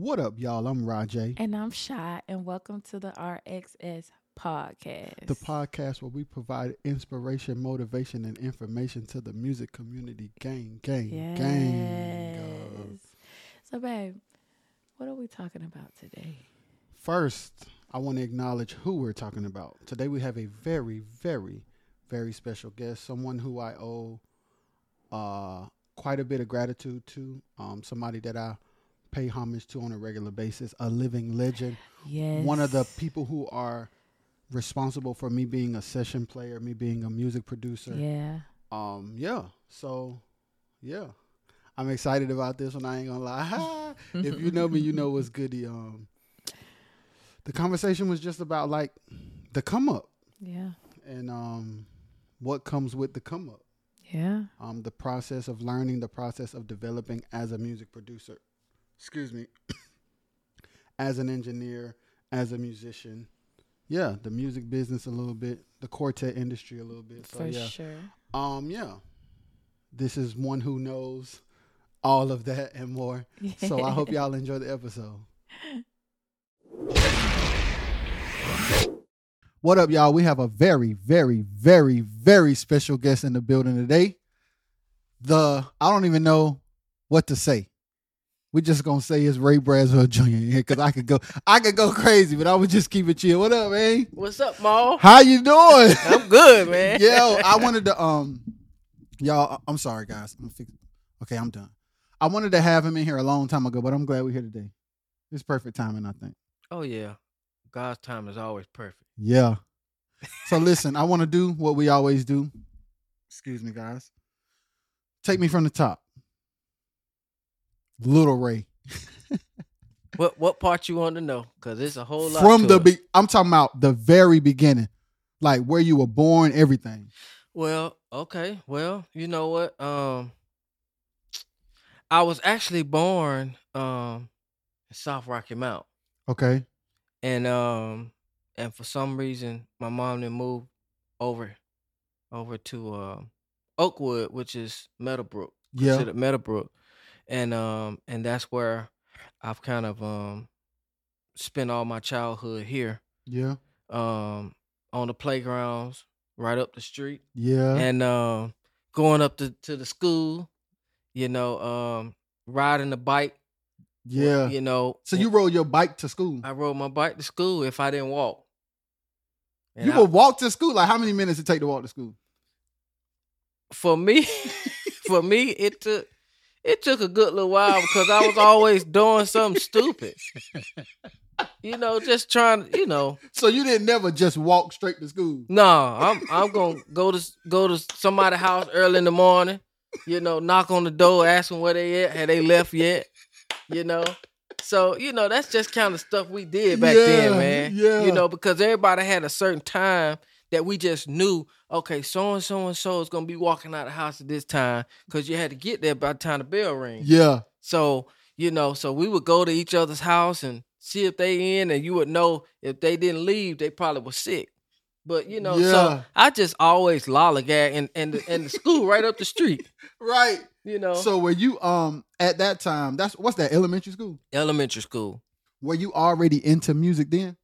What up, y'all? I'm Rajay. And I'm Shy, and welcome to the RXS podcast. The podcast where we provide inspiration, motivation, and information to the music community. Gang, gang, yes. gang. So, babe, what are we talking about today? First, I want to acknowledge who we're talking about. Today, we have a very, very, very special guest, someone who I owe uh, quite a bit of gratitude to, um, somebody that I pay homage to on a regular basis, a living legend. Yes. One of the people who are responsible for me being a session player, me being a music producer. Yeah. Um, yeah. So, yeah. I'm excited about this one. I ain't gonna lie. if you know me, you know what's goody. Um, the conversation was just about like the come up Yeah. and um, what comes with the come up. Yeah. Um, the process of learning, the process of developing as a music producer. Excuse me. as an engineer, as a musician. Yeah, the music business a little bit, the quartet industry a little bit. So For yeah. sure. Um, yeah. This is one who knows all of that and more. So I hope y'all enjoy the episode. What up, y'all? We have a very, very, very, very special guest in the building today. The I don't even know what to say. We're just gonna say it's Ray Braswell Jr. here because I could go, I could go crazy, but I would just keep it chill. What up, man? What's up, Maul? How you doing? I'm good, man. Yo, I wanted to um y'all I'm sorry guys. I'm fix- okay, I'm done. I wanted to have him in here a long time ago, but I'm glad we're here today. It's perfect timing, I think. Oh yeah, God's time is always perfect. Yeah. So listen, I want to do what we always do. Excuse me, guys. Take me from the top. Little Ray. What what part you want to know? Cause it's a whole lot. From the be- I'm talking about the very beginning. Like where you were born, everything. Well, okay. Well, you know what? Um, I was actually born um in South Rocky Mount, Okay. and um, and for some reason, my mom then moved over, over to um Oakwood, which is Meadowbrook. Yeah. Meadowbrook, and um and that's where I've kind of um spent all my childhood here Yeah. um on the playgrounds right up the street Yeah. and um going up to to the school, you know, um riding the bike, yeah. you know. So you rode your bike to school. I rode my bike to school if I didn't walk. And you I- would walk to school. Like how many minutes it take to walk to school? for me, for me, it took it took a good little while because I was always doing something stupid. You know, just trying. to, You know, So you didn't never just walk straight to school. no, I'm I'm gonna go to go to somebody's house early in the morning. You know, knock on the door, ask them where they at, had they left yet. You know, so you know that's just kind of stuff we did back then, man. yeah. You know, because everybody had a certain time that we just knew. Okay, so and so and so is gonna be walking out the house at this time because you had to get there by the time the bell rings. Yeah. So, you know, so we would go to each other's house and see if they in and you would know if they didn't leave, they probably were sick. But you know, Yeah. so I just always lollygag and and the, and the school right up the street. Right. You know, So were you um at that time? That's what's that elementary school? elementary school. Were you already into music then?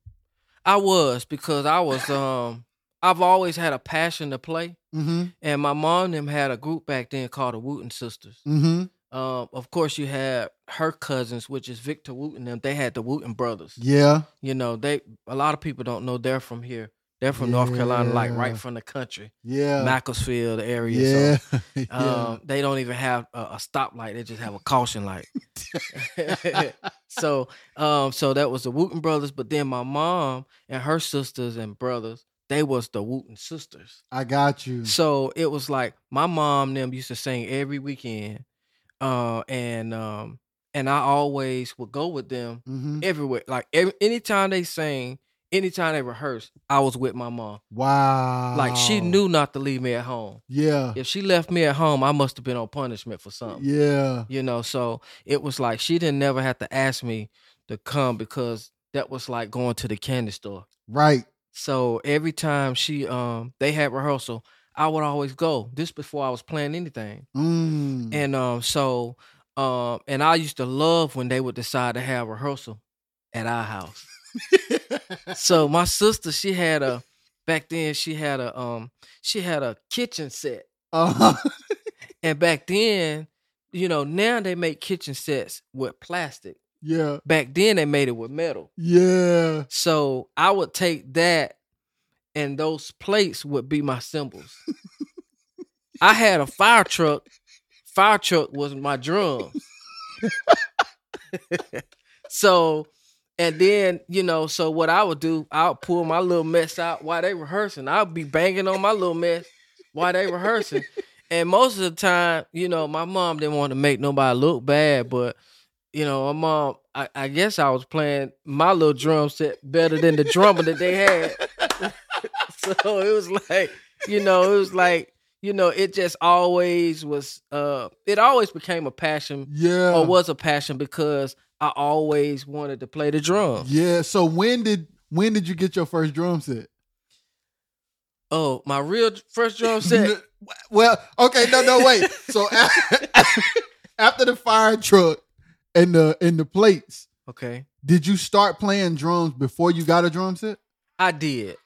I was because I was um I've always had a passion to play, Mm-hmm. and my mom and them had a group back then called the Wooten Sisters. Mm-hmm. Um, of course, you had her cousins, which is Victor Wooten. Them they had the Wooten brothers. Yeah. You know, they a lot of people don't know they're from here. They're from North Carolina, like right from the country, Yeah. Macclesfield area. yeah. So, yeah. um, they don't even have a, a stoplight; they just have a caution light. so, um, so that was the Wooten brothers. But then my mom and her sisters and brothers, they was the Wooten sisters. I got you. So it was like my mom them used to sing every weekend, uh, and um, and I always would go with them Mm-hmm. everywhere. Like every, anytime they sang, anytime they rehearsed, I was with my mom. Wow. Like she knew not to leave me at home. Yeah. If she left me at home, I must have been on punishment for something. Yeah. You know, so it was like she didn't never have to ask me to come because that was like going to the candy store. Right. So every time she um they had rehearsal, I would always go. This before I was playing anything. Mm. And um so Um, and I used to love when they would decide to have rehearsal at our house. so my sister, she had a back then she had a um she had a kitchen set. uh-huh. And back then, you know, now they make kitchen sets with plastic. Yeah. Back then they made it with metal. Yeah. So I would take that and those plates would be my cymbals. I had a fire truck. Fire truck was my drums. so and then, you know, so what I would do, I would pull my little mess out while they rehearsing. I would be banging on my little mess while they rehearsing. And most of the time, you know, my mom didn't want to make nobody look bad, but you know, my mom, I, I guess I was playing my little drum set better than the drummer that they had. so it was like, you know, it was like, you know, it just always was uh it always became a passion Yeah. or was a passion because I always wanted to play the drums. Yeah. So when did when did you get your first drum set? Oh, my real first drum set. Well, okay, no, no, wait. So a- after the fire truck and the and the plates, Okay. did you start playing drums before you got a drum set? I did.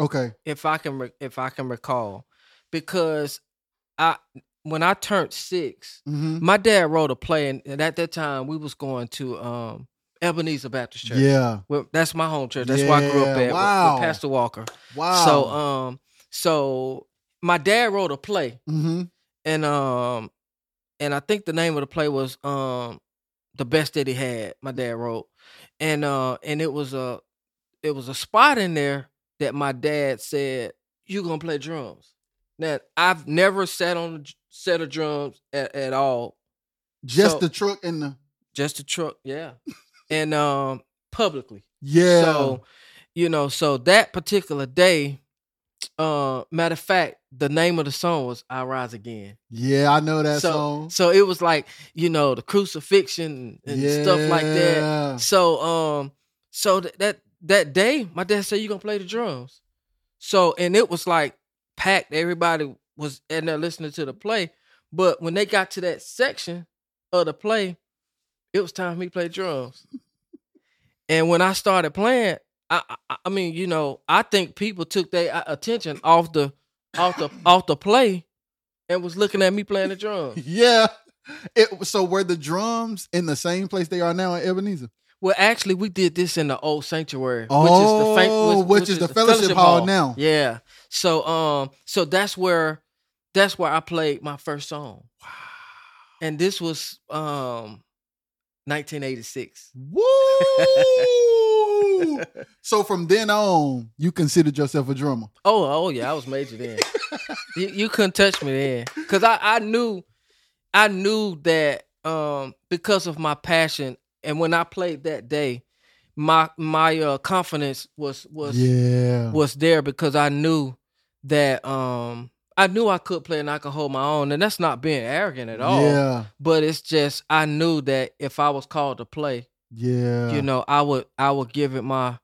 Okay. if I can re- if I can recall, because I when I turned 6 hmm my dad wrote a play, and, and at that time we was going to um, Ebenezer Baptist Church. Yeah. well, that's my home church. That's where I grew up at wow. with, Pastor Walker. Wow. So um, so my dad wrote a play, hmm and um, and I think the name of the play was um, the best that he had. My dad wrote, and uh, and it was a it was a spot in there that my dad said you gonna play drums. Now I've never sat on a set of drums at, at all, just So- the truck and the just a truck, yeah, and um publicly. yeah. So, you know, so that particular day, uh, matter of fact, the name of the song was "I Rise Again." yeah, I know that so, song. so it was like you know the crucifixion and stuff like that. So, um, so th- that that day, my dad said, "You gonna play the drums?" So, and it was like packed. Everybody was in there listening to the play. But when they got to that section of the play, it was time for me to play drums. and when I started playing, I, I, I mean, you know, I think people took their uh, attention off the, off the, off the play, and was looking at me playing the drums. Yeah. It so were the drums in the same place they are now in Ebenezer? Well, actually, we did this in the old sanctuary, Oh, which is the fellowship hall now. Yeah. So, um, so that's where, that's where I played my first song. Wow. And this was um, 1986. Woo! So from then on, you considered yourself a drummer. Oh, oh yeah, I was major then. you, you couldn't touch me then, cause I, I knew, I knew that um because of my passion, and when I played that day, my my uh, confidence was was yeah. was there because I knew that um I knew I could play and I could hold my own, and that's not being arrogant at all. Yeah. But it's just I knew that if I was called to play, Yeah. you know, I would I would give it my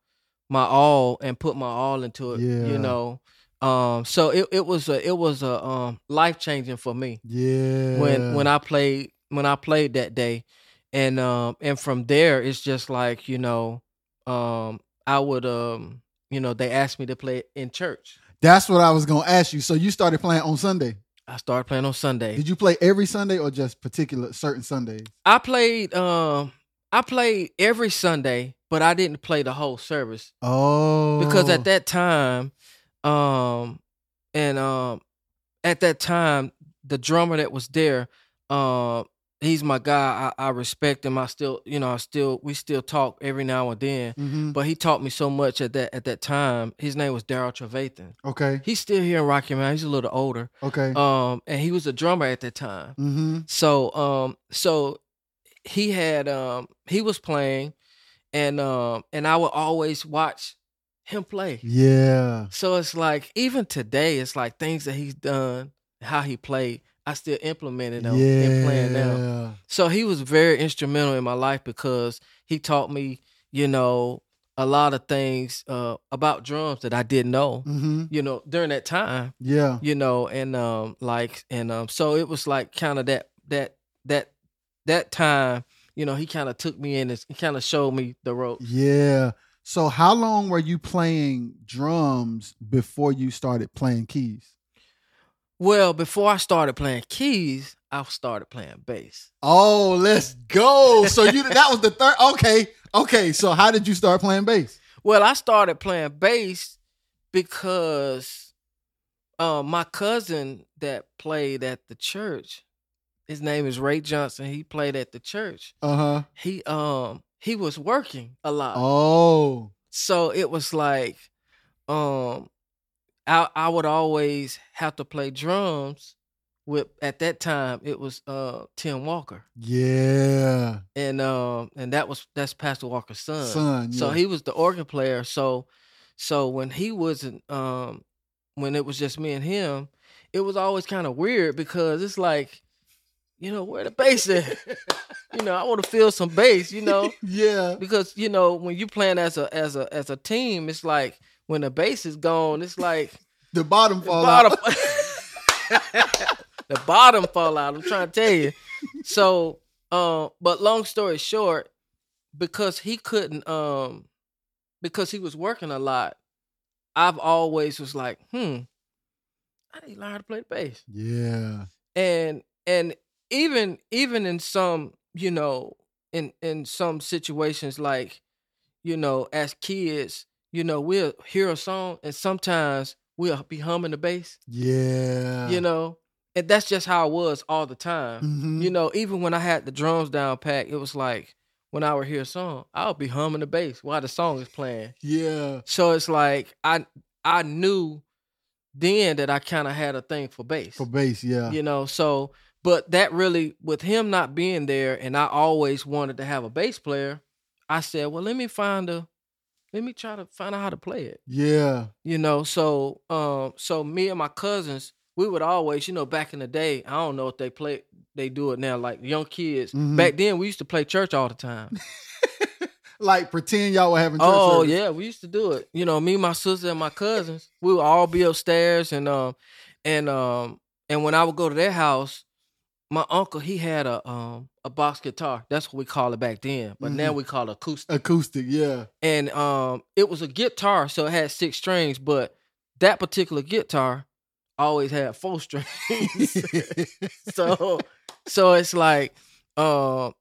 my all and put my all into it. Yeah. You know. Um so it, it was a it was a um life changing for me Yeah. when when I played when I played that day. And um and from there it's just like, you know, um I would um you know, they asked me to play in church. That's what I was gonna ask you. So you started playing on Sunday. I started playing on Sunday. Did you play every Sunday or just particular certain Sundays? I played um I played every Sunday, but I didn't play the whole service. Oh. because at that time um and um at that time the drummer that was there um he's my guy I, I respect him i still you know i still we still talk every now and then hmm but he taught me so much at that at that time his name was daryl trevathan Okay. he's still here in rocky Mount. he's a little older Okay. um and he was a drummer at that time mm-hmm. so um so he had um he was playing and um and I would always watch him play. Yeah. So it's like even today it's like things that he's done, how he played, I still implemented them yeah. in playing now. So he was very instrumental in my life because he taught me, you know, a lot of things uh about drums that I didn't know, Mm-hmm. you know, during that time Yeah. you know and um like and um so it was like kind of that that that that time, you know, he kind of took me in and kind of showed me the ropes. Yeah. So how long were you playing drums before you started playing keys? Well, before I started playing keys, I started playing bass. Oh, let's go. So you that was the third okay. Okay. So how did you start playing bass? Well, I started playing bass because um, my cousin that played at the church, his name is Ray Johnson. He played at the church. Uh-huh. He um he was working a lot. Oh. So it was like um I I would always have to play drums with at that time it was uh Tim Walker. Yeah. And um and that was that's Pastor Walker's son. Son. So he was the organ player. So so when he wasn't um when it was just me and him, it was always kind of weird because it's like, you know, where the bass at? you know, I want to feel some bass, you know, yeah. because you know when you playing as a as a as a team, it's like when the bass is gone, it's like The bottom the fall bottom, out. the bottom fall out. I'm trying to tell you. So, um, but long story short, because he couldn't, um, because he was working a lot, I've always was like, hmm, I need to learn how to play the bass. Yeah. And and even even in some, you know, in in some situations like, you know, as kids, you know, we'll hear a song and sometimes we'll be humming the bass Yeah. you know and that's just how it was all the time Mhm. you know even when i had the drums down pat it was like when i would hear a song i would be humming the bass while the song is playing Yeah. so it's like i i knew then that i kind of had a thing for bass For bass, yeah. you know so but that really with him not being there and i always wanted to have a bass player i said well let me find a let me try to find out how to play it Yeah. you know so um so me and my cousins we would always you know back in the day i don't know if they play they do it now like young kids Mhm. back then we used to play church all the time Like pretend y'all were having church oh service. yeah we used to do it you know me my sister and my cousins we would all be upstairs and um and um and when i would go to their house my uncle he had a um a box guitar that's what we call it back then but now Mhm. we call it acoustic Acoustic, yeah. and um it was a guitar so it had six strings but that particular guitar always had four strings so so it's like um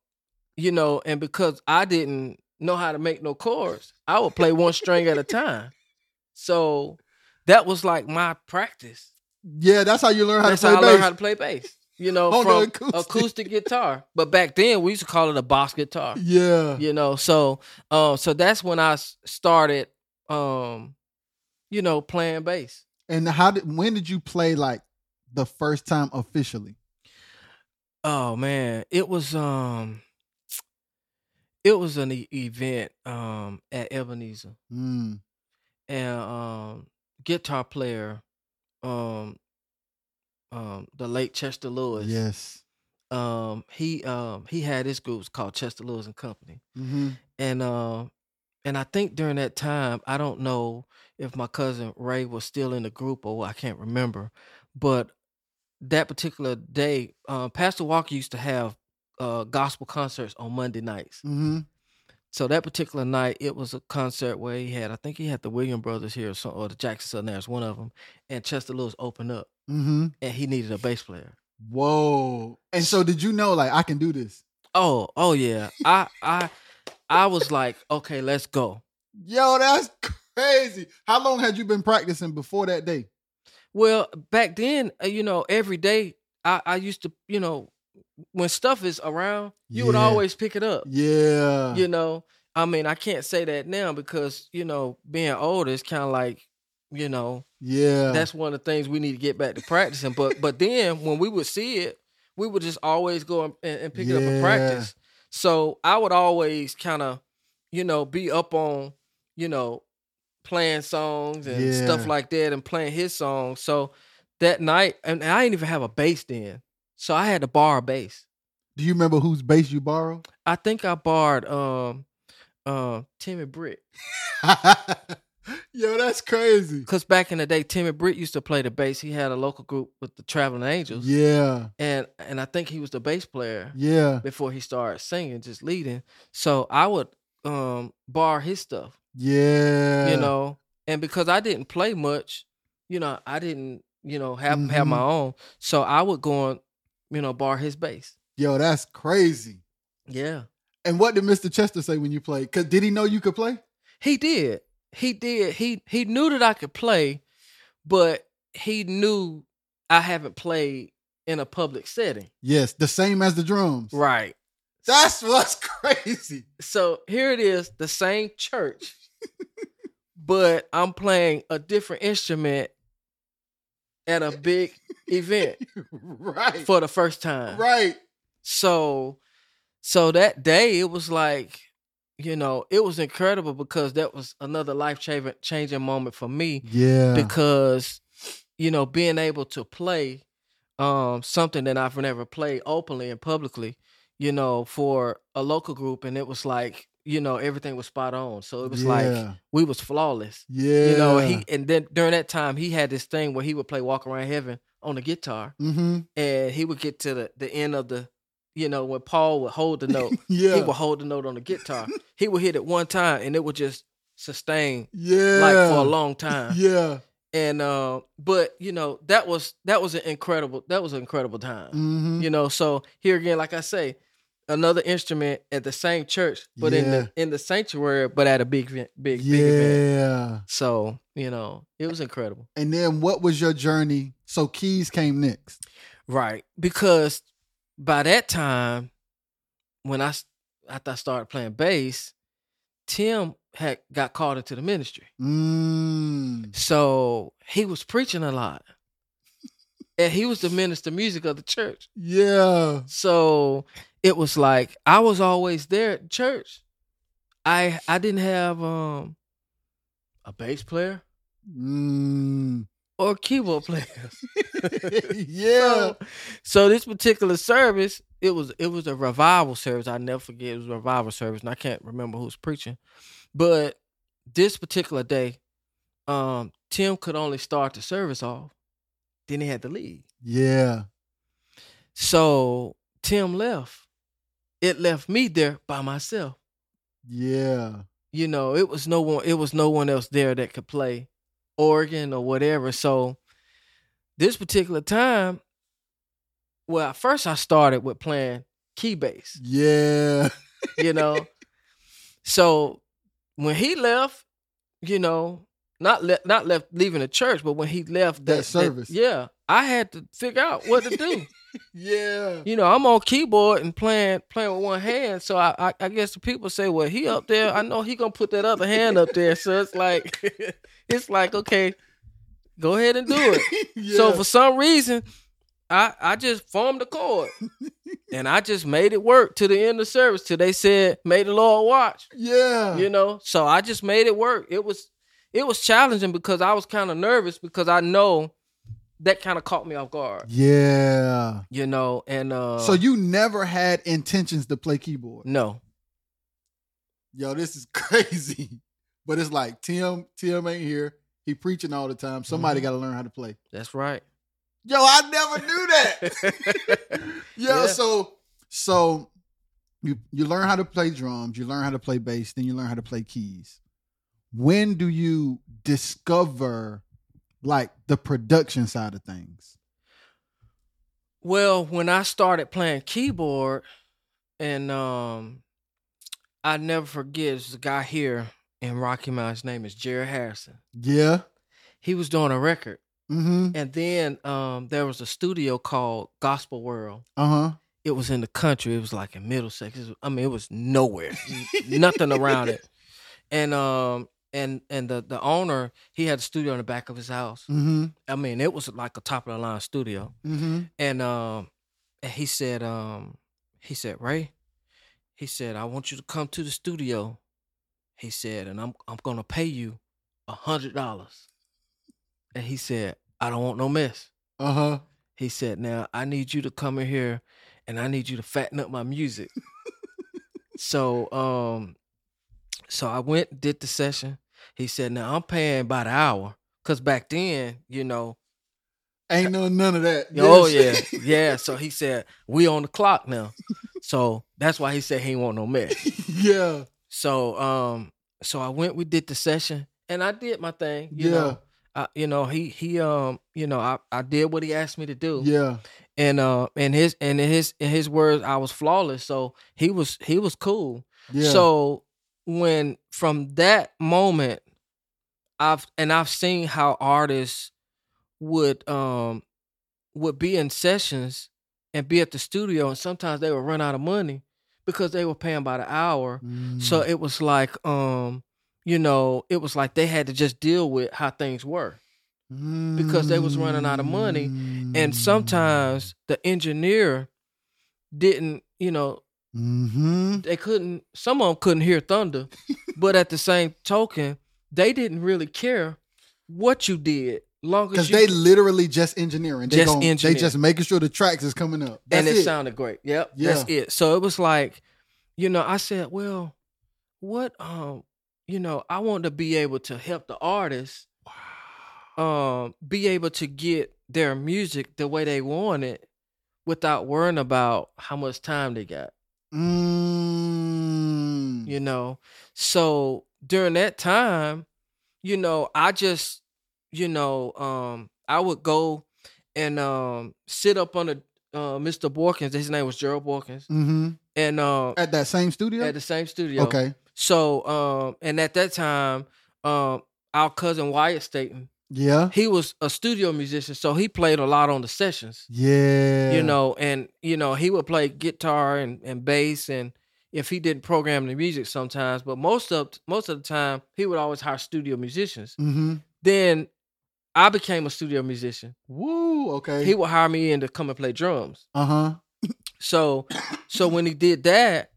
you know and because i didn't know how to make no chords i would play one string at a time so that was like my practice yeah, that's how you learn how that's to play how i bass. learned how to play bass you know On from acoustic. acoustic. guitar but back then we used to call it a box guitar yeah. you know so um so that's when I started um you know playing bass And how did when did you play like the first time officially? oh man it was um it was an e- event um at ebenezer Mm. and um guitar player um um the late chester lewis Yes. um he um he had his groups called chester lewis and company Mm-hmm. and um and I think during that time, I don't know if my cousin Ray was still in the group or I can't remember, but that particular day, uh, Pastor Walker used to have uh, gospel concerts on Monday nights. Mm-hmm. So that particular night, it was a concert where he had, I think he had the Williams Brothers here or, some, or the Jackson Southernaires, one of them, and Chester Lewis opened up, Mm-hmm. and he needed a bass player. Whoa. And so did you know like I can do this? Oh, oh yeah, I, I, I was like, okay, let's go. Yo, that's crazy. How long had you been practicing before that day? Well, back then, uh, you know, every day I, I used to, you know, when stuff is around, you would always pick it up. Yeah. You know, I mean, I can't say that now because you know, being older is kind of like, you know, Yeah. that's one of the things we need to get back to practicing. But but then when we would see it, we would just always go and, and pick it up and practice. So I would always kind of, you know, be up on, you know, playing songs and stuff like that and playing his songs. So that night, and I didn't even have a bass then, so I had to borrow a bass. Do you remember whose bass you borrowed? I think I borrowed um, uh, Timmy Britt. Yo, that's crazy. Because back in the day, Timmy Britt used to play the bass. He had a local group with the Traveling Angels. Yeah, And and I think he was the bass player yeah, before he started singing, just leading. So I would um bar his stuff, yeah. you know. And because I didn't play much, you know, I didn't, you know, have have my Mhm. own. So I would go and, you know, bar his bass. Yo, that's crazy. Yeah. And what did Mr. Chester say when you played? Cause did he know you could play? He did. He did. He he knew that I could play, but he knew I haven't played in a public setting. Yes, the same as the drums. Right. That's what's crazy. So here it is, the same church, but I'm playing a different instrument at a big event right. for the first time. right. So so that day it was like, you know, it was incredible because that was another life changing moment for me. Yeah. because you know being able to play um something that I've never played openly and publicly, you know, for a local group, and it was like you know everything was spot on. So it was like we was flawless. yeah. You know, he and then during that time he had this thing where he would play Walk Around Heaven on the guitar, Mm-hmm. and he would get to the the end of the, you know, when Paul would hold the note, Yeah. he would hold the note on the guitar. he would hit it one time, and it would just sustain yeah. like for a long time Yeah. and uh but you know that was that was an incredible that was an incredible time Mm-hmm. you know so here again like i say another instrument at the same church but in the in the sanctuary but at a big big big event Yeah. so you know it was incredible And then what was your journey? So keys came next. right because by that time when i after i started playing bass tim had got called into the ministry Mm. so he was preaching a lot and he was the minister of music of the church Yeah. So it was like I was always there at church. I I didn't have um a bass player Mm. Or keyboard players. yeah. So, so this particular service, it was it was a revival service. I never forget it was a revival service, and I can't remember who was preaching. But this particular day, um, Tim could only start the service off. Then he had to leave. Yeah. So Tim left. It left me there by myself. Yeah. you know, it was no one it was no one else there that could play organ or whatever. So this particular time, well, at first I started with playing key bass, Yeah. you know. so when he left, you know, not le- not left leaving the church, but when he left That service. yeah, I had to figure out what to do. Yeah. you know, I'm on keyboard and playing playing with one hand. So I, I I guess the people say, well, he up there. I know he gonna put that other hand up there. So it's like it's like okay, go ahead and do it. yeah. So for some reason, I I just formed a chord and I just made it work to the end of service till they said, "May the Lord watch." yeah. You know, so I just made it work. It was it was challenging because I was kind of nervous because I know that kind of caught me off guard. Yeah. You know, and uh So you never had intentions to play keyboard. no. Yo, this is crazy. But it's like Tim, Tim ain't here. He preaching all the time. Somebody Mhm. got to learn how to play. That's right. Yo, I never knew that. Yo, Yeah. so so you you learn how to play drums, you learn how to play bass, then you learn how to play keys. When do you discover like the production side of things? Well, when I started playing keyboard, and um, I never forget, there's a guy here in Rocky Mount. His name is Jerry Harrison. Yeah. He was doing a record, Mm-hmm. and then um, there was a studio called Gospel World. Uh-huh. It was in the country. It was like in Middlesex. Was- I mean, it was nowhere, nothing around it. And um, and and the the owner, he had a studio in the back of his house. Mm-hmm. I mean, it was like a top of the line studio. Mm-hmm. And um and he said, um, he said, Ray, he said, I want you to come to the studio. He said, and I'm I'm gonna pay you a hundred dollars. And he said, I don't want no mess. Uh-huh. He said, Now I need you to come in here and I need you to fatten up my music. so um so I went, did the session. He said, "Now I'm paying by the hour, cause back then, you know, Ain't no none of that. oh yeah, yeah." So he said, "We on the clock now." so that's why he said he ain't want no mess. yeah. So um, so I went, we did the session, and I did my thing. You Yeah. know, I, you know, he he um, you know, I I did what he asked me to do Yeah. and uh and his and in his in his words I was flawless so he was he was cool Yeah. so when from that moment I've and I've seen how artists would um would be in sessions and be at the studio and sometimes they would run out of money because they were paying by the hour so Mm. it was like um you know it was like they had to just deal with how things were because they was running out of money, Mm. and sometimes the engineer didn't you know Mm-hmm. they couldn't some of them couldn't hear thunder but at the same token they didn't really care what you did long as Because they literally just engineering. They, Just gon- engineer. they just making sure the tracks is coming up. That's and it, it. sounded great yep Yeah. that's it so it was like you know i said well what um you know i want to be able to help the artists um be able to get their music the way they want it without worrying about how much time they got Mm. you know so during that time you know i just you know um i would go and um sit up under uh mr borkins his name was gerald borkins Mm-hmm. and uh At that same studio. at the same studio okay. so um and at that time um our cousin wyatt staten Yeah. he was a studio musician so he played a lot on the sessions Yeah. you know, and you know, he would play guitar and, and bass and if he didn't program the music sometimes, but most of most of the time he would always hire studio musicians. Mm-hmm. Then I became a studio musician. Woo. Okay. He would hire me in to come and play drums. uh huh. So so when he did that,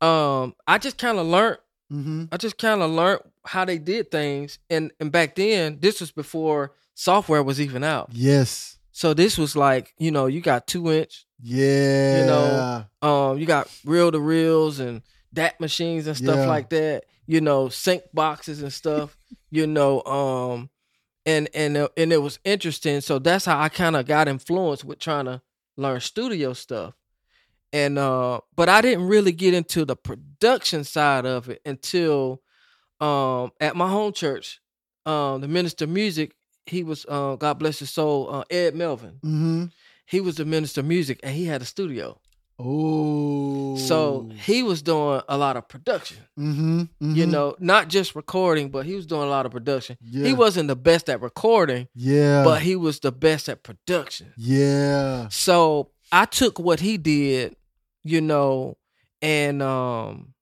um, I just kind of learned Mm-hmm. I just kind of learned how they did things. And and back then, this was before software was even out. Yes. So this was like, you know, you got two inch, Yeah. You know, um, you got reel to reels and DAT machines and stuff Yeah. like that. You know, sync boxes and stuff. you know, um, and and uh, and it was interesting. So that's how I kind of got influenced with trying to learn studio stuff. And uh, but I didn't really get into the production side of it until um at my home church. Um, the minister of music, he was uh, God bless his soul, uh, Ed Melvin. Mm-hmm. He was the minister of music, and he had a studio. Oh. So he was doing a lot of production, Mm-hmm. you know, not just recording, but he was doing a lot of production. Yeah. He wasn't the best at recording, Yeah. but he was the best at production. yeah. So I took what he did, you know, and um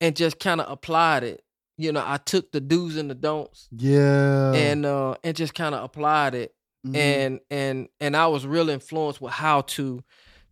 and just kind of applied it. You know, I took the do's and the don'ts Yeah. and uh and just kind of applied it. Mhm. And and and I was real influenced with how to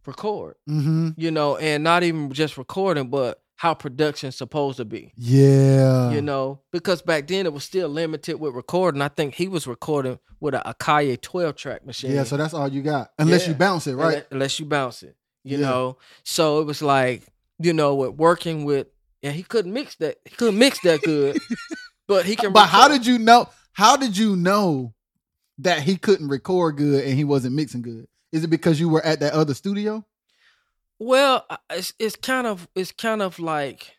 record. Mm-hmm. you know, and not even just recording, but how production's supposed to be. Yeah. You know, because back then it was still limited with recording. I think he was recording with a Akai 12 track machine. Yeah. So that's all you got, unless you bounce it, right? Unless you bounce it, you Yeah. know. So it was like, you know, with working with, and he couldn't mix that. He couldn't mix that good, but he can. But how did you know? How did you know that he couldn't record good and he wasn't mixing good? Is it because you were at that other studio? Well, it's it's kind of it's kind of like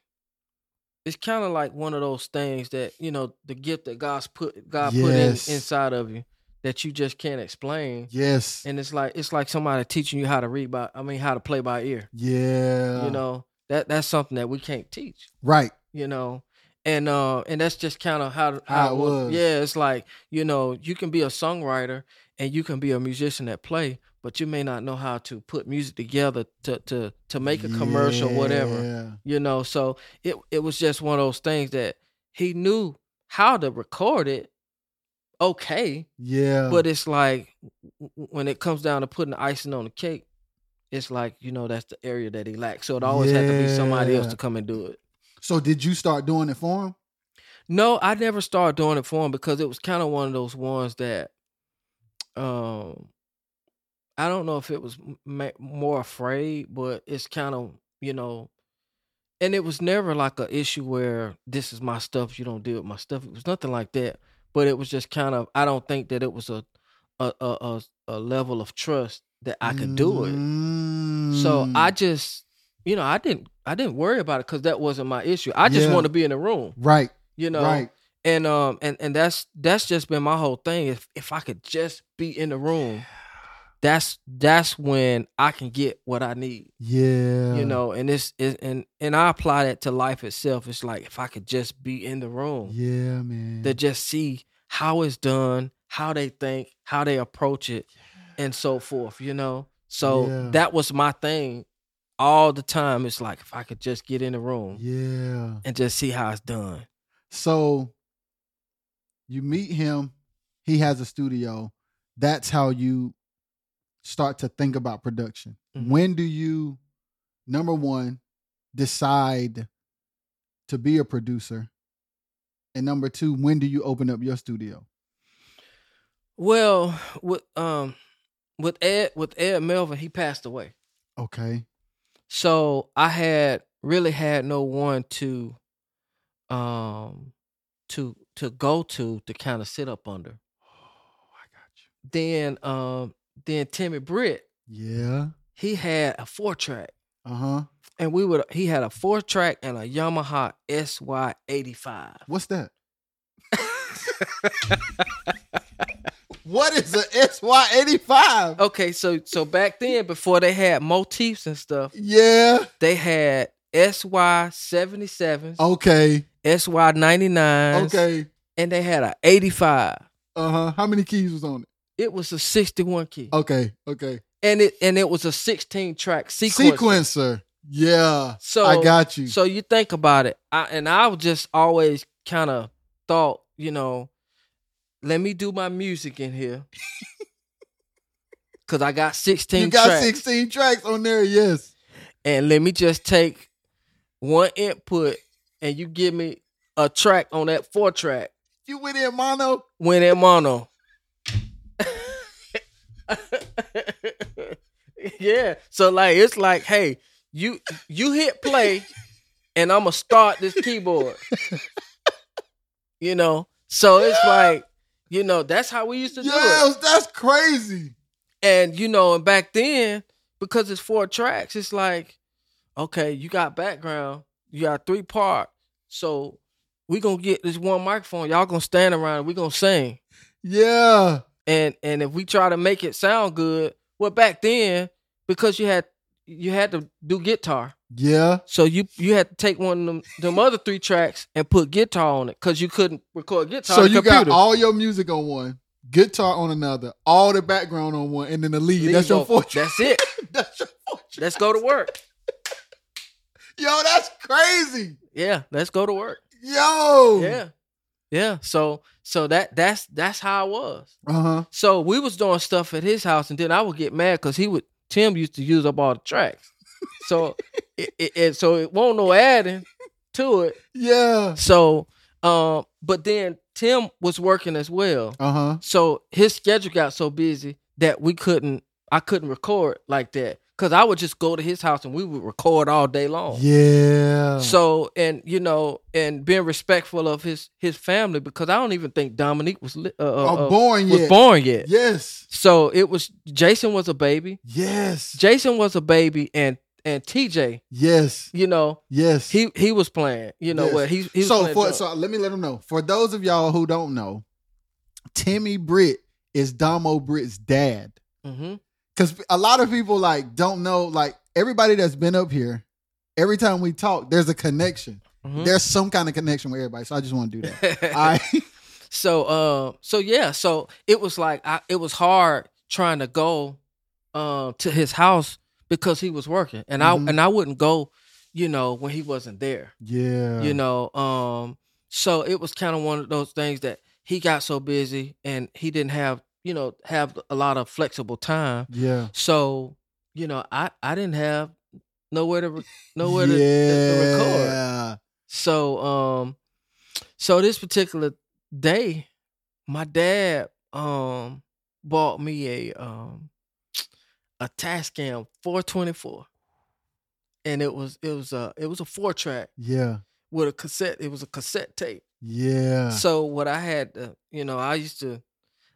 it's kind of like one of those things that you know the gift that God's put God put in inside of you that you just can't explain. Yes. And it's like it's like somebody teaching you how to read by I mean how to play by ear. Yeah. You know that that's something that we can't teach. Right. You know. And uh and that's just kind of how How it it was. Yeah, it's like you know you can be a songwriter and you can be a musician that play, but you may not know how to put music together to to to make a commercial, whatever you know so it it was just one of those things that he knew how to record it okay Yeah. but it's like when it comes down to putting the icing on the cake it's like you know that's the area that he lacks so it always had to be somebody else to come and do it so did you start doing it for him? no i never started doing it for him because it was kind of one of those ones that um i don't know if it was ma- more afraid but it's kind of you know and it was never like an issue where this is my stuff, you don't deal with my stuff. It was nothing like that. But it was just kind of I don't think that it was a a a, a, a level of trust that I could do it. So I Mm. just you know, I didn't I didn't worry about it because that wasn't my issue. I just Yeah. want to be in the room. right, You know. right. And um and and that's that's just been my whole thing. If if I could just be in the room, that's that's when I can get what I need. Yeah. You know, and it's it, and and I apply that to life itself. It's like if I could just be in the room Yeah, man. to just see how it's done, how they think, how they approach it, and so forth. You know, so Yeah. that was my thing all the time. It's like if I could just get in the room yeah. and just see how it's done. So you meet him, he has a studio. That's how you start to think about production. Mhm. When do you number 1 decide to be a producer? And number 2, when do you open up your studio? Well, with um with Ed with Ed Melvin, he passed away. Okay. So I had really had no one to um to to go to to kind of sit up under. Oh, I got you. Then um then Timmy Britt. Yeah. he had a four track. Uh-huh. And we would he had a four track and a Yamaha SY eighty five. What's that? what is a SY85? Okay, so so back then before they had motifs and stuff, Yeah. they had SY seventy sevens, Okay. SY ninety nine. Okay. and they had a eighty five. Uh huh. How many keys was on it? It was a sixty one key, Okay. Okay. and it and it was a sixteen track sequence. Sequencer. Yeah. So I got you. So you think about it, I, and I just always kind of thought, you know, let me do my music in here, cause I got sixteen. you got tracks, 16 tracks on there. Yes. and let me just take one input, and you give me a track on that four track You went in mono. when in mono. yeah. So like it's like, hey, you you hit play and I'm gonna start this keyboard. you know? So it's like, you know, that's how we used to do it. That's crazy. And you know, and back then, because it's four tracks, it's like, okay, you got background, you got three part. So we gonna get this one microphone, y'all gonna stand around, we gonna sing. Yeah. And and if we try to make it sound good, well back then, because you had you had to do guitar. Yeah. So you you had to take one of them, them other three tracks and put guitar on it because you couldn't record guitar. So on the you computer. got all your music on one, guitar on another, all the background on one, and then the lead. Lead that's your four. That's it. that's your track. Let's go to work. Yo, that's crazy. Yeah, let's go to work. Yo. Yeah. Yeah. So so that that's that's how it was. Uh huh. So we was doing stuff at his house and then I would get mad because he would Tim used to use up all the tracks. So it, it, it so it won't no adding to it. Yeah. So um but then Tim was working as well. Uh huh. So his schedule got so busy that we couldn't I couldn't record like that. Cause I would just go to his house and we would record all day long. Yeah. So and you know and being respectful of his his family because I don't even think Dominique was uh, uh, oh, uh, born was yet. born yet. Yes. So it was Jason was a baby. Yes. Jason was a baby and and TJ, Yes. you know, Yes. he he was playing. You know Yes. what he he so for drums. so let me let him know. For those of y'all who don't know, Timmy Britt is Domo Britt's dad. Mhm. Because a lot of people like don't know. Like everybody that's been up here, every time we talk, there's a connection. Mhm. There's some kind of connection with everybody. So I just want to do that. All right. so um so yeah so it was like I, it was hard trying to go um to his house because he was working and Mhm. i and i wouldn't go you know when he wasn't there Yeah. you know um so it was kind of one of those things that he got so busy and he didn't have you know have a lot of flexible time Yeah. so you know i i didn't have nowhere to re- nowhere to, to, to record Yeah. so um so this particular day, my dad um bought me a um a Tascam 424. and it was it was a it was a four track Yeah. with a cassette. It was a cassette tape. Yeah. So what I had, to, you know, I used to,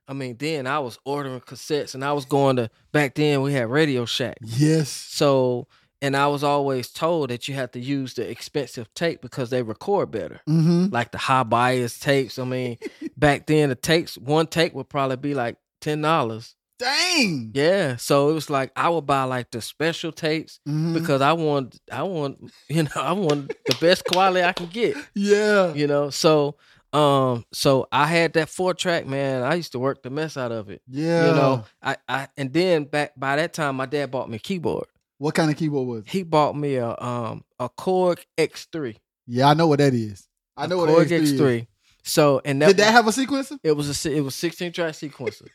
I mean, then I was ordering cassettes, and I was going to back then we had Radio Shack. yes. So and I was always told that you had to use the expensive tape because they record better. Mm-hmm. Like the high bias tapes. I mean, back then the tapes, one take would probably be like ten dollars. Dang. Yeah. So it was like I would buy like the special tapes Mhm. because I want I want you know, I want the best quality I can get. yeah. You know. So um so I had that four track, man. I used to work the mess out of it. Yeah. You know. I, I and then back by that time my dad bought me a keyboard. What kind of keyboard was it? He bought me a um a Korg X3. Yeah, I know what that is. I know what Korg X3. X3. So and that Did that was- have a sequencer? it was a it was 16 track sequencer.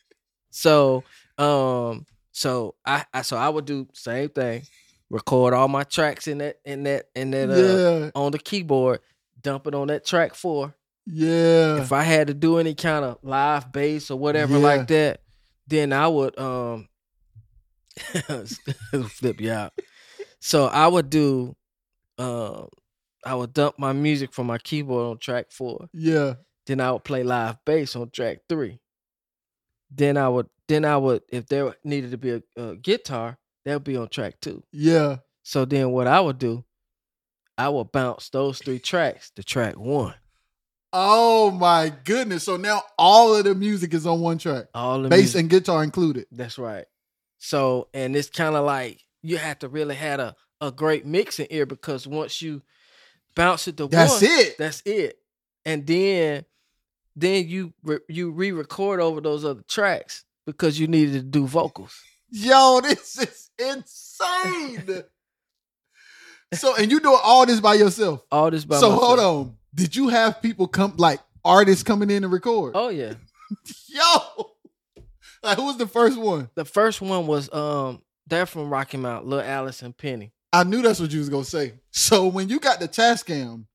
so um so I, I so I would do same thing, record all my tracks in that in that in that uh, yeah. on the keyboard, dump it on that track four. Yeah. If I had to do any kind of live bass or whatever Yeah. like that, then I would um flip you out. So I would do um I would dump my music from my keyboard on track four. yeah. Then I would play live bass on track three. Then I would then I would if there needed to be a, a guitar, that would be on track two. Yeah. So then what I would do, I would bounce those three tracks to track one. Oh my goodness. So now all of the music is on one track. All the Bass music- and guitar included. That's right. So and it's kind of like you have to really have a, a great mixing ear because once you bounce it to That's one, it. that's it. And then then you re- you re-record over those other tracks because you needed to do vocals. Yo, this is insane. so and you doing all this by yourself. All this by so myself. hold on. Did you have people come like artists coming in to record? Oh yeah. Yo. Like who was the first one? The first one was um they're from Rocky Mount, Lil Alice and Penny. I knew that's what you was gonna say. So when you got the Tascam,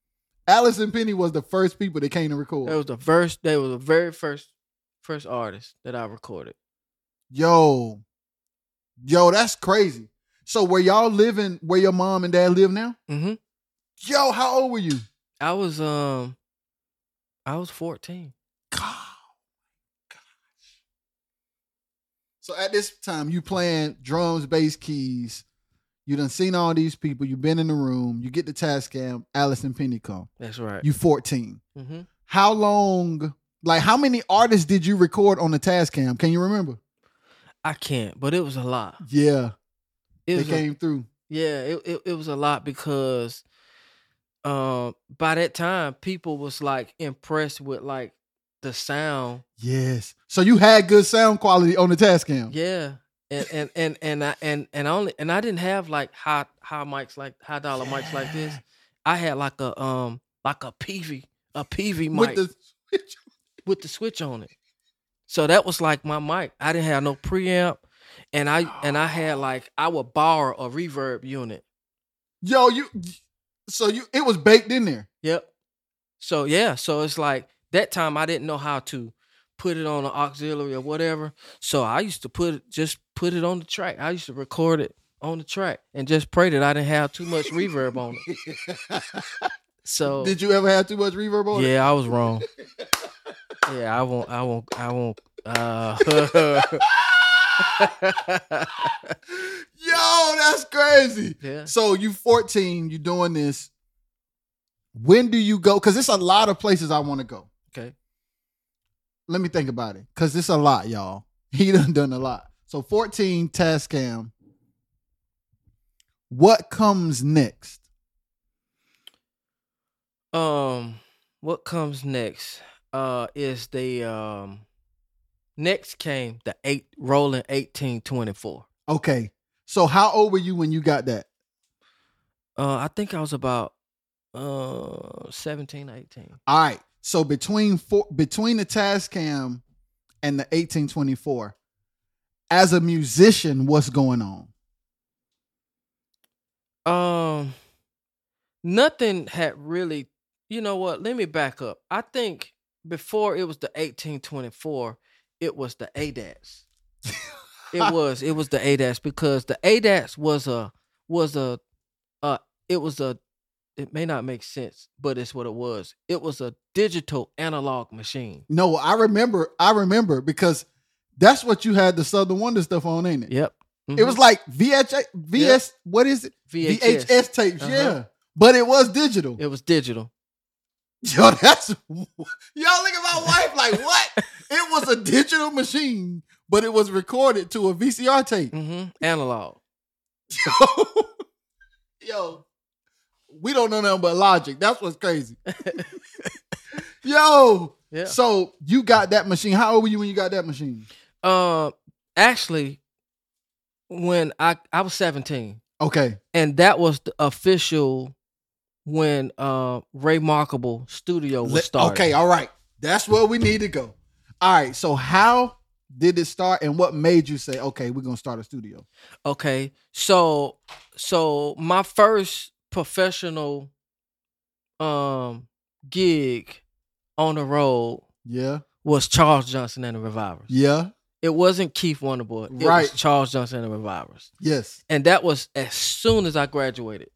Alice and Penny was the first people that came to record. That was the first they were the very first first artist that I recorded. Yo, yo, that's crazy. So where y'all living where your mom and dad live now? Mm-hmm. Yo, how old were you? I was um I was 14. God, gosh. So at this time, you playing drums, bass, keys. You done seen all these people. You been in the room. You get the Tascam, and Penny come. That's right. You 14. mm-hmm. How long? Like how many artists did you record on the Tascam? Can you remember? I can't, but it was a lot. Yeah, It they was a, came through. yeah, it, it it was a lot because um by that time people was like impressed with like the sound. Yes. So you had good sound quality on the Tascam. Yeah. And and and and I and and I only and I didn't have like high high mics like high dollar mics like this. I had like a um like a PV a PV mic With the with the switch on it. So that was like my mic. I didn't have no preamp, and I and I had like I would borrow a reverb unit. yo, you. So you, it was baked in there. Yep. So yeah, so it's like that time I didn't know how to put it on an auxiliary or whatever. So I used to put it just put it on the track. I used to record it on the track and just pray that I didn't have too much reverb on it. So Did you ever have too much reverb on it? yeah, I was wrong. Yeah, I won't. I won't. I won't. Uh, Yo, that's crazy. yeah. So you 14, you doing this. When do you go? Because it's a lot of places I want to go. Okay. Let me think about it. Because it's a lot, y'all. He done done a lot. So 14, Tascam. What comes next? Um, what comes next? Uh, is the um, next came the eight rolling eighteen twenty four. Okay. So how old were you when you got that? Uh, I think I was about uh 17, 18. All right. So between four, between the Tascam and the 1824, as a musician, what's going on? Um, nothing had really. You know what? Let me back up. I think before it was the eighteen twenty four, it was the ADATs. It was it was the ADATs because the ADATs was a was a, a it was a it may not make sense, but it's what it was. It was a digital analog machine. No, I remember. I remember because that's what you had the Southern Wonder stuff on, ain't it? Yep. It was like VHS, VS. What is it? VHS. VHS tapes. Uh-huh. Yeah, but it was digital. It was digital. Yo, that's y'all look at my wife like what? it was a digital machine, but it was recorded to a VCR tape. hmm Analog. Yo, yo, we don't know nothing but logic. That's what's crazy. yo, Yeah. so you got that machine. How old were you when you got that machine? Uh, actually, when I I was seventeen, Okay, and that was the official when uh Ray Markable Studio was started. okay, all right. That's where we need to go. All right, so how did it start, and what made you say, okay, we're gonna start a studio? Okay. So so my first professional um gig on the road Yeah, was Charles Johnson and the Revivers. yeah, It wasn't Keith Wonderboy. It Right. was Charles Johnson and the Revivers. yes. And that was as soon as I graduated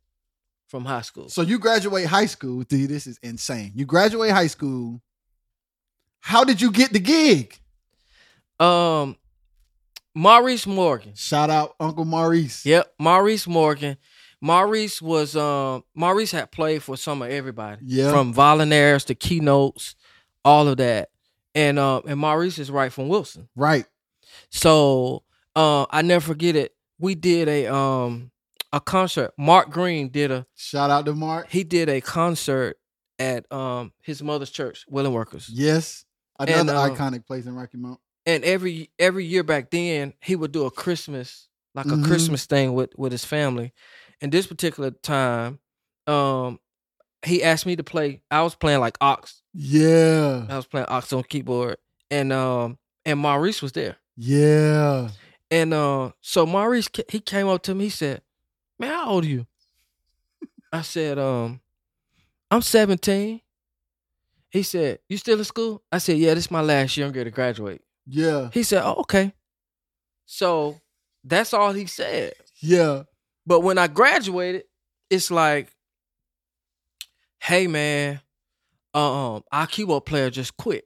from high school. So you graduate high school. Dude, this is insane. You graduate high school. How did you get the gig? Um Maurice Morgan. Shout out Uncle Maurice. Yep, Maurice Morgan. Maurice was um Maurice had played for some of everybody. Yeah. From Volunteers to keynotes, all of that. And um and Maurice is right from Wilson. Right. So uh I never forget it. We did a um a concert. Mark Green did a Shout out to Mark. he did a concert at um his mother's church, Willing Workers. Yes. Another And, uh, iconic place in Rocky Mount. and every every year back then he would do a christmas like a Mhm. christmas thing with with his family and this particular time um he asked me to play i was playing like ox Yeah. i was playing ox on keyboard and um and maurice was there Yeah. and uh so maurice he came up to me he said man how old are you i said um i'm 17 he said you still in school i said yeah this is my last year i'm going to graduate Yeah. he said, "Oh, okay." So that's all he said. Yeah. But when I graduated, it's like, "Hey, man, um, our keyboard player just quit."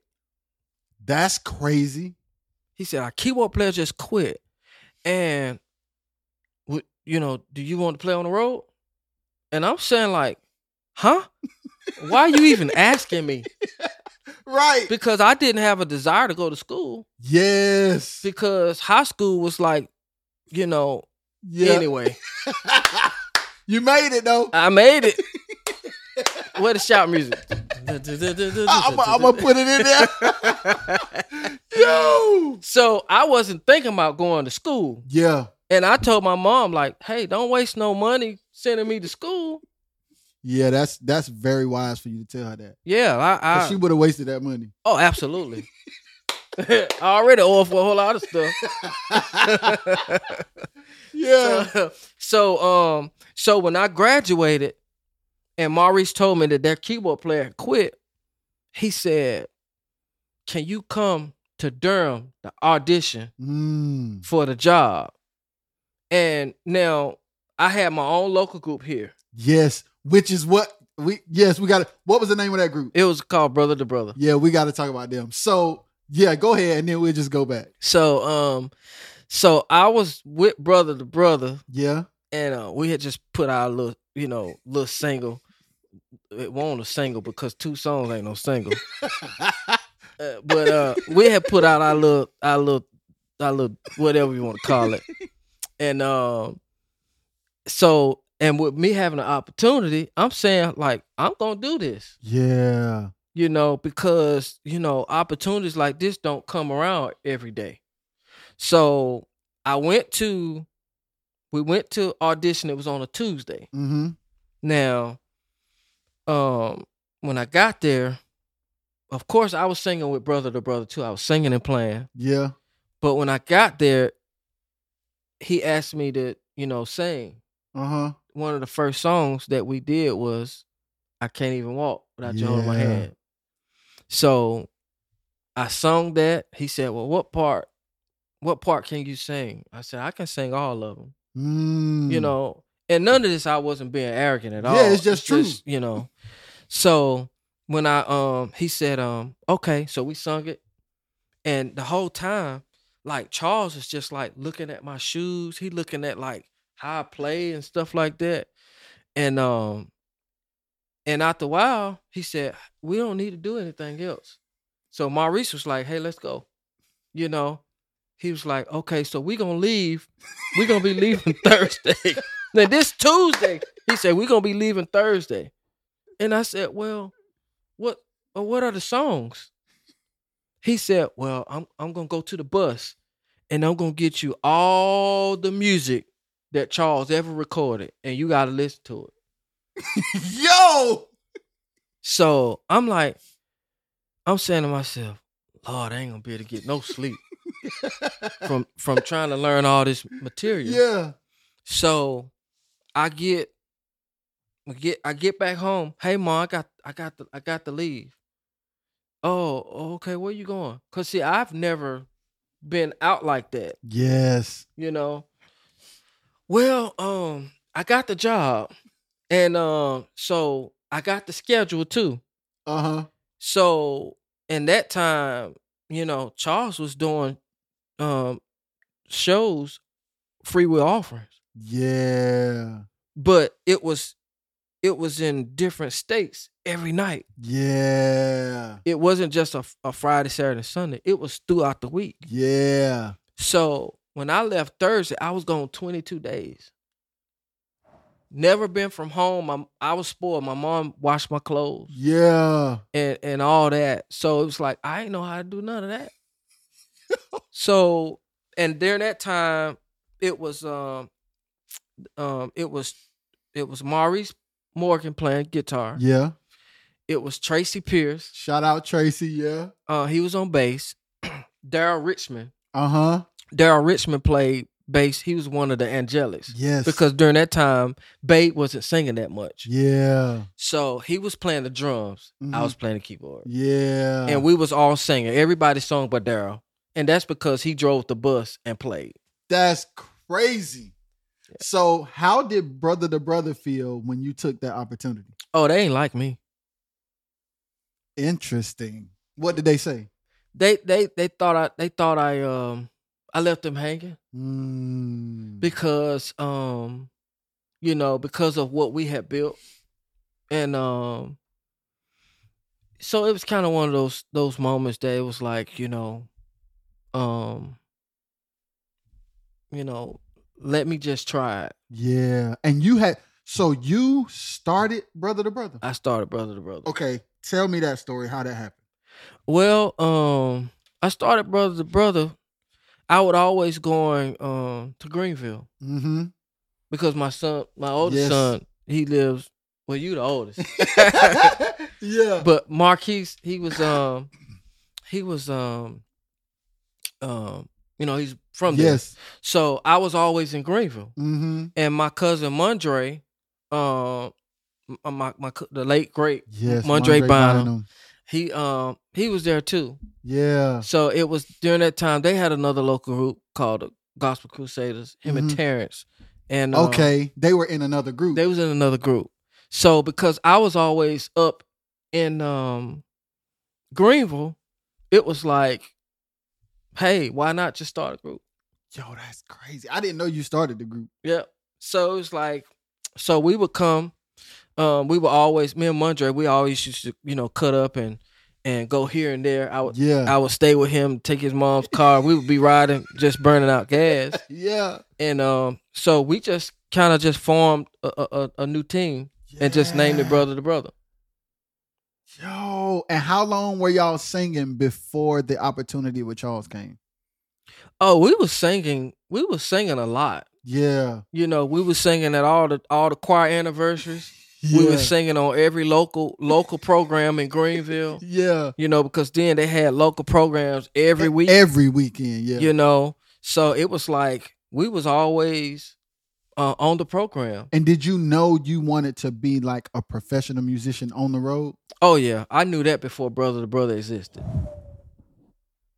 That's crazy. He said, "Our keyboard player just quit, and, you know, do you want to play on the road?" And I'm saying, like, "Huh? Why are you even asking me?" Right. Because I didn't have a desire to go to school. Yes. Because high school was like, you know, Yeah. anyway. you made it though. I made it. Where the shout music? I'm gonna put it in there. Yo. so I wasn't thinking about going to school, Yeah. And I told my mom like, "Hey, don't waste no money sending me to school." Yeah, that's that's very wise for you to tell her that. Yeah, I, I she would have wasted that money. oh, absolutely. I already owe for a whole lot of stuff. Yeah. So, so um so when I graduated and Maurice told me that their keyboard player quit, he said, Can you come to Durham to audition Mm. for the job? And now I had my own local group here. Yes. Which is what we yes, we got what was the name of that group? It was called Brother to Brother. Yeah, we got to talk about them. So yeah, go ahead and then we'll just go back. So um so I was with Brother to Brother Yeah. and uh, we had just put our little, you know, little single. It wasn't a single because two songs ain't no single. Uh, but uh, we had put out our little, our little, our little, whatever you want to call it, and um, so and with me having an opportunity, I'm saying like I'm gonna do this, yeah. you know, because you know opportunities like this don't come around every day. So I went to, we went to audition. It was on a Tuesday. Mm-hmm. Now, um, when I got there, of course I was singing with brother to brother too. I was singing and playing. Yeah. But when I got there, he asked me to, you know, sing. Uh-huh. One of the first songs that we did was I Can't Even Walk Without You Holding My Yeah. Hand. So I sung that. He said, Well, what part? What part can you sing? I said, I can sing all of them. Mm. You know, and none of this I wasn't being arrogant at all. Yeah, it's just true. you know. So when I um he said um okay, so we sung it, and the whole time like Charles is just like looking at my shoes. He looking at like how I play and stuff like that, and um and after a while he said we don't need to do anything else. So Maurice was like, hey, let's go. You know, he was like, okay, so we gonna leave. we gonna be leaving Thursday. now this Tuesday, he said, we gonna be leaving Thursday. And I said, well, what uh, what are the songs? He said, well, I'm I'm gonna go to the bus and I'm gonna get you all the music that Charles ever recorded, and you gotta listen to it. Yo, So I'm like, I'm saying to myself, Lord, I ain't gonna be able to get no sleep from from trying to learn all this material. yeah, So I get I get I get back home. Hey mom, I got I got the I got to leave. Oh, okay, where you going? Cause see, I've never been out like that, yes, you know. Well, um, I got the job. And um, so I got the schedule too. uh huh, So in that time, you know, Charles was doing um shows, free will offerings, yeah, but it was it was in different states every night. yeah, It wasn't just a, a Friday, Saturday, Sunday. It was throughout the week. yeah. So when I left Thursday, I was gone 22 days. Never been from home. I, I was spoiled. My mom washed my clothes. Yeah. and and all that. So it was like I ain't know how to do none of that. so and during that time, it was um um it was it was Maurice Morgan playing guitar. Yeah. It was Tracy Pierce. Shout out Tracy. Yeah. Uh, he was on bass. Daryl Richmond. Uh huh. Daryl Richmond played bass. He was one of the Angelics. Yes. Because during that time, Bate wasn't singing that much. Yeah. So he was playing the drums. I Mhm. was playing the keyboard. Yeah. and we was all singing. Everybody sung but Daryl, and that's because he drove the bus and played. That's crazy. So, how did brother to brother feel when you took that opportunity? Oh, they ain't like me. Interesting. What did they say? They they they thought I they thought I um I left them hanging Mm. because um you know because of what we had built, and um so it was kind of one of those those moments that it was like you know um you know let me just try it. Yeah. And you had so you started brother to brother. I started brother to brother. Okay. Tell me that story. How that happened. Well, um, I started brother to brother. I would always going um to Greenville Mm-hmm. because my son, my oldest Yes. son, he lives. Well, you the oldest, yeah. but Marquise, he was um, he was um, um, you know, he's from there. yes. So I was always in Greenville, Mm-hmm. and my cousin Mondre, um, m- my my cou- the late great Yes. Mondre. Bynum. he um he was there too. Yeah. So it was during that time they had another local group called the Gospel Crusaders. Him Mhm. and Terrence, and uh, Okay. They were in another group. they was in another group. So because I was always up in um Greenville, it was like, hey, why not just start a group? Yo, that's crazy. I didn't know you started the group. Yeah. So it was like, so we would come. Um, we were always me and Mondre, we always used to you know cut up and and go here and there. I would Yeah. I would stay with him, take his mom's car. We would be riding, just burning out gas. yeah. And um, so we just kind of just formed a, a, a- new team and just named it Brother to Brother. Yo, and how long were y'all singing before the opportunity with Charles came? Oh, we was singing. We was singing a lot. Yeah. You know, we was singing at all the all the choir anniversaries. Yeah. We were singing on every local local program in Greenville. yeah. You know, because then they had local programs every week. Every weekend, yeah. You know, so it was like we was always uh, on the program. and did you know you wanted to be like a professional musician on the road? Oh yeah, I knew that before Brother to Brother existed.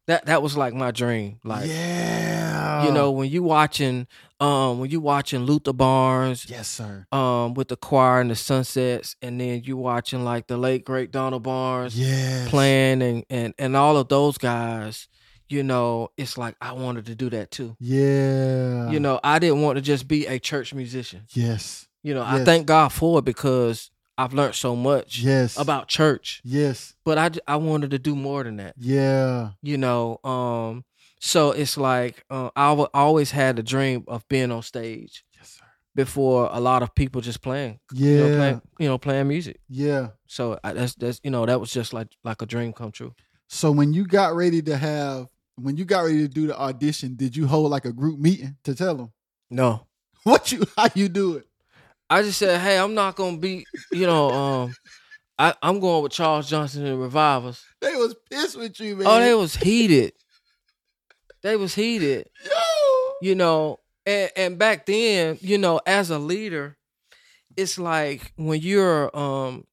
That that was like my dream. Like yeah. Yeah. you know, when you watching um when you watching Luther Barnes Yes, sir. um with the choir and the sunsets and then you watching like the late great Donald Barnes Yes. playing and, and and all of those guys, you know, it's like I wanted to do that too. Yeah. You know, I didn't want to just be a church musician. Yes. You know, I thank God for it because I've learned so much Yes. about church, Yes. but I, I wanted to do more than that. Yeah. You know, um so it's like uh, I wa- always had a dream of being on stage Yes, sir. before a lot of people just playing, Yeah. you know, playing, you know, playing music. yeah. So I, that's that's you know that was just like like a dream come true. So when you got ready to have when you got ready to do the audition, did you hold like a group meeting to tell them No, what you how you do it? I just said, hey, I'm not gonna be, you know, um, I I'm going with Charles Johnson and the Revivers. They was pissed with you, man. Oh, they was heated. They was heated. Yo. you know and, and back then you know as a leader it's like when you're um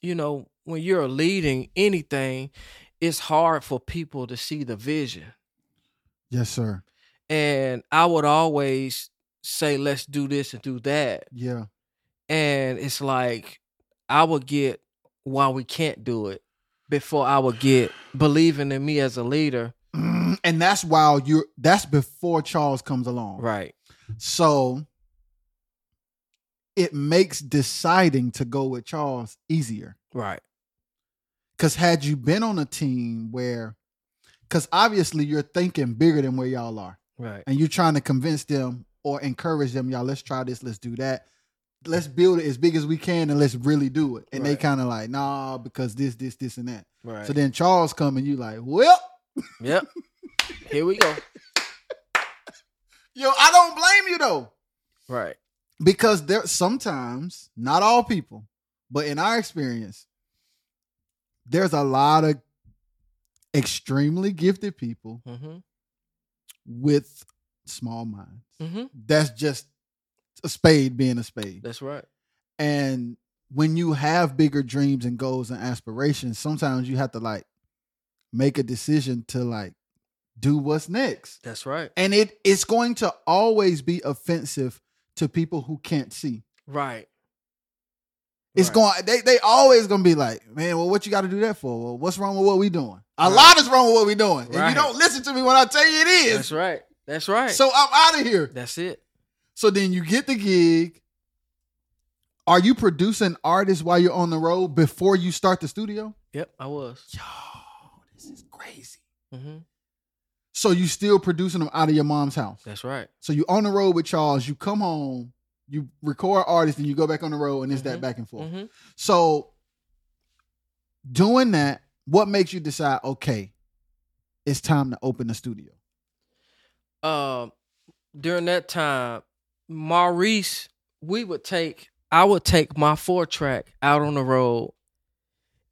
you know when you're leading anything it's hard for people to see the vision Yes, sir. and i would always say let's do this and do that Yeah. and it's like i would get why we can't do it before i would get believing in me as a leader Mm, And that's while you're that's before Charles comes along. right So it makes deciding to go with Charles easier. right Cause had you been on a team where because obviously you're thinking bigger than where y'all are. right and you're trying to convince them or encourage them, y'all, let's try this, let's do that. Let's build it as big as we can and let's really do it. And they kind of like, nah, because this, this, this, and that. right So then Charles come and you like, well, yep here we go yo, I don't blame you though. right Because there sometimes, not all people, but in our experience, there's a lot of extremely gifted people mm-hmm with small minds. mm-hmm That's just a spade being a spade. That's right. And when you have bigger dreams and goals and aspirations, sometimes you have to like make a decision to like do what's next. That's right. And it it's going to always be offensive to people who can't see. Right. It's Right. going they they always gonna be like, man, well, what you got to do that for? Well, what's wrong with what we doing? A Right. lot is wrong with what we doing, and you don't listen to me when I tell you it is. That's right. That's right. So I'm out of here. That's it. So then you get the gig. Are you producing artists while you're on the road before you start the studio? Yep, I was. Yo, this is crazy. hmm So you still producing them out of your mom's house. That's right. So you on the road with Charles. You come home, you record artists, and you go back on the road, and it's that Mhm. back and forth. hmm So doing that, what makes you decide? Okay, it's time to open the studio. Um, during that time, Maurice, we would take, I would take my four track out on the road,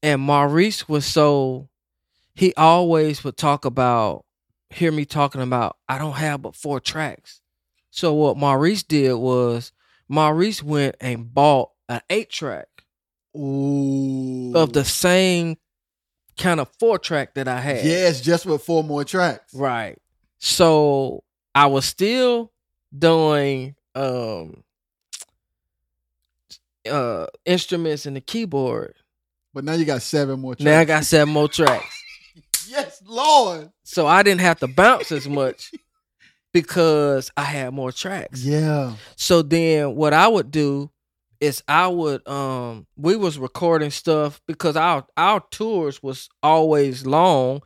and Maurice was so, he always would talk about, hear me talking about, I don't have but four tracks. So what Maurice did was, Maurice went and bought an eight track Ooh, of the same kind of four track that I had. yes, just with four more tracks. Right. So I was still doing um uh instruments and the keyboard. But now you got seven more tracks. Now I got seven more tracks. yes, Lord. So I didn't have to bounce as much because I had more tracks. Yeah. So then what I would do is I would um we was recording stuff because our our tours was always long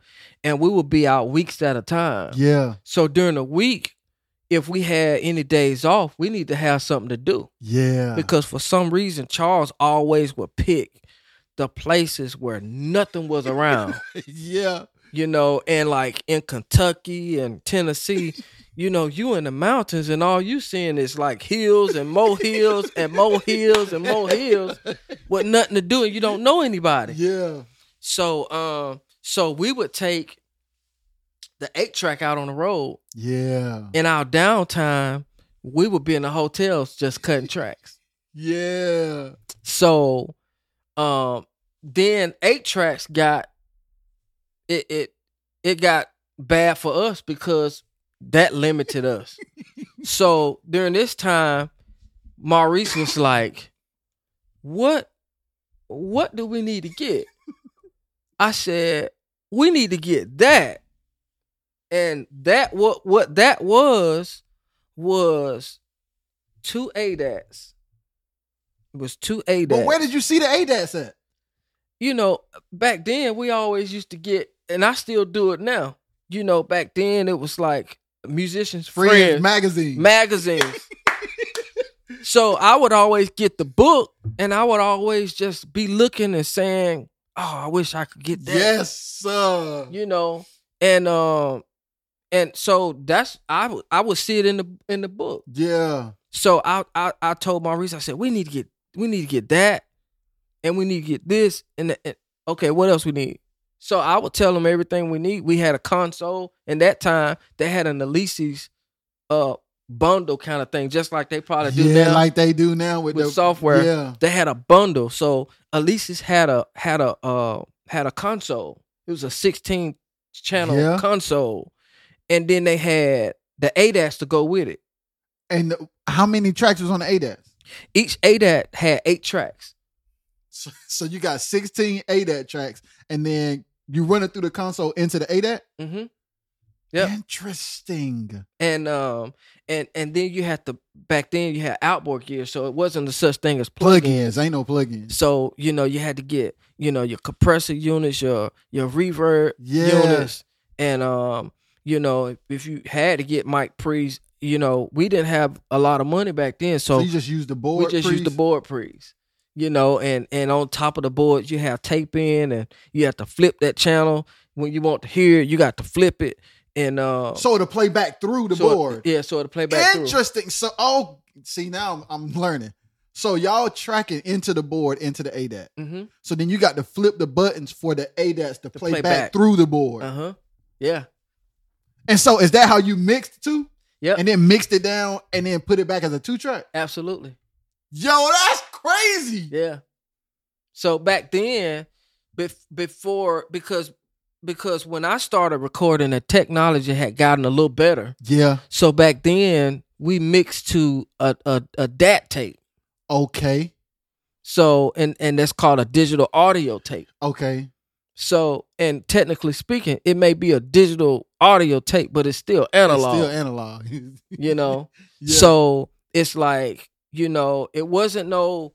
and we would be out weeks at a time. Yeah. So during the week, if we had any days off, we need to have something to do. Yeah. Because for some reason, Charles always would pick the places where nothing was around, yeah. you know, and like in Kentucky and Tennessee, you know, you in the mountains and all you seeing is like hills and more hills and more hills and more hills with nothing to do and you don't know anybody. Yeah. So um so we would take the eight track out on the road Yeah. in our downtime, we would be in the hotels just cutting tracks. Yeah. So, um, then eight tracks got it. It it got bad for us because that limited us. so during this time, Maurice was like, "What, what do we need to get?" I said, "We need to get that." And that what what that was was two ADATs. It was two ADATs. But where did you see the ADATs at? you know, back then we always used to get, and I still do it now. You know, back then it was like musicians' Friends, friends, magazine. magazines. so I would always get the book, and I would always just be looking and saying, "Oh, I wish I could get that." yes, sir. you know, and um, and so that's I would I would see it in the in the book. Yeah. So I I I told Maurice, I said, we need to get we need to get that, and we need to get this, and, the, and okay, what else we need? So I would tell them everything we need. We had a console, and that time they had an Alesis uh bundle kind of thing, just like they probably do yeah, now like they do now with, with the software. Yeah. They had a bundle, so Alesis had a had a uh had a console. It was a sixteen channel Yeah. console, and then they had the ADATs to go with it. And how many tracks was on the ADATs? Each ADAT had eight tracks. So, so you got 16 ADAT tracks, and then you run it through the console into the ADAT? Mm-hmm. Yep. Interesting. And um and and then you had to back then you had outboard gear, so it wasn't a such thing as plug-in. Plugins. Ain't no plugins. So you know you had to get you know your compressor units, your your reverb Yeah. units, and um you know if you had to get mic pre's, you know we didn't have a lot of money back then, So, so you just use the board. we just used the board pre's. You know, and and on top of the board you have tape in, and you have to flip that channel when you want to hear it. You got to flip it, and uh, So to play back through the so it- board. yeah, so to play back through. Interesting. So, oh, see now I'm, I'm learning. So y'all tracking into the board into the ADAT. Mm-hmm. So then you got to flip the buttons for the ADATs to, play, play back, back. through the board. Uh huh. Yeah. And so is that how you mixed too? Yeah. And then mixed it down and then put it back as a two track? Absolutely. Yo, that's crazy. Yeah. So back then, bef- before because because when I started recording, the technology had gotten a little better. Yeah. So back then, we mixed to a a, a DAT tape. Okay. So and and that's called a digital audio tape. Okay. So and technically speaking, it may be a digital audio tape, but it's still analog. It's still analog. you know. Yeah. So it's like, you know, it wasn't no,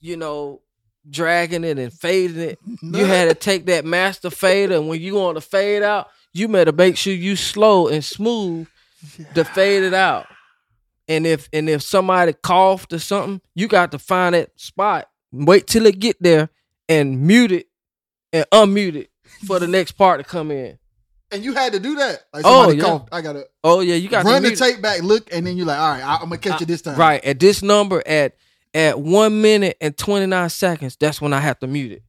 you know, dragging it and fading it. You had to take that master fader, and when you want to fade out, you better make sure you slow and smooth to fade it out. And if and if somebody coughed or something, you got to find that spot, wait till it get there, and mute it and unmute it for the next part to come in. and you had to do that. Like Oh, yeah. coughed, I gotta Oh yeah, you got run to the tape back, look, and then you're like, all right, I, I'm gonna catch I- you this time. Right. At this number at at one minute and twenty nine seconds, that's when I have to mute it.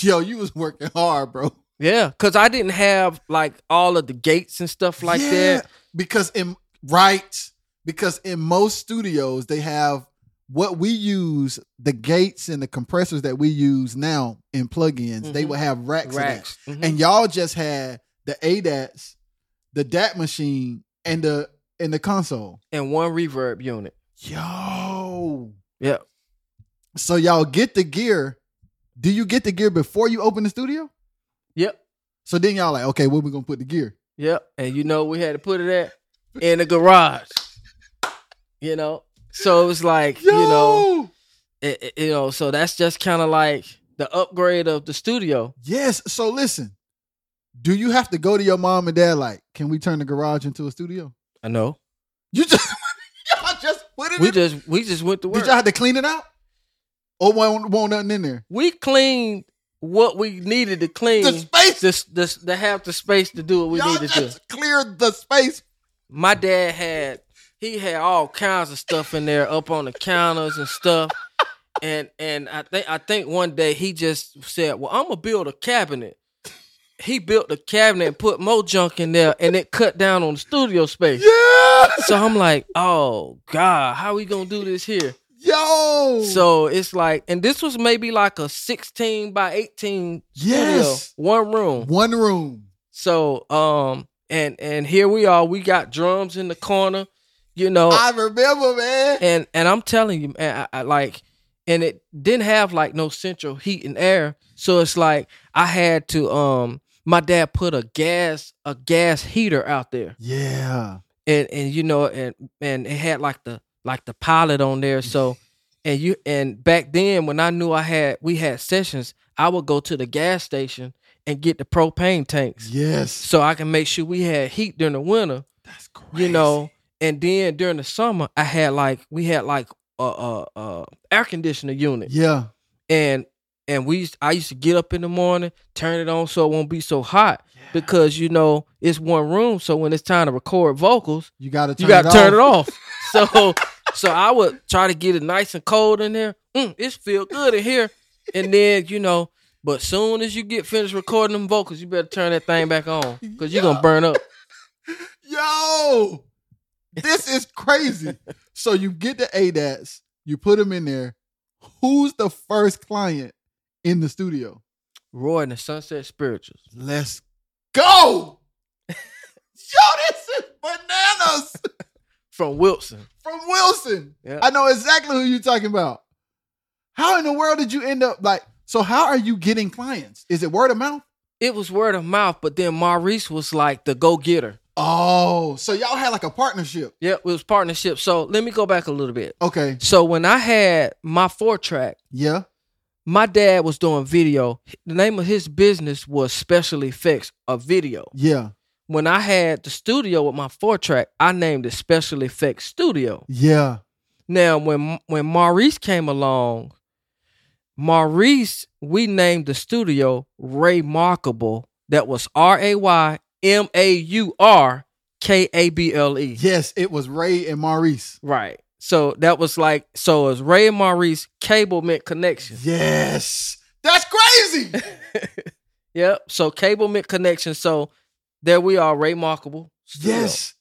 Yo, you was working hard, bro. Yeah. Cause I didn't have like all of the gates and stuff like Yeah, that. Because in right, because in most studios they have what we use, the gates and the compressors that we use now in plugins, they Mhm. will have racks, of that. Racks. Mhm. and y'all just had the ADATs, the DAT machine, and the and the console. And one reverb unit. Yo, Yeah. so y'all get the gear. Do you get the gear before you open the studio? Yep. So then y'all like, okay, where we gonna put the gear? Yep. And you know we had to put it at in the garage. You know? So it was like, you know, it, it- you know, so that's just kind of like the upgrade of the studio. Yes. So listen, do you have to go to your mom and dad like, can we turn the garage into a studio? I know. You just y'all just it We just we just went to work. Did y'all have to clean it out? Or won't, won't nothing in there? we cleaned what we needed to clean. The space. this this to have the space to do what we y'all need to do. cleared the space. My dad had he had all kinds of stuff in there up on the counters and stuff. And and I think I think one day he just said, "Well, I'm gonna build a cabinet." He built a cabinet and put more junk in there, and it cut down on the studio space. Yeah. So I'm like, "Oh God, how we gonna do this here?" Yo. So it's like, and this was maybe like a 16 by 18 studio, Yes. one room. one room. So um and and here we are. We got drums in the corner, you know, I remember, man. and and I'm telling you, man, I, I like, and it didn't have like no central heat and air, so it's like I had to. Um, my dad put a gas a gas heater out there, Yeah. and and you know, and and it had like the like the pilot on there, so. And you and back then when I knew I had we had sessions, I would go to the gas station and get the propane tanks Yes. so I can make sure we had heat during the winter That's crazy. you know. And then during the summer, I had like we had like a, a, a air conditioner unit, Yeah. and and we used, I used to get up in the morning, turn it on so it won't be so hot because you know it's one room. So when it's time to record vocals, You got to turn you got to it turn it off. off. So so I would try to get it nice and cold in there. Mm, it's feel good in here, and then you know. But soon as you get finished recording them vocals, you better turn that thing back on because you're gonna burn up. Yo, this is crazy. so you get the ADATs, you put them in there. Who's the first client in the studio? Roy and the Sunset Spirituals. Let's go. Yo, this is bananas from Wilson. from Wilson. Yeah. I know exactly who you're talking about. How in the world did you end up like? So how are you getting clients? Is it word of mouth? It was word of mouth, but then Maurice was like the go getter. Oh, so y'all had like a partnership. Yep, it was partnership. So let me go back a little bit. Okay. So when I had my four track, Yeah. My dad was doing video. The name of his business was Special Effects of Video. Yeah. When I had the studio with my four track, I named it Special Effects Studio. Yeah. Now, when when Maurice came along, Maurice, we named the studio Ray Markable. That was R A Y M A U R K A B L E. Yes, it was Ray and Maurice. Right. So that was like so. Was Ray and Maurice. Cable meant connection. Yes. That's crazy. Yep. So cable meant connection. So there we are, Ray Markable. Studio. yes.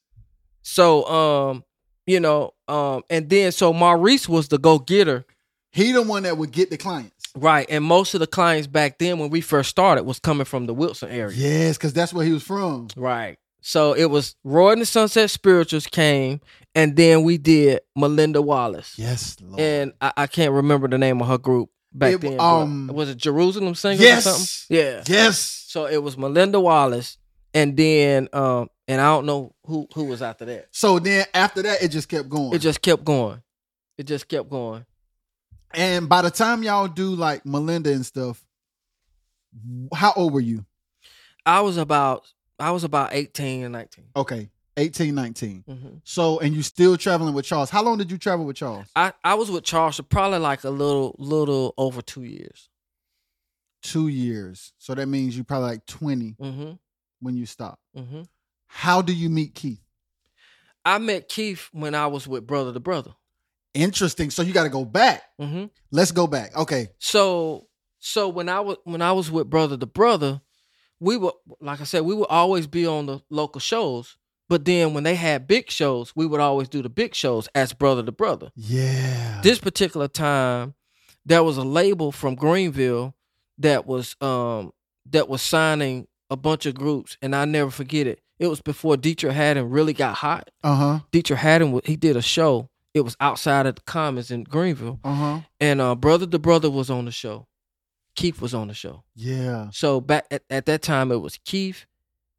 So um, you know, um, and then so Maurice was the go getter. He the one that would get the clients. Right. And most of the clients back then when we first started was coming from the Wilson area. Yes, because that's where he was from. Right. So it was Roy and the Sunset Spirituals came, and then we did Melinda Wallace. Yes, Lord. And I, I can't remember the name of her group back It- then. um, was it Jerusalem Singers yes. or something? Yeah. yes. So it was Melinda Wallace, and then um, and I don't know who who was after that. So then after that, it just kept going. It just kept going. It just kept going. and by the time y'all do like Melinda and stuff, how old were you? I was about I was about eighteen and nineteen. Okay, 18, 19. hmm So, and you still traveling with Charles. How long did you travel with Charles? I I was with Charles for probably like a little little over two years. Two years. So that means you probably like 20 hmm when you stopped. hmm How do you meet Keith? I met Keith when I was with Brother to Brother. Interesting. So you got to go back. hmm Let's go back. Okay. So so when I was when I was with Brother to Brother, we would like I said, we would always be on the local shows. But then when they had big shows, we would always do the big shows as Brother to Brother. Yeah. This particular time, there was a label from Greenville that was um that was signing a bunch of groups, and I never forget it. It was before Dietrich Haddon really got hot. Uh huh. Dietrich Haddon he did a show. It was outside of the Commons in Greenville, Uh huh. and uh, Brother to Brother was on the show. Keith was on the show. Yeah. So back at, at that time, it was Keith,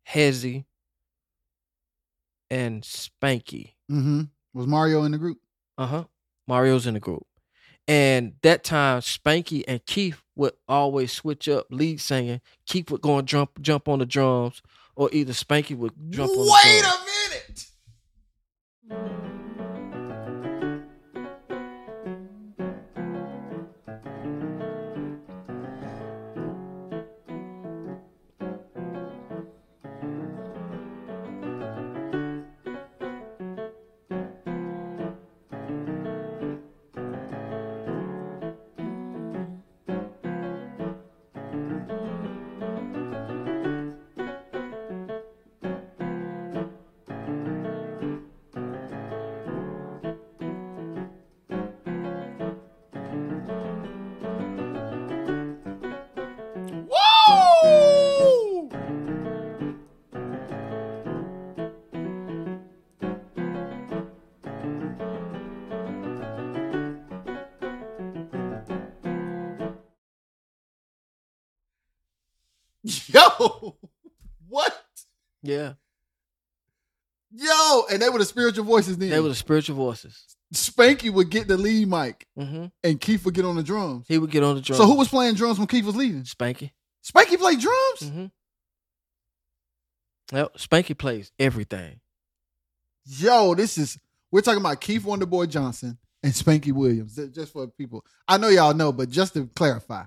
Hezzy, and Spanky. Mm-hmm. Was Mario in the group? Uh huh. Mario's in the group. And that time, Spanky and Keith would always switch up lead singing. Keith would go and jump jump on the drums, or either Spanky would jump on the Wait a minute. Were the spiritual voices then. they were the spiritual voices. Spanky would get the lead mic, hmm and Keith would get on the drums. He would get on the drums. So who was playing drums when Keith was leading? Spanky? Spanky played drums. hmm Yep, Spanky plays everything. Yo, this is we're talking about Keith Wonderboy Johnson and Spanky Williams. Just for people, I know y'all know, but just to clarify,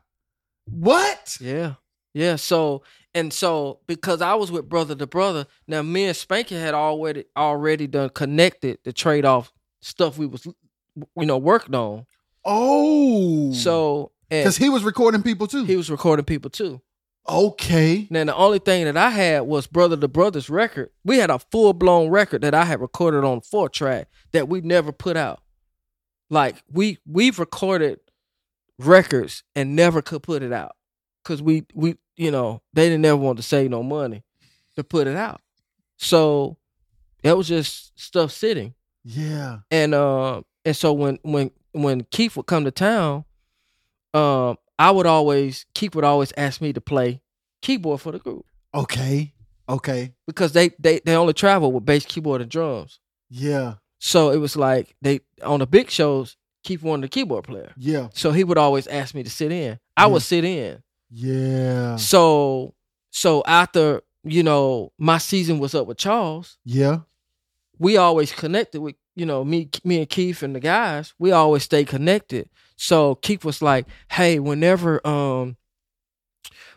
what? Yeah. Yeah. So and so because I was with brother to brother, now me and Spanky had already already done connected the trade off stuff we was you know working on. Oh, So because he was recording people too. he was recording people too. okay, Now the only thing that I had was brother to brother's record. We had a full blown record that I had recorded on four track that we never put out. Like we we've recorded records and never could put it out because we we you know they didn't ever want to save no money to put it out. So that was just stuff sitting. yeah, And uh, and so when when when Keith would come to town, um, I would always Keith would always ask me to play keyboard for the group okay, okay, because they they they only travel with bass, keyboard, and drums. yeah, So it was like they on the big shows, Keith wanted the keyboard player. yeah, So he would always ask me to sit in. I would sit in. Yeah, So so after you know my season was up with Charles, yeah, we always connected with you know me me and Keith and the guys. We always stay connected. So Keith was like, "Hey, whenever um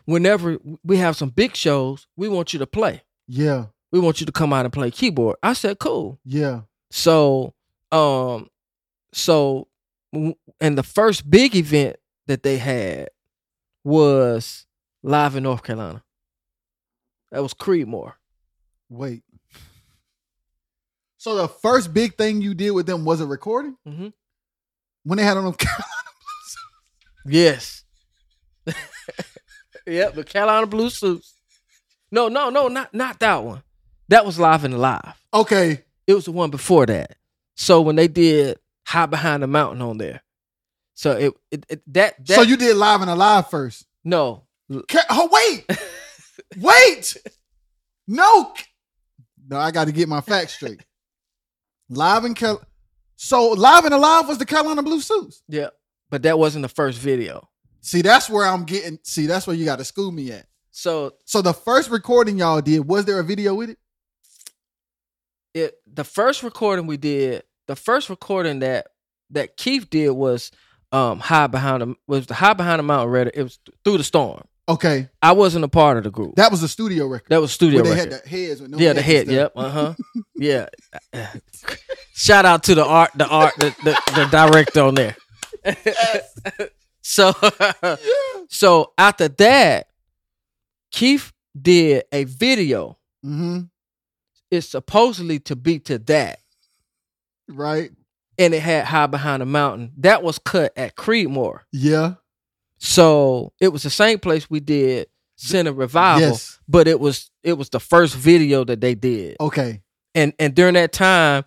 whenever we have some big shows, we want you to play. yeah, We want you to come out and play keyboard." I said, "Cool." yeah. So um so and the first big event that they had was live in North Carolina. That was Creedmoor. Wait. So the first big thing you did with them was a recording Mm-hmm. when they had on them. Yes. yep, the Carolina Blue Suits. No, no, no, not not that one. That was live and live. okay, It was the one before that. So when they did High Behind the Mountain on there. So it, it, it that, that so you did live and alive first. no. Oh wait, wait, no, no. I got to get my facts straight. Live and Cal- so live and alive was the Carolina Blue Suits. Yeah. But that wasn't the first video. See, that's where I'm getting. See, that's where you got to school me at. So So the first recording y'all did was there a video with it? it the first recording we did, the first recording that that Keith did was um High Behind the was the High Behind the Mountain record. It was through the storm. Okay, I wasn't a part of the group. that was a studio record. That was studio where they record. had the heads with no yeah, the head. Yep. Uh huh. yeah. Shout out to the art, the art, the the, the director on there. so, so after that, Keith did a video. Mm-hmm. It's supposedly to be to that, Right. And it had High Behind the Mountain. That was cut at Creedmoor. Yeah. So it was the same place we did Center Revival, Yes. but it was it was the first video that they did. Okay. and and during that time,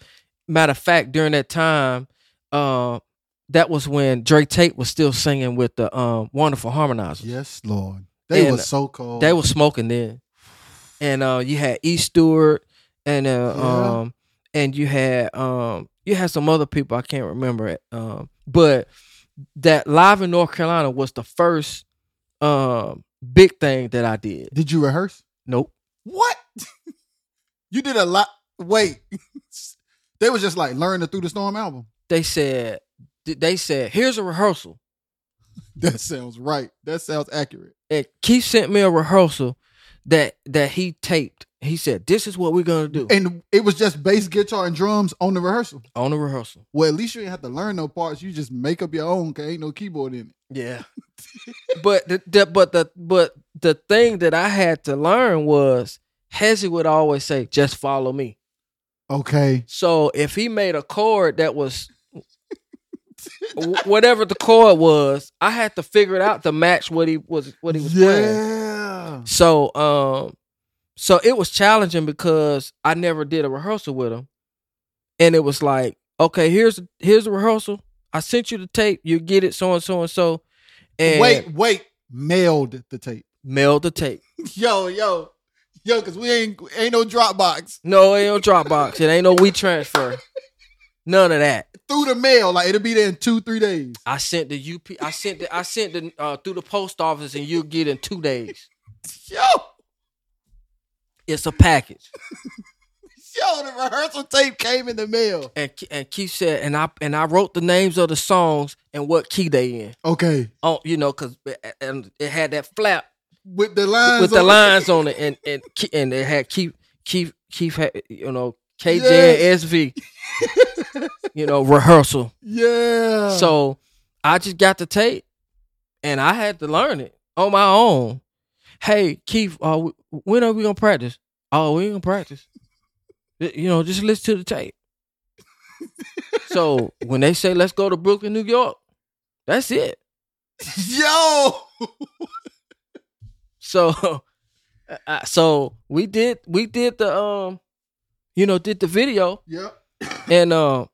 matter of fact, during that time, uh, that was when Drake Tate was still singing with the um, Wonderful Harmonizers. Yes, Lord. They And was so cold. They were smoking then, and uh, you had E Stewart, and uh, Yeah. um, and you had um, you had some other people I can't remember it, um, but that live in North Carolina was the first um big thing that I did. Did you rehearse? Nope. What? you did a lot. Wait. they was just like learn the Through the Storm album. They said they said here's a rehearsal. That sounds right. That sounds accurate. and Keith sent me a rehearsal that that he taped. He said, "This is what we're gonna do And it was just bass, guitar, and drums on the rehearsal. on the rehearsal." Well, at least you didn't have to learn no parts. You just make up your own. Cause ain't no keyboard in it. Yeah, but the, the but the but the thing that I had to learn was Hezzy would always say, "Just follow me." Okay. So if he made a chord that was whatever the chord was, I had to figure it out to match what he was what he was playing. Yeah. So um so it was challenging because I never did a rehearsal with him. And it was like, okay, here's here's the rehearsal. I sent you the tape, you get it so and so and so. And Wait, wait. Mailed the tape. Mailed the tape. Yo, yo, yo, because we ain't ain't no Dropbox No, ain't no Dropbox. It ain't no WeTransfer. None of that. through the mail. Like it'll be there in two, three days. I sent the UP. I sent the. I sent the uh, through the post office, and you'll get in two days. Yo, It's a package. yo, the rehearsal tape came in the mail. And and Keith said, and I and I wrote the names of the songs and what key they in. Okay, Oh, you know, cause and it had that flap with the lines. with the on it. on it, and and and it had Keith Keith Keith had you know KJ Yes. and SV. you know rehearsal. Yeah. So I just got the tape, and I had to learn it on my own. Hey Keith, uh, when are we gonna practice? Oh, we ain't gonna practice. You know, just listen to the tape. so when they say let's go to Brooklyn, New York, that's it. yo, So, uh, so we did we did the um, you know, did the video, yep. and um,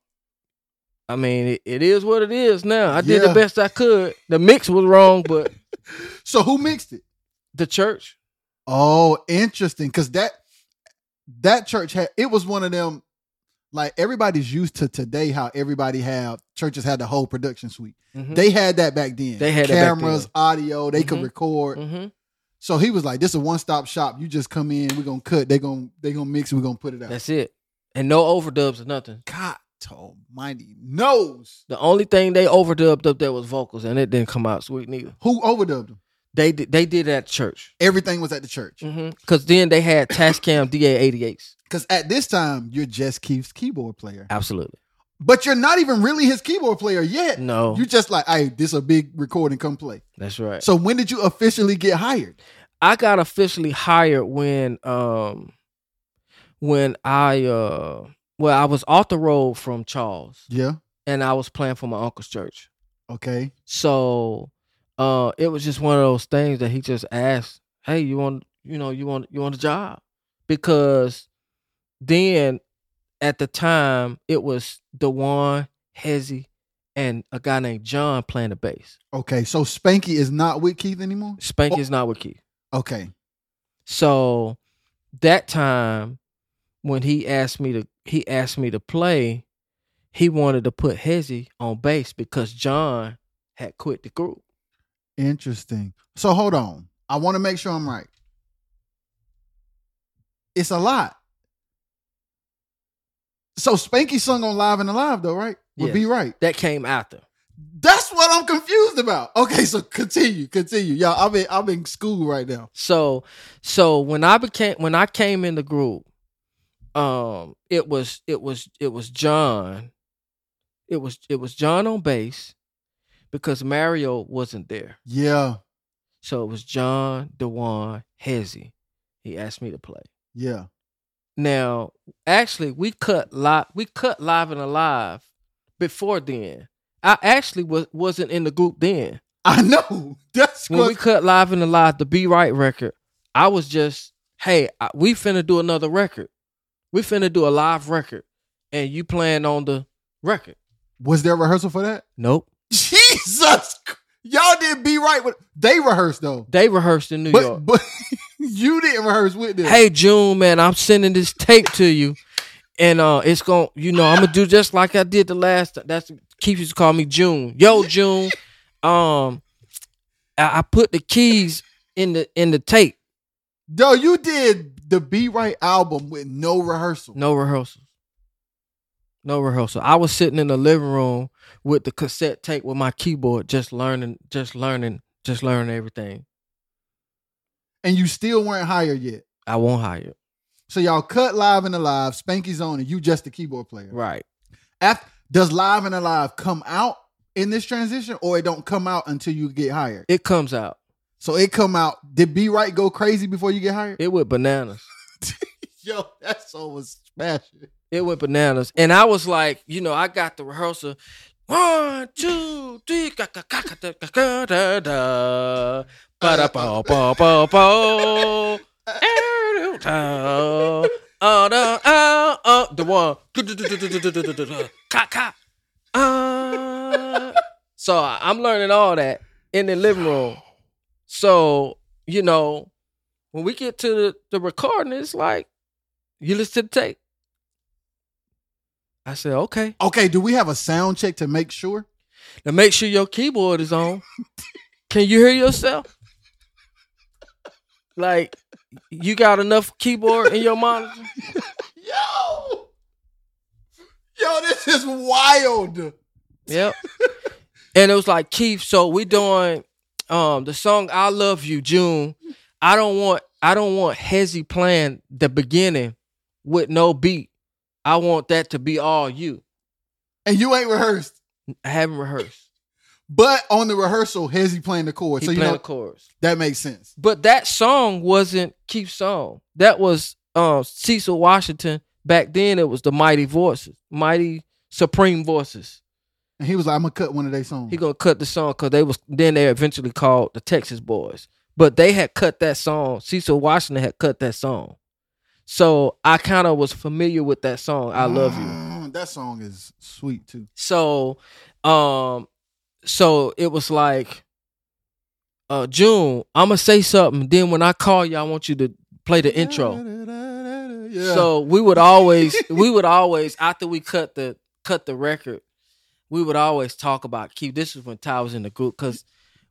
I mean it, it is what it is now. I did Yeah. the best I could. The mix was wrong, but So who mixed it? The church. Oh, interesting. Because that that church had it was one of them. Like everybody's used to today, how everybody have churches had the whole production suite. Mhm. They had that back then. They had cameras, then. audio. They could Mhm. record. hmm So he was like, "This is a one stop shop. You just come in. We're gonna cut. They gonna they gonna mix. We're gonna put it out." That's it. And no overdubs or nothing. God Almighty knows The only thing they overdubbed up there was vocals, and it didn't come out sweet neither. who overdubbed them. They did. They did it at church. Everything was at the church. Because then they had Tascam DA88s. Because at this time, you're just Keith's keyboard player, Absolutely. but you're not even really his keyboard player yet. No, You're just like, hey, this a big recording. Come play. that's right. So when did you officially get hired? I got officially hired when um when I uh well I was off the road from Charles Yeah. and I was playing for my uncle's church. Okay. So uh it was just one of those things that he just asked, "Hey, you want you know, you want you want a job?" Because then at the time it was Dewan, Hezzy, and a guy named John playing the bass. Okay. So Spanky is not with Keith anymore. Spanky is not with Keith. Okay. So that time when he asked me to he asked me to play, he wanted to put Hezzy on bass because John had quit the group. Interesting. So hold on. I want to make sure I'm right. It's a lot. So Spanky sung on Live and Alive though, right? Would Yes. be right. That came after. That's what I'm confused about. Okay, so continue, continue. Y'all, I'm in I'm in school right now. So so when I became when I came in the group, um it was it was it was John. It was it was John on bass because Mario wasn't there. Yeah, So it was John, Dewan, Hezzy. He asked me to play. yeah. Now, actually, we cut live. We cut live and alive before then. I actually was wasn't in the group then. I know. That's When we cut live and alive, the Be Right record, I was just, hey, I, we finna do another record. We finna do a live record, and you playing on the record. was there rehearsal for that? Nope, Jesus, y'all didn't be right with. They rehearsed though, they rehearsed in New but York. but you didn't rehearse with them. Hey June, man, I'm sending this tape to you, and uh, it's gonna, you know, I'm gonna do just like I did the last. That's Keith used to call me June. Yo, June. Um, I, I put the keys in the in the tape. Yo, you did the Be Right album with no rehearsal. No rehearsal. No rehearsal. I was sitting in the living room with the cassette tape with my keyboard, just learning, just learning, just learning everything. and you still weren't hired yet. I won't hire. So y'all cut live and alive, Spanky's on, and you just the keyboard player. Right. After, does live and alive come out in this transition, or it don't come out until you get hired? It comes out. So it come out. Did Be Right go crazy before you get hired? It went bananas. Yo, that song was smashing. It went bananas. And I was like, you know, I got the rehearsal. One, two, three, ka ka ka da da da. Ba da ba ba ba ba. Oh, oh, oh, oh, the one. Ka ka. Uh, so I'm learning all that in the living room. So you know, when we get to the, the recording, it's like you listen to the tape. I said, okay. Okay, do we have a sound check to make sure? Now make sure your keyboard is on. Can you hear yourself? Like you got enough keyboard in your monitor? Yo, yo, this is wild. Yep. and it was like Keith. So we doing um the song "I Love You" June. I don't want I don't want Hezzy playing the beginning with no beat. I want that to be all you. And you ain't rehearsed, I haven't rehearsed. but on the rehearsal, Hezzy playing the chorus? He so you playing know the chorus. that makes sense. But that song wasn't Keith's song. That was uh, Cecil Washington. Back then, it was the Mighty Voices, Mighty Supreme Voices. And he was like, "I'm gonna cut one of their songs." He gonna cut the song because they was then they eventually called the Texas Boys. But they had cut that song. Cecil Washington had cut that song. So I kind of was familiar with that song. I love you. Mm, That song is sweet too. So, um, so it was like, uh, June. I'm gonna say something. Then when I call you, I want you to play the intro. Yeah. So we would always, we would always after we cut the cut the record, we would always talk about keep. This is when Ty was in the group because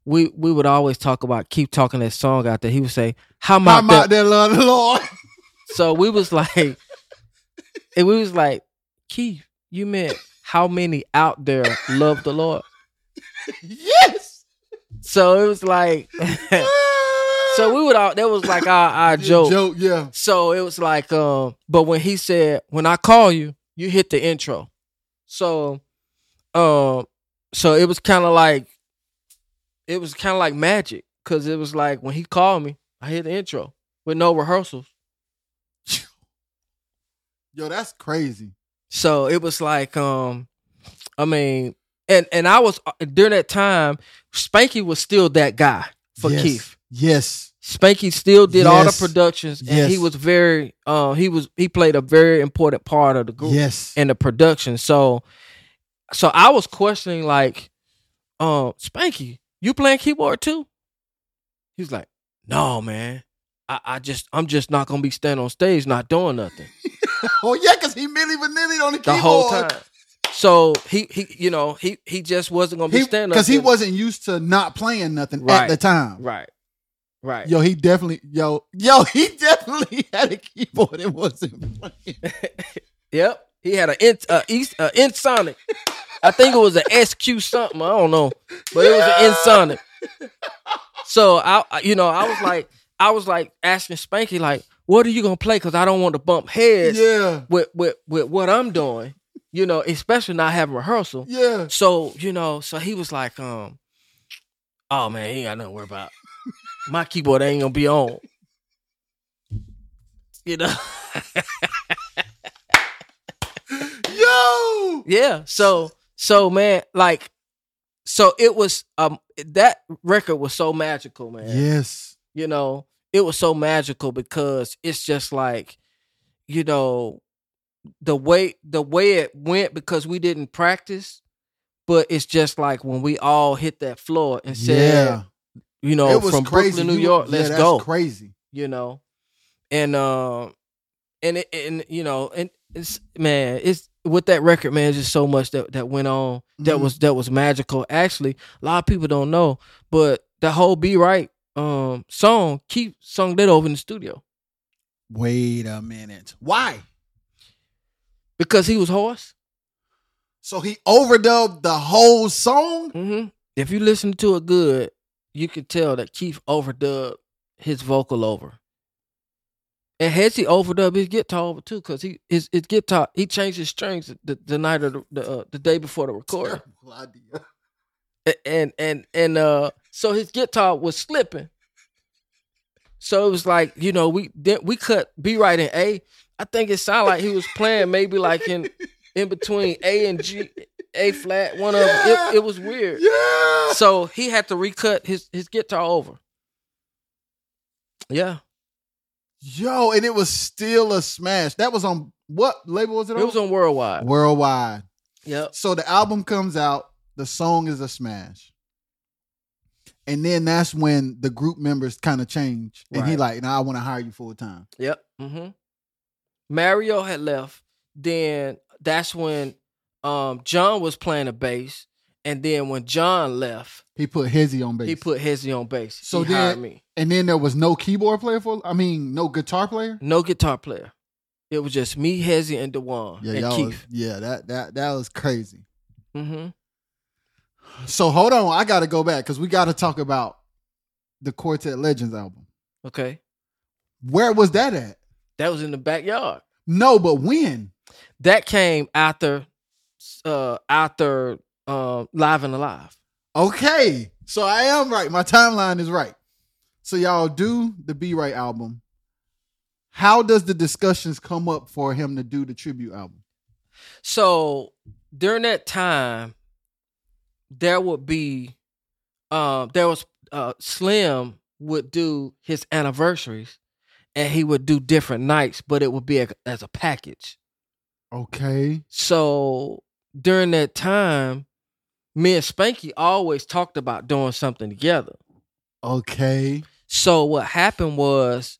we we would always talk about keep talking that song out there. He would say, "How about I'm that?" out there, love the Lord. So we was like, and we was like, Keith, you meant how many out there love the Lord? yes. So it was like, so we would all that was like our, our joke. Joke, yeah. So it was like, um, but when he said, when I call you, you hit the intro. So, um, so it was kind of like, it was kind of like magic because it was like when he called me, I hit the intro with no rehearsals. Yo, that's crazy. So it was like, um, I mean, and and I was uh, during that time, Spanky was still that guy for Yes. Keith. Yes. Spanky still did all the productions, and Yes. he was very, uh, he was he played a very important part of the group Yes. and the production. So, so I was questioning like, um, Spanky, you playing keyboard too? He's like, no, man. I, I just I'm just not gonna be standing on stage not doing nothing. oh yeah, because he Milli Vanilli on the the keyboard. The whole time. So he he you know he he just wasn't gonna be standing up. Because he wasn't used to not playing nothing Right. at the time. right right Yo, he definitely, yo, yo, he definitely had a keyboard and wasn't playing. yep he had an in uh, east uh, Ensoniq I think it was an SQ something I don't know but it was an Ensoniq so I- you know I was like I was like asking Spanky like what are you gonna play because I don't want to bump heads Yeah, with with with what I'm doing you know especially not having rehearsal yeah. So, you know, so he was like, um, oh man, he ain't got nothing to worry about. My keyboard ain't gonna be on. You know? Yo, yeah. So so man, like so it was um that record was so magical, man. yes, You know, it was so magical because it's just like, you know, the way the way it went because we didn't practice, but it's just like when we all hit that floor and said, yeah. you know, it was from crazy. Brooklyn, New York, yeah, let's that's go. Crazy. You know, and um, and it, and you know, and it's man, it's with that record, man. Just so much that that went on that Mhm. was that was magical. Actually, a lot of people don't know, but the whole "Be Right" um song, Keith sung that over in the studio Wait a minute. Why? because he was hoarse. So he overdubbed the whole song. hmm If you listen to it good, you can tell that Keith overdubbed his vocal over. And Hezzy overdubbed his guitar over too, cause he his, his guitar he changed his strings the, the night of the the, uh, the day before the recording, Terrible idea. And and and uh so his guitar was slipping. So it was like you know we we cut Be Right in A. I think it sounded like he was playing maybe like in in between A and G, A flat, one of them. Yeah. It, it was weird. Yeah. So he had to recut his his guitar over. Yeah, Yo, and it was still a smash. That was on what label was it on? it was on Worldwide. Worldwide. Yep. So the album comes out, the song is a smash. And then that's when the group members kind of change, and he like, "Now I want to hire you full time." Yep. Mm-hmm. Mario had left. Then that's when um John was playing the bass. And then when John left, He put Hezzy on bass. he put Hezzy on bass. So he hired then- me. and then there was no keyboard player for. I mean, no guitar player. No guitar player. It was just me, Hezzy, and Dewan Yeah, and. Keith. yeah, that that that was crazy. Mm-hmm. So hold on, I got to go back because we got to talk about the Quartet Legends album. Okay. Where was that at? That was in the backyard. No, but when? That came after uh after um Live and Alive. Okay, so I am right. My timeline is right. So y'all do the Be Right album. How does the discussions come up for him to do the tribute album? So during that time, there would be, um, there was uh, Slim would do his anniversaries, and he would do different nights, but it would be a, as a package. Okay, So during that time, me and Spanky always talked about doing something together. okay, So what happened was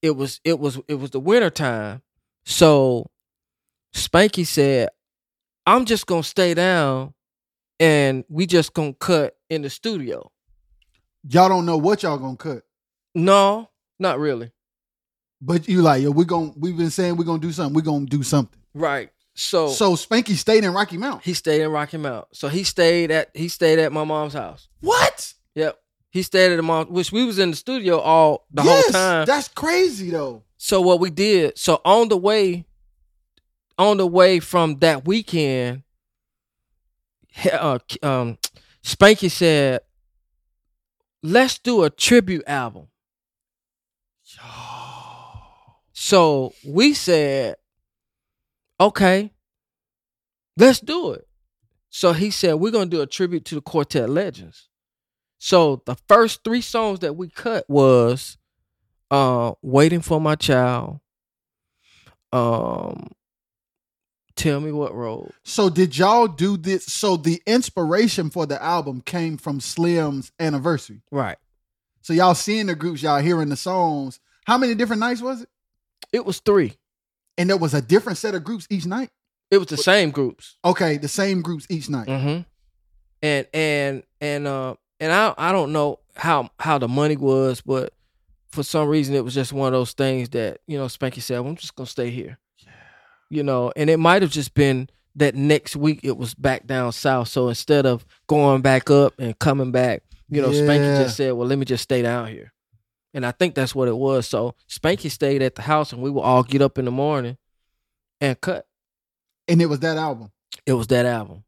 it was it was it was the winter time. So Spanky said, I'm just gonna stay down and we just gonna cut in the studio. y'all don't know what y'all gonna cut, No, not really. but you like, yo, we gonna we've been saying we're gonna do something. We're gonna do something. Right. So, So Spanky stayed in Rocky Mount. he stayed in Rocky Mount. So he stayed at he stayed at my mom's house. What? Yep. He stayed at the mom which we was in the studio all the yes, whole time. That's crazy though. So what we did, so on the way, on the way from that weekend, uh, um, Spanky said, "Let's do a tribute album." So we said, "Okay, let's do it." So he said, "We're gonna do a tribute to the Quartet Legends." So the first three songs that we cut was uh waiting for my child um tell me what road So did y'all do this? So the inspiration for the album came from Slim's anniversary. right So y'all seeing the groups, y'all hearing the songs. How many different nights was it? it was three And there was a different set of groups each night. it was the same groups Okay, the same groups each night. mm-hmm and and and uh and i i don't know how how the money was but for some reason it was just one of those things that you know spanky said well, i'm just gonna stay here you know and it might have just been that next week it was back down south so instead of going back up and coming back you know spanky just said well let me just stay down here and i think that's what it was so spanky stayed at the house and we would all get up in the morning and cut And it was that album. it was that album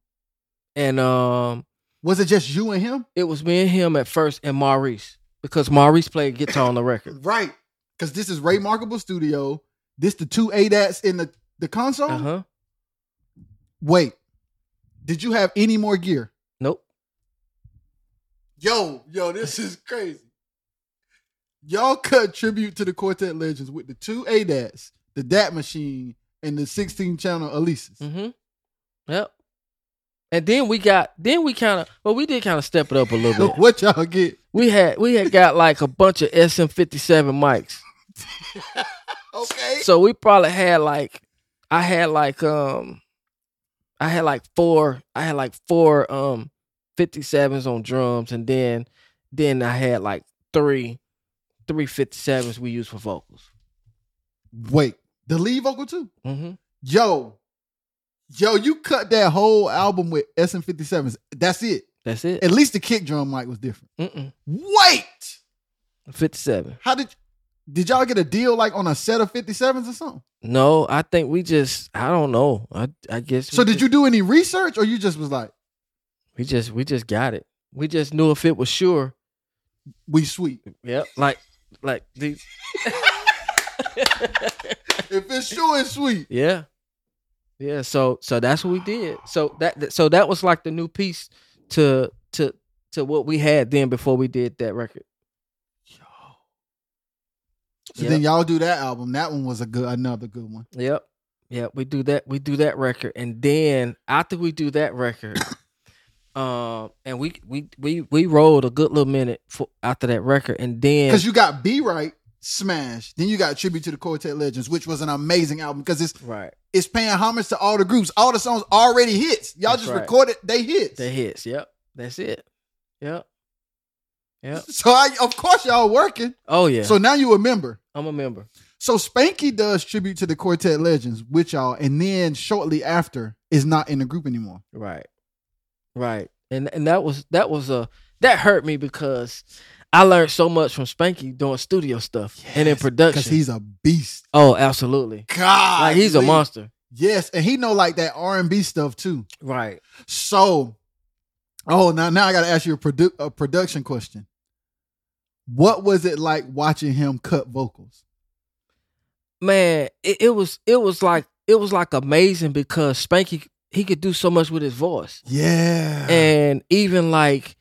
and um Was it just you and him? it was me and him at first and maurice because maurice played guitar on the record Right. Because this is Ray Markable Studio. This the two ADATs in the, the console. uh-huh Wait. Did you have any more gear? nope Yo, yo, this is crazy. Y'all cut tribute to the Quartet Legends with the two ADATs, the DAT machine, and the 16 channel Alesis. Mm-hmm. Yep. And then we got then we kind of well we did kind of step it up a little bit. what y'all get? We had we had got like a bunch of SM57 mics. Okay. So we probably had like I had like um I had like four I had like four um 57s on drums and then then I had like three three 57s we used for vocals. Wait, the lead vocal too? Mm-hmm. Yo, yo, you cut that whole album with SM57s. That's it. That's it. At least the kick drum mic was different. Mm-mm. Wait, 57. how did did y'all get a deal like on a set of 57s or something? No, I think we just I don't know. I I guess So did just- you do any research or you just was like, We just we just got it. We just knew if it was Shure. we sweet. Yep. Like like these. If it's Shure it's sweet. yeah. Yeah. So so that's what we did. So that so that was like the new piece to to to what we had then before we did that record. So Yep. then y'all do that album. That one was a good another good one. Yep. Yep. We do that. We do that record, and then after we do that record, Um, and we we we we rolled a good little minute for, after that record, and then Because you got Be Right, Smash. Then you got Tribute to the Quartet Legends, which was an amazing album because it's right, it's paying homage to all the groups. All the songs already hits. Y'all just right. recorded they hits. the hits. Yep, that's it. Yep, yep. So I, of course y'all working. Oh yeah. So now you a member. I'm a member. So Spanky does tribute to the Quartet Legends with y'all, and then shortly after is not in the group anymore. Right. Right. And and that was that was a that hurt me because I learned so much from Spanky doing studio stuff and in production. because he's a beast. oh, absolutely. God, Like he's a monster. Yes, and he know like that R and B stuff too. Right. So, oh, now now I got to ask you a, produ- a production question. What was it like watching him cut vocals? Man, it, it was it was like it was like amazing because Spanky he could do so much with his voice. Yeah, And even like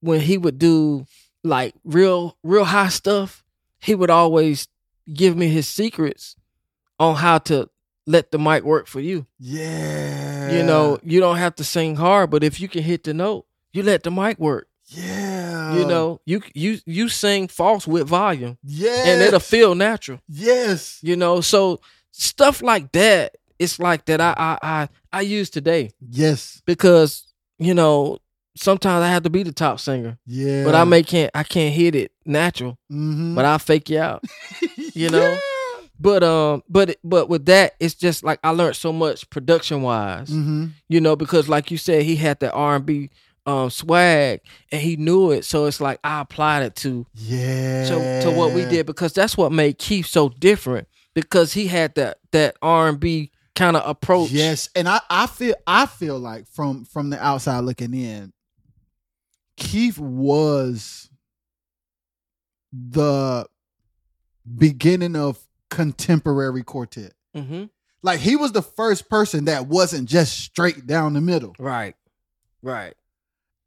when he would do like real real high stuff, he would always give me his secrets on how to let the mic work for you. yeah, You know, you don't have to sing hard, but if you can hit the note, you let the mic work. Yeah, You know, you you you sing false with volume, yeah, and it'll feel natural. yes, You know, so stuff like that, it's like that. I I I, I use today yes, because you know sometimes I have to be the top singer, yeah, but I may can't I can't hit it natural, mm-hmm. but I fake you out. you know? But um, but but with that, it's just like I learned so much production wise. mm-hmm. you know, because like you said, he had that R and B um swag and he knew it. So it's like I applied it to yeah, to to what we did because that's what made Keith so different because he had that that R and B kind of approach. Yes, and I I feel I feel like from from the outside looking in, Keith was the beginning of contemporary quartet. hmm Like he was the first person that wasn't just straight down the middle. Right. Right.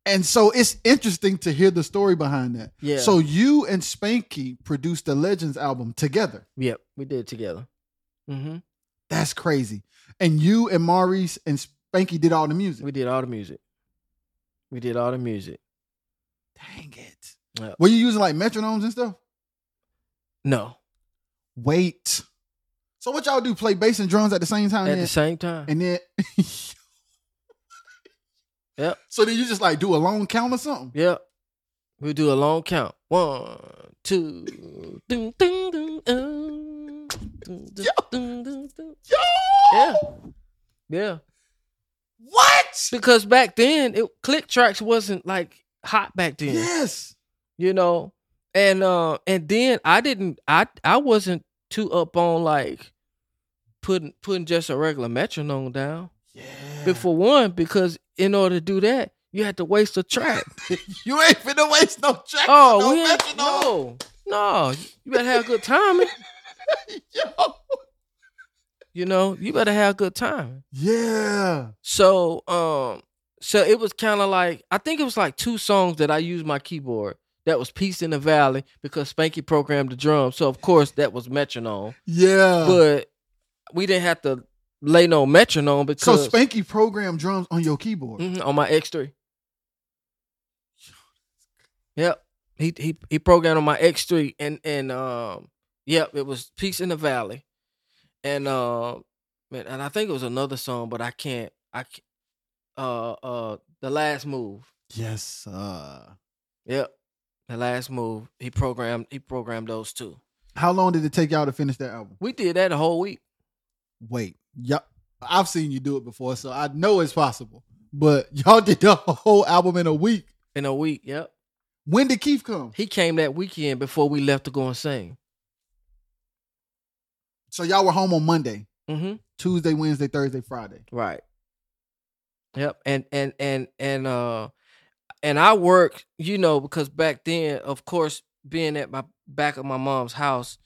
And so it's interesting to hear the story behind that. Yeah. So you and Spanky produced the Legends album together. Yep. We did it together. hmm That's crazy. And you and Maurice and Spanky did all the music. We did all the music. We did all the music. Dang it. Yep. Were you using like metronomes and stuff? No. Wait. So what y'all do? Play bass and drums at the same time? At then? the same time. and then Yep. So then you just like do a long count or something? Yep. We do a long count. One, two, ding, ding, ding, um, ding, ding, ding, ding, ding. Yo! Yeah. Yeah. What? Because back then, it, click tracks wasn't like hot back then. Yes. You know? And uh and then I didn't I I wasn't too up on like putting putting just a regular metronome down. Yeah. Before one, because in order to do that, you had to waste a track. you ain't finna waste no track. Oh, no we ain't, no, no. You better have a good timing. Yo. You know, you better have a good timing. Yeah. So, um, so it was kind of like I think it was like two songs that I used my keyboard. That was "Peace in the Valley" because Spanky programmed the drums, so of course that was metronome. Yeah. But we didn't have to lay no metronome because so Spanky programmed drums on your keyboard. Mhm, on my X3. Yep. He he he programmed on my X3 and and um yep, it was Peace in the Valley. And um man, and I think it was another song, but I can't I can't, uh uh the last move. Yes. Uh Yep. The last move. He programmed he programmed those two. how long did it take y'all to finish that album? We did that a whole week. Wait. Yeah. I've seen you do it before, so I know it's possible. But y'all did the whole album in a week. In a week, yep. When did Keith come? He came that weekend before we left to go and sing. So y'all were home on Monday, Mm-hmm. Tuesday, Wednesday, Thursday, Friday. Right. Yep. And and and and uh and I work, you know, because back then, of course, being at my back of my mom's house,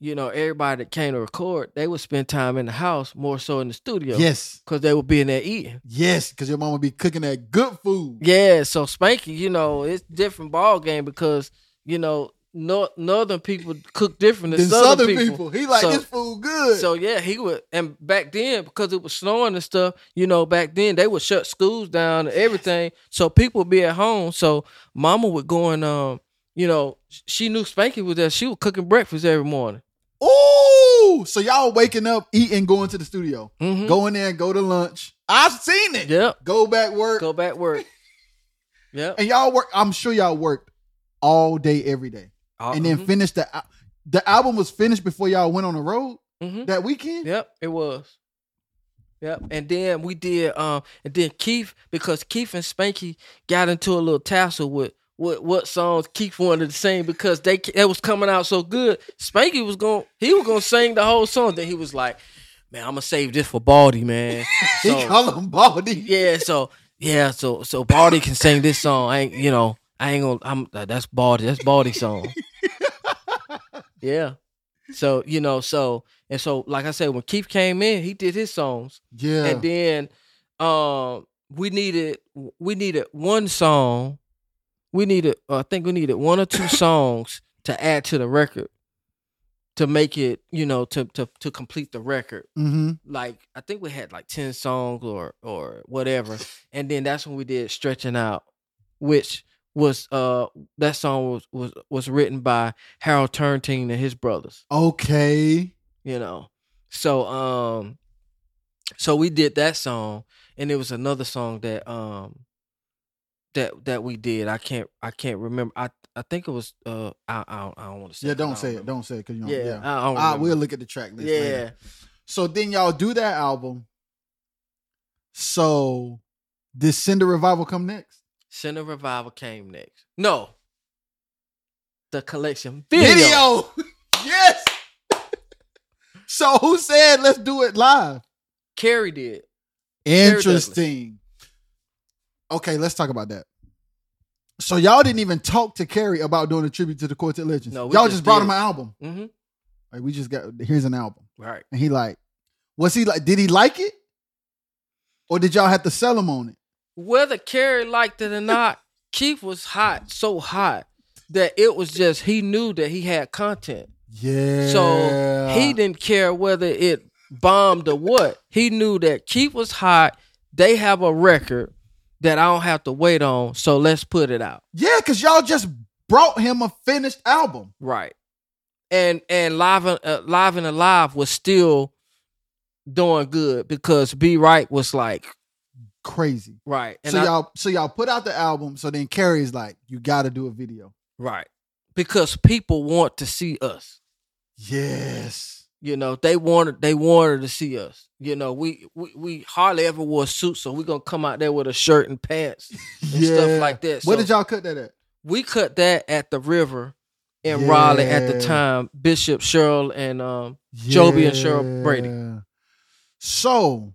you know, everybody that came to record, they would spend time in the house more so in the studio. Yes. Because they would be in there eating. Yes, because your mom would be cooking that good food. Yeah, so Spanky, you know, it's different ball game because, you know, no, northern people cook different than southern, Southern people. people. He like So- this food good. So yeah, he would. And back then, because it was snowing and stuff, you know, back then they would shut schools down and everything. So people would be at home. So Mama would go and um, you know, she knew Spanky was there. She was cooking breakfast every morning. Ooh, so y'all waking up, eating, going to the studio, Mhm. going there, go to lunch. I've seen it. Yep. Go back work, Go back work. Yep. and y'all work. I'm sure y'all worked all day, every day, and then Mhm. finished the the album was finished before y'all went on the road Mhm. that weekend. Yep, it was. Yep, and then we did, um, and then Keith because Keith and Spanky got into a little tussle with what what songs Keith wanted to sing because they it was coming out so good. Spanky was going, he was gonna sing the whole song. Then he was like, "Man, I'm gonna save this for Baldy, man." he So call him Baldy. yeah, so yeah, so so Baldy can sing this song. I ain't, you know, I ain't gonna. I'm uh, that's Baldy. That's Baldy song. yeah. So you know, so and so, like I said, when Keith came in, he did his songs, Yeah. and then um, we needed we needed one song. We needed, uh, I think we needed one or two songs to add to the record to make it, you know, to to to complete the record mm-hmm. like I think we had like ten songs or or whatever, and then that's when we did stretching out, which was uh that song was was was written by Harold Turntine and his brothers, Okay. you know. So um, so we did that song, and it was another song that um that that we did. I can't I can't remember. I I think it was uh I I don't, I don't want to say. Yeah. Don't I say it. Don't say it because you know. Yeah, Yeah. I don't. I will look at the track list. Yeah. later. So then y'all do that album. So did Cinder Revival come next? Center Revival came next. No. The collection video. yes. so who said let's do it live? Carrie did. Interesting. Okay, let's talk about that. So y'all didn't even talk to Carrie about doing a tribute to the Quartet Legends. No, y'all just just, brought him an album. Mm-hmm. Like we just got here's an album, Right. and he like, was he like? Did he like it, or did y'all have to sell him on it? Whether Carrie liked it or not, Keith was hot, so hot that it was just he knew that he had content. Yeah. So he didn't care whether it bombed or what. He knew that Keith was hot. They have a record that I don't have to wait on, so let's put it out. Yeah, because y'all just brought him a finished album. Right. And and live and uh, live and alive was still doing good because Be Right was like Crazy. right. And so I- y'all, so y'all put out the album. So then Carrie's like, you got to do a video. right because people want to see us. Yes. You know they wanted they wanted to see us. You know we we, we hardly ever wore suits, so we're gonna come out there with a shirt and pants and stuff like that. Where did y'all cut that at? we cut that at the river in Raleigh at the time. Bishop Cheryl and um Joby and Cheryl Brady. So,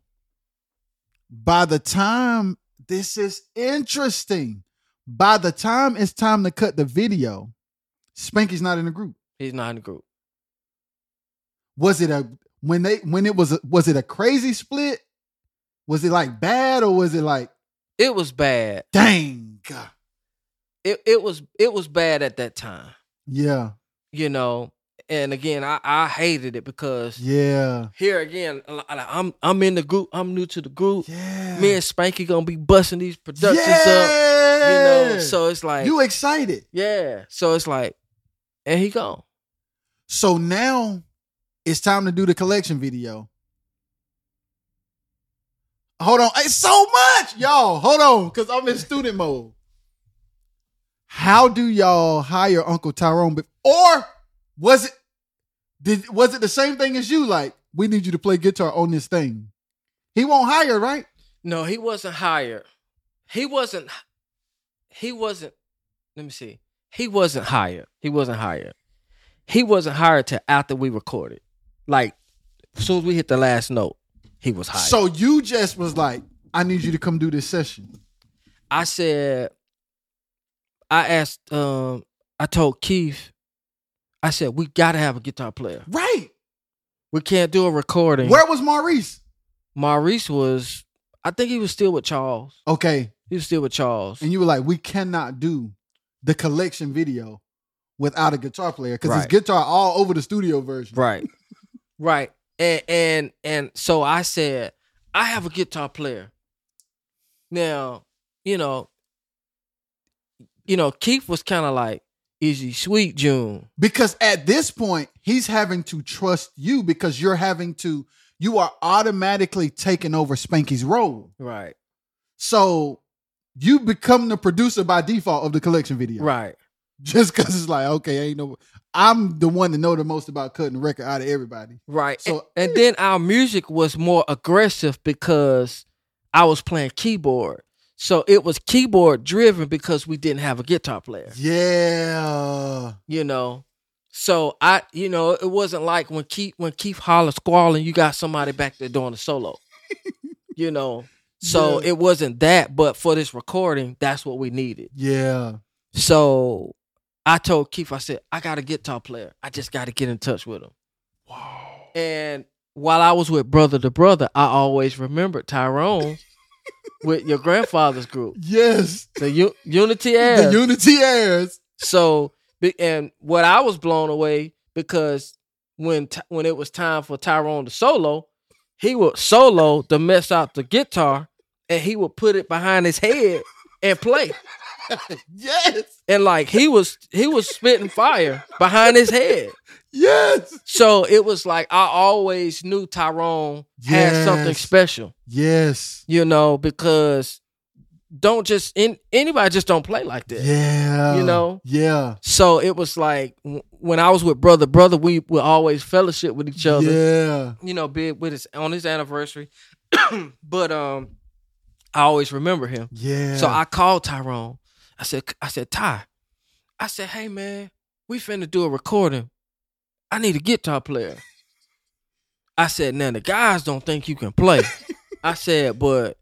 by the time this is interesting, by the time it's time to cut the video, Spanky's not in the group. he's not in the group. Was it a when they when it was a, was it a crazy split? Was it like bad or was it like It was bad. dang? It it was it was bad at that time. Yeah, You know, and again, I I hated it because yeah, here again, I'm I'm in the group. I'm new to the group. yeah. Me and Spanky gonna be busting these productions up. You know, so it's like you excited. yeah. So it's like, and he gone. So now it's time to do the collection video. Hold on. It's so much, y'all. Hold on, because I'm in student mode. How do y'all hire Uncle Tyrone? Or was it did was it the same thing as you? Like, we need you to play guitar on this thing. He won't hire, right? No, he wasn't hired. He wasn't. He wasn't. Let me see. He wasn't hired. He wasn't hired. He wasn't hired till after we recorded. Like, as soon as we hit the last note, he was hired. So you just was like, I need you to come do this session. I said, I asked, um, I told Keith, I said, we gotta have a guitar player. Right. We can't do a recording. Where was Maurice? Maurice was, I think he was still with Charles. Okay. He was still with Charles. and you were like, we cannot do the collection video without a guitar player because his Right. guitar all over the studio version. Right. Right. And and and so I said, I have a guitar player. Now, you know, you know, Keith was kind of like, is he sweet June? Because at this point, he's having to trust you because you're having to, you are automatically taking over Spanky's role. Right. So you become the producer by default of the collection video. Right. Just because it's like, okay, ain't no, I'm the one that know the most about cutting the record out of everybody. Right. So- and, and then our music was more aggressive because I was playing keyboard. So it was keyboard driven because we didn't have a guitar player. Yeah. you know. So I, you know, it wasn't like when Keith when Keith holler squalling, you got somebody back there doing a solo. you know. So Yeah. it wasn't that, but for this recording, that's what we needed. Yeah. So I told Keith, I said, I got a guitar player. I just got to get in touch with him. Wow. And while I was with Brother to Brother, I always remembered Tyrone with your grandfather's group, Yes. the U- Unity Airs. The Unity Airs. So, and what I was blown away because when when it was time for Tyrone to solo, he would solo to mess out the guitar, and he would put it behind his head and play. Yes. And like he was he was spitting fire behind his head. Yes. So it was like I always knew Tyrone had something special, Yes. you know, because don't just in, anybody just don't play like that. Yeah. You know? Yeah. So it was like when I was with brother, brother, we would always fellowship with each other. Yeah. You know, big with his on his anniversary. but um, I always remember him. Yeah. So I called Tyrone. I said, I said, Ty, I said, hey man, we finna do a recording. I need a guitar player. I said, now the guys don't think you can play. I said, but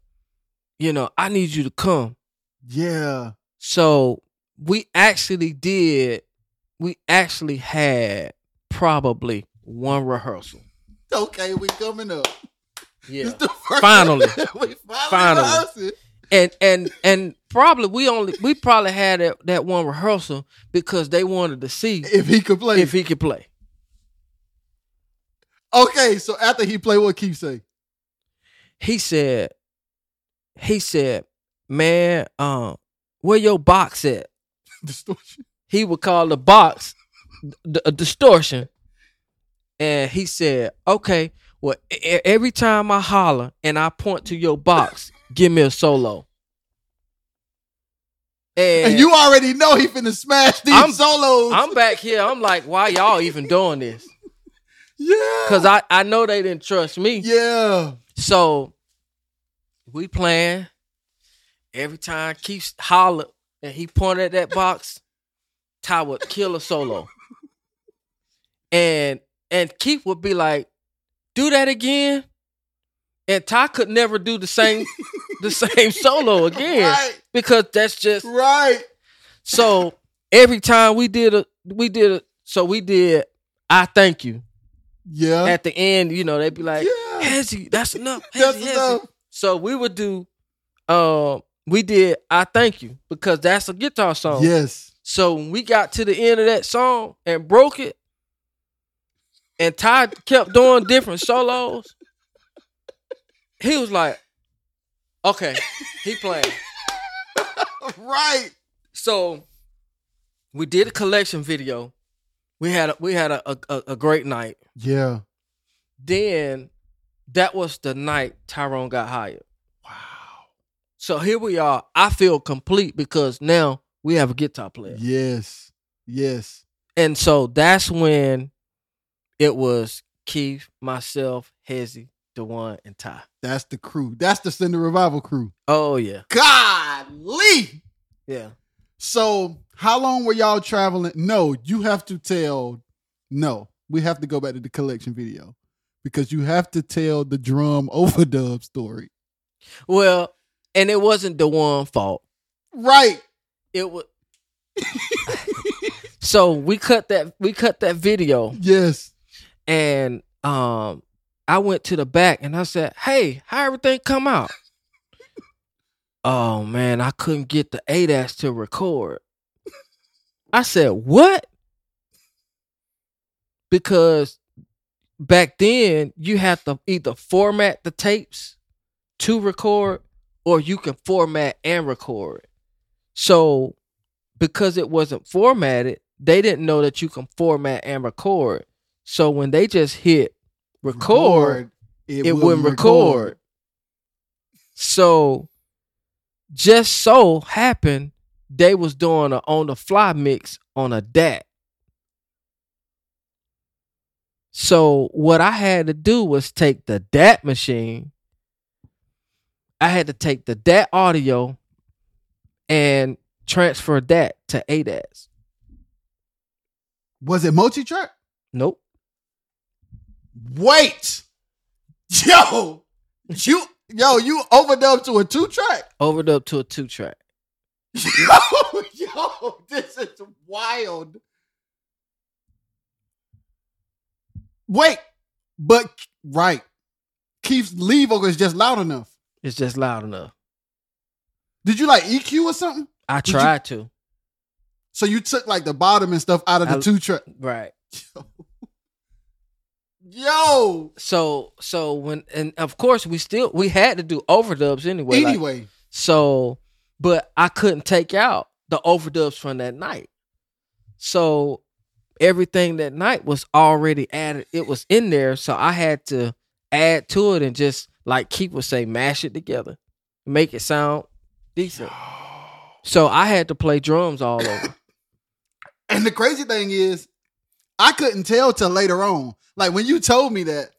you know, I need you to come. Yeah. So we actually did. We actually had probably one rehearsal. Okay, we coming up. Yeah, It's the first Finally. we finally, Finally. and and and probably we only we probably had that, that one rehearsal because they wanted to see If he could play. if he could play. okay, so after he played, what Keith say? He said, he said, man, um, where your box at? Distortion. He would call the box d- a distortion, and he said, okay, well, e- every time I holler and I point to your box, give me a solo. And, And you already know he finna smash these I'm- solos. I'm back here. I'm like, why y'all even doing this? yeah. Because I, I know they didn't trust me. Yeah. So we playing. Every time Keith hollered and he pointed at that box, Ty would kill a solo. And and Keith would be like, do that again. And Ty could never do the same the same solo again. Right. Because that's just Right. so every time we did a we did a so we did I thank you. Yeah. At the end, you know, they'd be like, Yeah. Hezzy, that's enough. That's Hezzy, Hezzy." enough. So we would do um we did I thank you because that's a guitar song. Yes. So when we got to the end of that song and broke it, and Ty kept doing different solos, he was like, okay, he playing. Right. So we did a collection video. We had a, we had a, a, a great night. Yeah. Then that was the night Tyrone got hired. Wow. So here we are. I feel complete because now we have a guitar player. Yes. Yes. And so that's when it was Keith, myself, Hezzy, Dewan, and Ty. That's the crew. That's the Send the Revival crew. Oh yeah. Godly. Yeah. So, how long were y'all traveling? No, you have to tell. No, we have to go back to the collection video because you have to tell the drum overdub story. Well, and it wasn't the one fault. Right. It was so we cut that we cut that video Yes. and um I went to the back and I said, Hey, how everything come out? oh man, I couldn't get the ADATs to record. I said, What? because back then you have to either format the tapes to record or you can format and record. So because it wasn't formatted, they didn't know that you can format and record. So when they just hit record, it, wouldn't record. So just so happened they was doing a on the fly mix on a DAT. So what I had to do was take the DAT machine. I had to take the DAT audio and transfer that to ADATs. Was it multi track? Nope. Wait, yo, you yo you overdubbed to a two track. Overdubbed to a two track. Yo, yo, this is wild. Wait, but right, Keith's lead vocal is just loud enough. It's just loud enough. Did you like EQ or something? I Did you- tried to. So you took like the bottom and stuff out of the two track. Right. Yo, So so when and of course we still we had to do overdubs anyway. like- anyway, So, but I couldn't take out the overdubs from that night. So everything that night was already added. It was in there. So I had to add to it and just like Keith would say, mash it together, make it sound decent. So I had to play drums all over. and the crazy thing is, I couldn't tell till later on. Like when you told me that,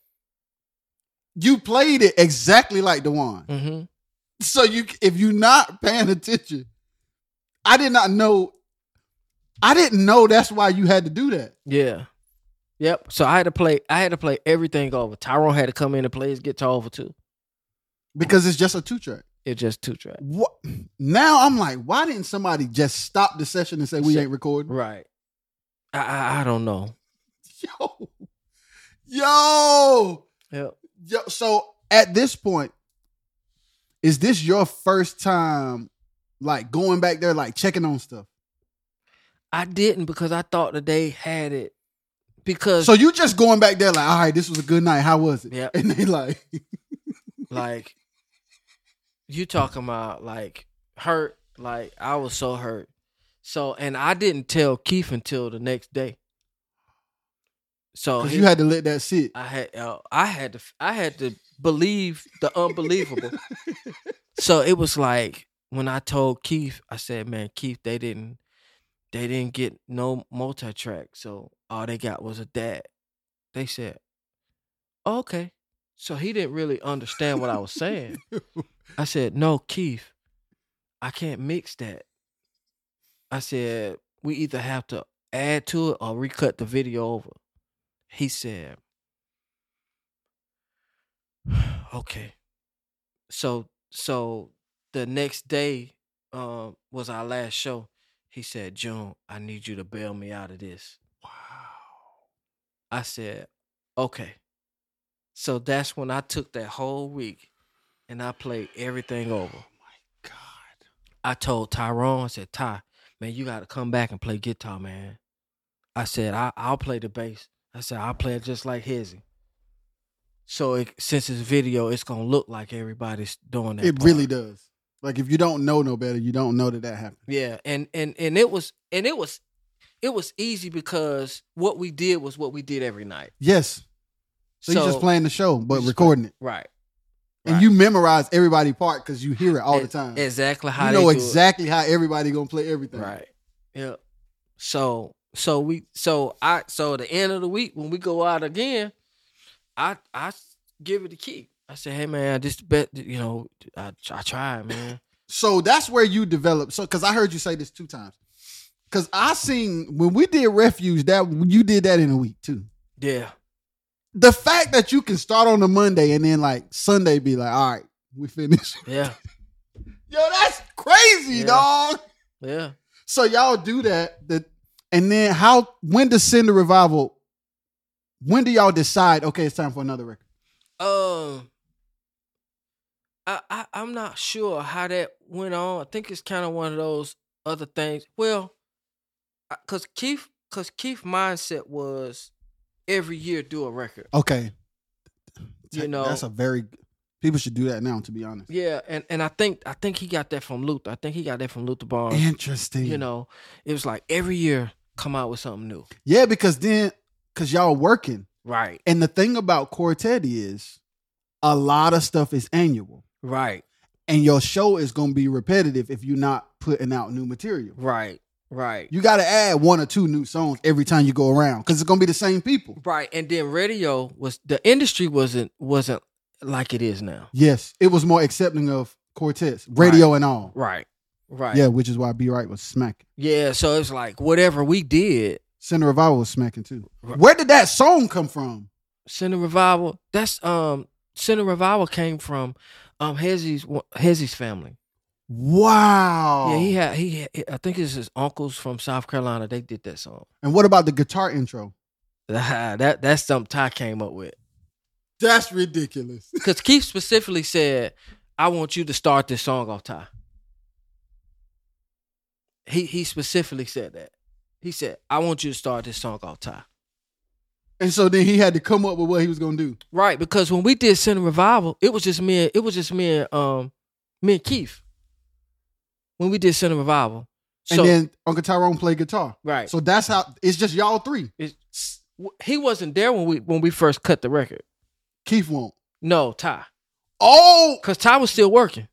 you played it exactly like the one. hmm So you, if you're not paying attention, I did not know. I didn't know that's why you had to do that. Yeah. Yep. So I had to play. I had to play everything over. Tyrone had to come in and play his guitar over too. because it's just a two track. It's just two track. What? Now I'm like, why didn't somebody just stop the session and say we ain't recording? Right. I, I don't know. Yo, yo, Yep. yo. So at this point, is this your first time, like going back there, like checking on stuff? I didn't because I thought that they had it because So you just going back there, like, all right, this was a good night. How was it? Yeah, And they like, like you talking about like hurt like I was so hurt. So and I didn't tell Keith until the next day. So he- you had to let that sit. I had uh, I had to I had to believe the unbelievable. so it was like when I told Keith, I said, "Man, Keith, they didn't they didn't get no multi track, so all they got was a DAT." They said, "Okay." So he didn't really understand what I was saying. I said, "No, Keith, I can't mix that." I said, "We either have to add to it or recut the video over." He said, "Okay." So so the next day um was our last show. He said, "June, I need you to bail me out of this." wow. I said, "Okay." So that's when I took that whole week and I played everything over. Oh my god. I told Tyrone, I said, Ty, man, you got to come back and play guitar, man. I said, I, I'll play the bass. I said, I'll play it just like Hezzy. So it, since it's video, it's going to look like everybody's doing that. It part. really does. Like if you don't know no better, you don't know that that happened. Yeah. And, and, and it was, and it was, it was easy because what we did was what we did every night. Yes. So, you're just playing the show, but recording it, Right. And Right. you memorize everybody part because you hear it all the time. Exactly how you they know exactly how everybody gonna play everything. Right. Yep. So so we so I so the end of the week when we go out again, I I give it the key. I say, hey man, I just bet you know I I tried, man. So that's where you develop. So because I heard you say this two times. Because I seen when we did refuge that you did that in a week too. Yeah. The fact that you can start on the Monday and then like Sunday be like, all right, we finished. Yeah. Yo, that's crazy, Yeah. dog. Yeah. So y'all do that. The and then how when does send the revival? When do y'all decide? Okay, it's time for another record. Um I, I I'm not sure how that went on. I think it's kind of one of those other things. Well, cause Keith cause Keith mindset was every year do a record. Okay. You know, that's a very people should do that now. To be honest, yeah, and and I think I think he got that from Luther. I think he got that from Luther Barnes. interesting. You know, it was like every year come out with something new. yeah, because then because y'all working, Right, and the thing about Quartet is a lot of stuff is annual, right, and your show is gonna be repetitive if you're not putting out new material. right, right. You got to add one or two new songs every time you go around because it's gonna be the same people. Right, and then radio was the industry wasn't wasn't like it is now. Yes, it was more accepting of quartets, radio and all. Right, right. Yeah, which is why Be Right was smacking. yeah. So it's like whatever we did, Send the Revival was smacking too. Right. Where did that song come from? Send the Revival. That's um Send the Revival came from um Hezzy's Hezzy's family. Wow. Yeah, he had he. Had, I think it's his uncles from South Carolina. They did that song. and what about the guitar intro? that that's something Ty came up with. That's ridiculous. Because Keith specifically said, "I want you to start this song off, Ty." He he specifically said that. He said, "I want you to start this song off, Ty." And so then he had to come up with what he was gonna do. Right, because when we did Send the Revival, it was just me. And, it was just me and um me and Keith. When we did Send the Revival, And so then Uncle Tyrone played guitar. right, So that's how it's just y'all three. it's, he wasn't there when we when we first cut the record. Keith won't. No, Ty, Oh, because Ty was still working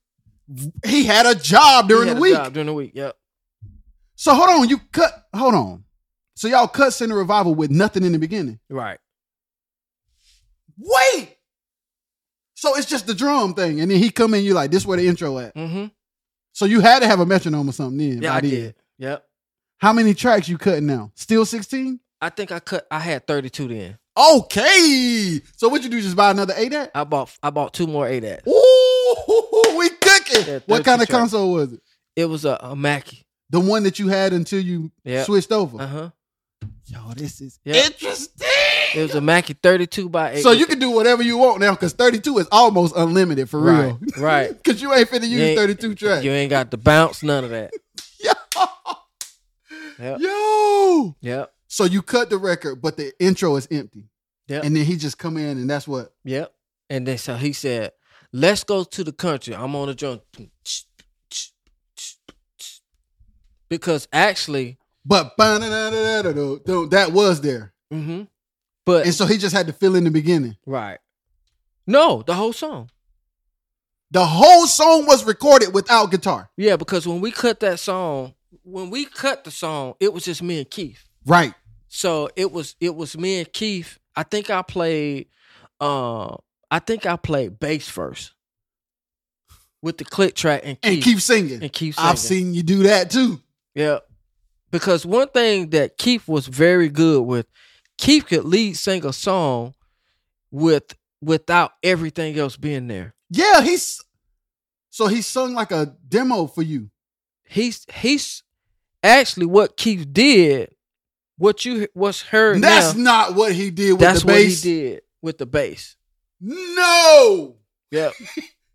he had a job during He had the a week. job during the week. Yep. So hold on, you cut. Hold on. So y'all cut Send the Revival with nothing in the beginning. Right. Wait. So it's just the drum thing, and then he come in. You like this? Where the intro at? Mm-hmm. So you had to have a metronome or something. Then Yeah, I did. Yep. How many tracks you cutting now? Still sixteen? I think I cut. I had thirty two then. Okay. So what you do? Just buy another eight at? I bought. I bought two more at. Ooh, we cooking. Yeah, what kind of tracks. console was it? It was a, a Mackie. The one that you had until you Yeah. switched over. Uh huh. Yo, this is Yeah. interesting. It was a Mackie thirty two by eight. So you can do whatever you want now because 32 is almost unlimited for real. Right, right. Because you ain't finna You use ain't- 32 tracks. You ain't got the bounce. None of that. Yo. Yep. Yo. Yep. So you cut the record, but the intro is empty. Yep. And then he just come in and that's what. Yep. And then so he said, "Let's go to the country." I'm on the drum. Because actually, But that was there. hmm but And so he just had to fill in the beginning. right. No, the whole song. The whole song was recorded without guitar. Yeah, because when we cut that song, when we cut the song, it was just me and Keith. Right. So it was it was me and Keith. I think I played uh I think I played bass first. With the click track and Keith. And keep singing. and Keith singing. I've seen you do that too. Yeah. Because one thing that Keith was very good with, Keith could lead sing a song with without everything else being there. Yeah, he's so he sung like a demo for you. He's he's actually what Keith did, what you what's heard That's now, not what he did with that's the what he bass. did with the bass. No. Yeah.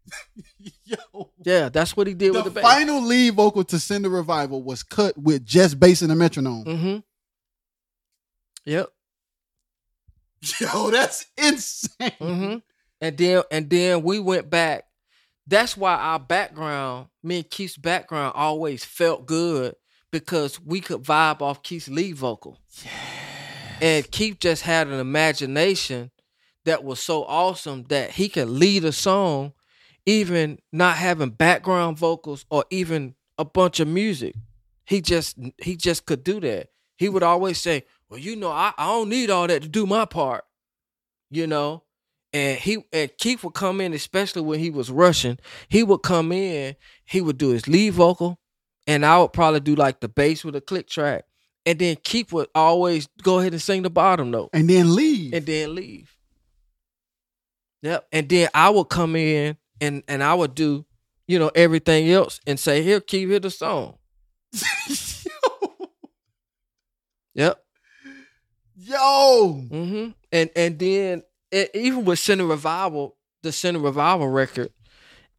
Yo. Yeah, that's what he did The, with the bass. final lead vocal to Send the Revival was cut with just bass and a metronome. mm-hmm. Yep. Yo, that's insane. Mm-hmm. And then and then we went back. That's why our background, me and Keith's background, always felt good because we could vibe off Keith's lead vocal. And Keith just had an imagination that was so awesome that he could lead a song, even not having background vocals or even a bunch of music. He just he just could do that. He would always say, Well, you know, I, I don't need all that to do my part. You know? And he and Keith would come in, especially when he was rushing, he would come in, he would do his lead vocal, and I would probably do like the bass with a click track. And then Keith would always go ahead and sing the bottom note And then leave. and then leave. Yep. And then I would come in and and I would do, you know, everything else and say, "Here, keep hear the song." Yep. Yo. hmm And and then even with Send the Revival, the Send the Revival record,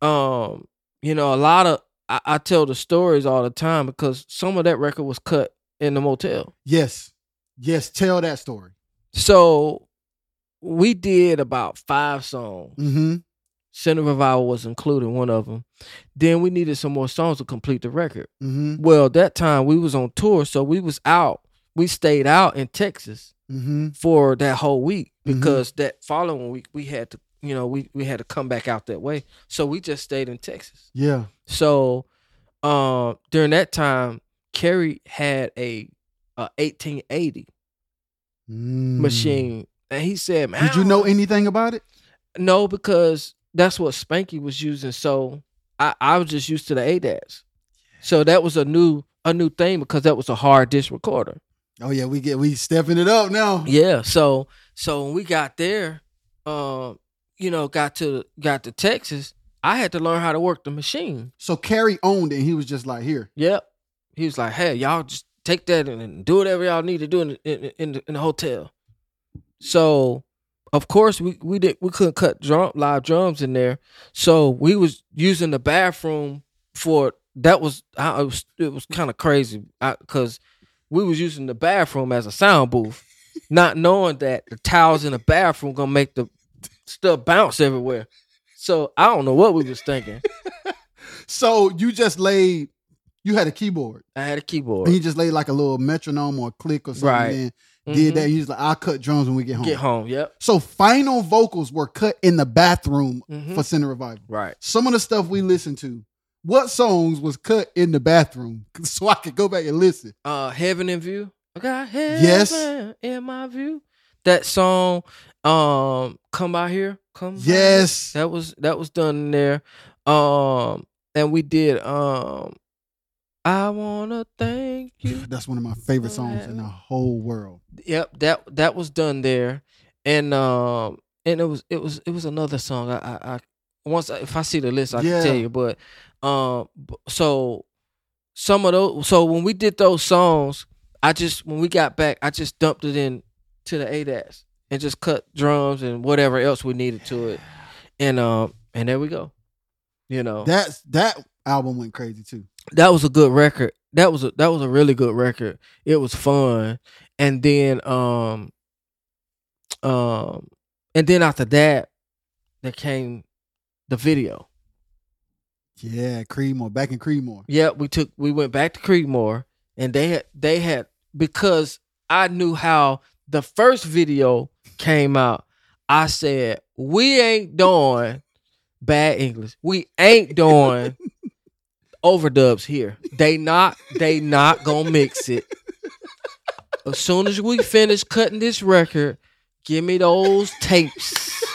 um, you know, a lot of I, I tell the stories all the time because some of that record was cut in the motel. Yes. Yes. Tell that story. So we did about five songs. Mm-hmm. Send the Revival was included one of them. Then we needed some more songs to complete the record. Mm-hmm. Well, that time we was on tour, so we was out. We stayed out in Texas Mm-hmm. for that whole week Mhm. because that following week we had to, you know, we we had to come back out that way. So we just stayed in Texas. Yeah. So um during that time, Kerry had a, a 1880 Mm. machine, and he said, "Man, Did you know anything about it? No, because that's what Spanky was using. So I, I was just used to the ADATs. So that was a new a new thing because that was a hard disk recorder. Oh yeah, we get we stepping it up now. Yeah. So so when we got there, um, you know, got to got to Texas, I had to learn how to work the machine. So Carrie owned it, and he was just like, "Here, Yep. He was like, "Hey, y'all just take that and, and do whatever y'all need to do in the, in, in, the, in the hotel." So, of course, we we did we couldn't cut drum live drums in there, so we was using the bathroom for that was I, it was it was kind of crazy because we was using the bathroom as a sound booth, not knowing that the towels in the bathroom gonna make the stuff bounce everywhere. So I don't know what we was thinking. So you just laid, you had a keyboard, I had a keyboard. and you just laid like a little metronome or a click or something. Right. And Did that. He's like, I'll cut drums when we get home. Get home. Yep. So final vocals were cut in the bathroom Mhm. for Send the Revival. Right. Some of the stuff we listened to, what songs was cut in the bathroom, so I could go back and listen. uh Heaven in View. I got heaven Yes. in my view. That song, um, Come Out Here. Come out. Yes. That was that was done in there. Um and we did um I wanna thank you. That's one of my favorite songs in the whole world. Yep, that that was done there. And um and it was it was it was another song. I I, I once if I see the list I Yeah. can tell you. But um so some of those so when we did those songs, I just when we got back, I just dumped it in to the ADATs and just cut drums and whatever else we needed to it. And um and there we go. You know. That's that album went crazy too. That was a good record. That was a that was a really good record. It was fun. And then um um and then after that there came the video. Yeah, Creedmoor, back in Creedmoor. Yeah, we took we went back to Creedmoor and they had they had because I knew how the first video came out. I said, "We ain't doing bad English. We ain't doing overdubs here. They not they not to mix it. As soon as we finish cutting this record, give me those tapes."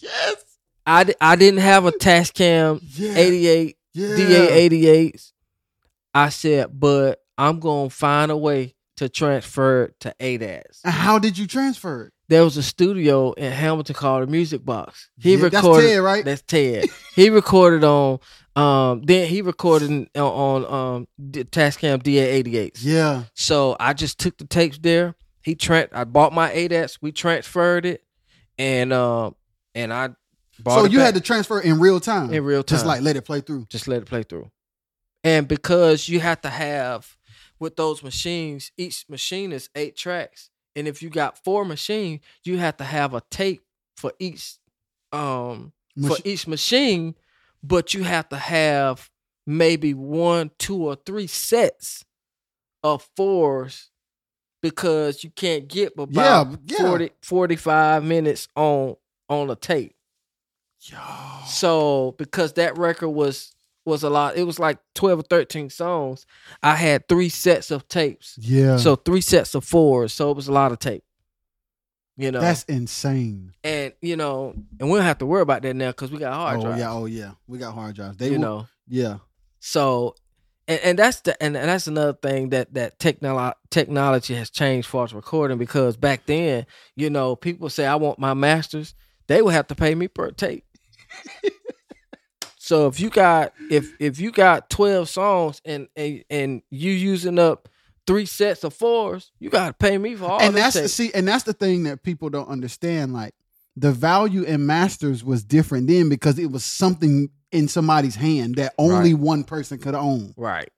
Yes. I, di- I didn't have a Tascam Yeah. 88 Yeah. DA88s. I said, but I'm gonna find a way to transfer it to ADATs. And how did you transfer it? There was a studio in Hamilton called the Music Box. He Yeah, that's recorded. Ted, right? That's Ted. he recorded on. Um. Then he recorded on, on um the Tascam DA88s. Yeah. So I just took the tapes there. He tran. I bought my ADATs. We transferred it, and um and I bought. So you back had to transfer in real time. in real time. Just like let it play through. just let it play through. And because you have to have with those machines, each machine is eight tracks. And if you got four machines, you have to have a tape for each um for each machine, but you have to have maybe one, two, or three sets of fours because you can't get about Yeah, yeah. 40, 45 minutes on on a tape. Yo. So because that record was was a lot, it was like twelve or thirteen songs. I had three sets of tapes, Yeah. so three sets of fours. So it was a lot of tape. You know, that's insane. and you know, and we don't have to worry about that now because we got hard oh drives. yeah, oh yeah. We got hard drives. They you will- know, Yeah. so and, and that's the and, and that's another thing that that technolo- technology has changed for us recording because back then, you know, people say I want my masters, they would have to pay me per tape. so if you got if if you got 12 songs and and, and you using up three sets of fours, you got to pay me for all and that's tapes. see, and that's the thing that people don't understand. Like the value in masters was different then because it was something in somebody's hand that only one person could own. right.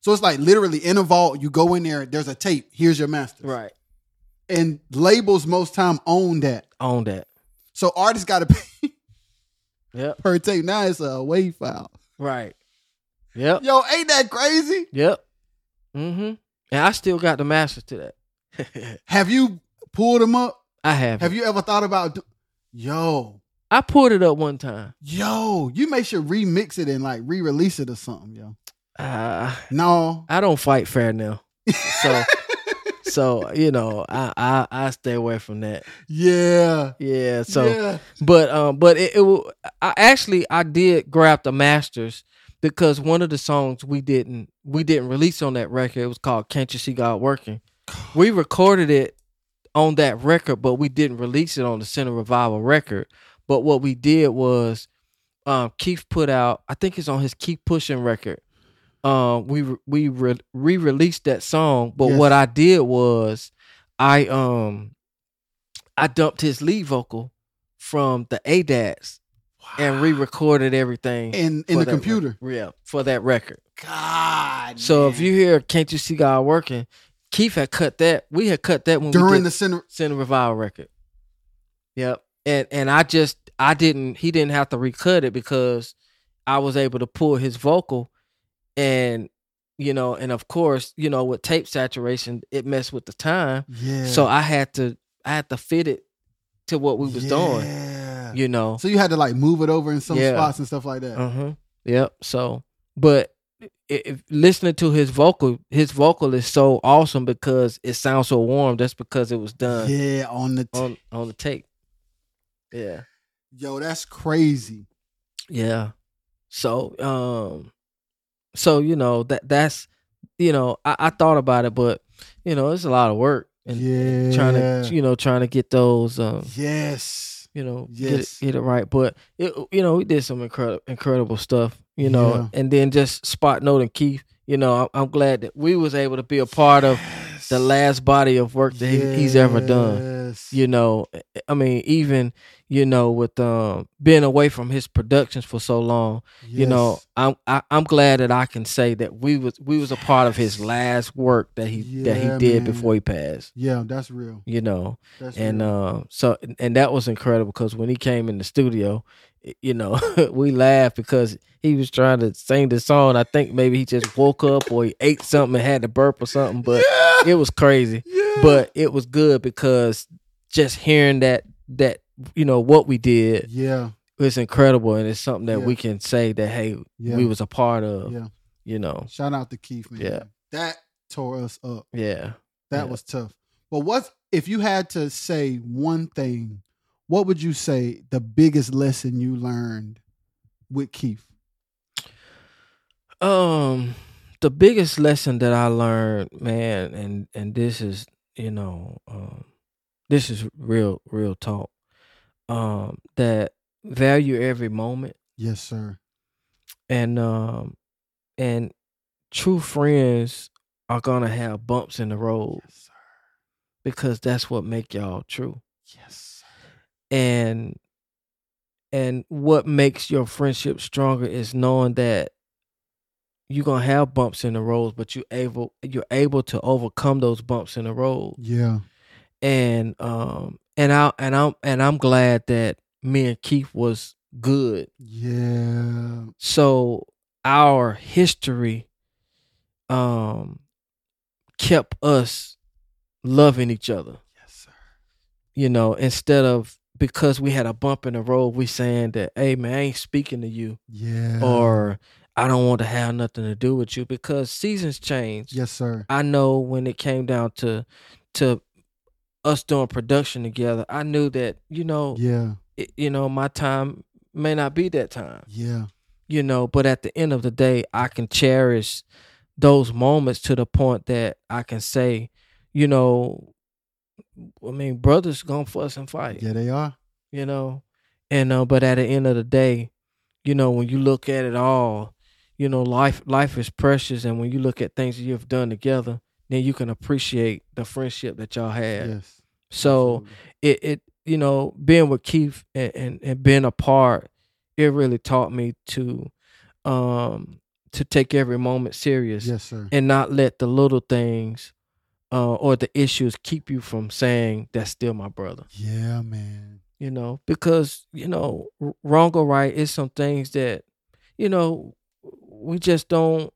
So it's like literally in a vault, you go in there, there's a tape, here's your master. Right. and labels most time own that. On that. So artists got to pay Yep. per tape. Now it's a wave file. Right. Yep. Yo, ain't that crazy? Yep. Mm-hmm. And I still got the masters to that. Have you pulled them up? I have. Have you ever thought about? Do- Yo, I pulled it up one time. yo, you may should remix it and like re-release it or something, yo. Uh, No, I don't fight fair now. So so, you know, I, I I stay away from that. yeah, Yeah. So yeah. but um but it, it will I actually I did grab the masters because one of the songs we didn't we didn't release on that record. It was called Can't You See God Working. We recorded it on that record, but we didn't release it on the Send the Revival record. But what we did was um Keith put out I think it's on his Keep Pushing record. Um we re- we re- re-released that song, but Yes. what I did was I um I dumped his lead vocal from the ADATs and re-recorded everything in in the computer. yeah, for that record. God. So if you hear "Can't You See God Working," Keith had cut that. We had cut that when we during the center, Send the Revival record. Yep, and and I just I didn't he didn't have to recut it because I was able to pull his vocal, and you know, and of course, you know, with tape saturation, it messed with the time. yeah. So I had to I had to fit it to what we was doing. Yeah. You know. So you had to like move it over in some Yeah. spots and stuff like that. Uh-huh. Yep. So, but if listening to his vocal, his vocal is so awesome because it sounds so warm. That's because it was done yeah, on the t- on on the tape. Yeah. yo, that's crazy. Yeah. So, um, so you know that that's you know I, I thought about it, but you know it's a lot of work and yeah, trying to you know trying to get those um yes, you know Yes. get it, get it right. But it, you know we did some incredible incredible stuff. You know, Yeah. and then just spot noting Keith. You know, I'm, I'm glad that we was able to be a part of the last body of work that he, he's ever done. You know, I mean, even you know with um being away from his productions for so long, you know, I'm I, I'm glad that I can say that we was we was a part of his last work that he that he did man. before he passed. yeah, that's real. You know, That's and real. uh, so and that was incredible because when he came in the studio, i- you know, we laughed because he was trying to sing the song. I think maybe he just woke up or he ate something and had to burp or something, but yeah, it was crazy. yeah. But it was good because just hearing that that you know what we did yeah, it's incredible, and it's something that Yeah. we can say that hey, yeah, we was a part of. yeah. You know, Shout out to Keith, man. Yeah. that tore us up. yeah. That was tough. But what if you had to say one thing? What would you say the biggest lesson you learned with Keith? Um, the biggest lesson that I learned, man, and and this is you know, um, this is real real talk. Um, that value every moment, Yes, sir. and um, and true friends are gonna have bumps in the road Yes, sir. because that's what make y'all true. Yes. And and what makes your friendship stronger is knowing that you're gonna have bumps in the road, but you're able you're able to overcome those bumps in the road. Yeah. And um and I and I'm and I'm glad that me and Keith was good. Yeah. So our history um kept us loving each other. Yes, sir. you know, instead of because we had a bump in the road, we saying that, hey man, I ain't speaking to you Yeah. or I don't want to have nothing to do with you because seasons change. yes, sir. I know when it came down to to us doing production together, I knew that, you know, Yeah. it, you know, my time may not be that time. Yeah. You know, but at the end of the day, I can cherish those moments to the point that I can say, you know, I mean, brothers gonna fuss and fight Yeah, they are. you know and uh but at the end of the day you know when you look at it all you know life life is precious and when you look at things that you've done together then you can appreciate the friendship that y'all had Yes. so it it you know being with keith and, and and being apart it really taught me to um to take every moment serious Yes, sir. and not let the little things uh, or the issues keep you from saying that's still my brother. Yeah, man. You know, because you know, wrong or right is some things that you know we just don't.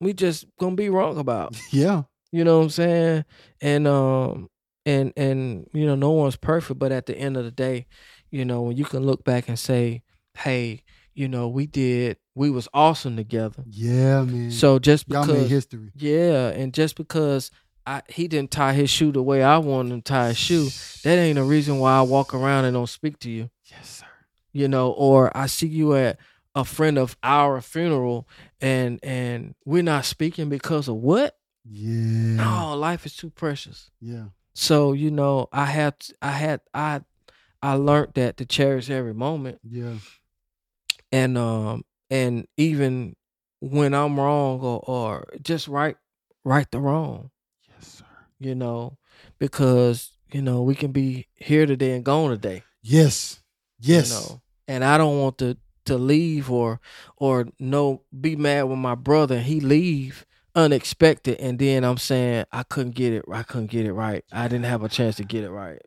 We just gonna be wrong about. Yeah. You know what I'm saying? And um and and you know no one's perfect, but at the end of the day, you know when you can look back and say, "Hey, you know we did, we was awesome together." Yeah, man. So just y'all because made history. yeah, and just because I he didn't tie his shoe the way I wanted him to tie his shoe, that ain't a reason why I walk around and don't speak to you. Yes, sir. You know, or I see you at a friend of our funeral and and we're not speaking because of what? Yeah. No, life is too precious. Yeah. So you know, I had I had I I learned that to cherish every moment, Yeah. and um and even when I'm wrong or or just right right the wrong. You know, because you know we can be here today and gone today. Yes. Yes. You know, and I don't want to to leave or or no be mad with my brother and he leave unexpected and then I'm saying I couldn't get it I couldn't get it right. I didn't have a chance to get it right.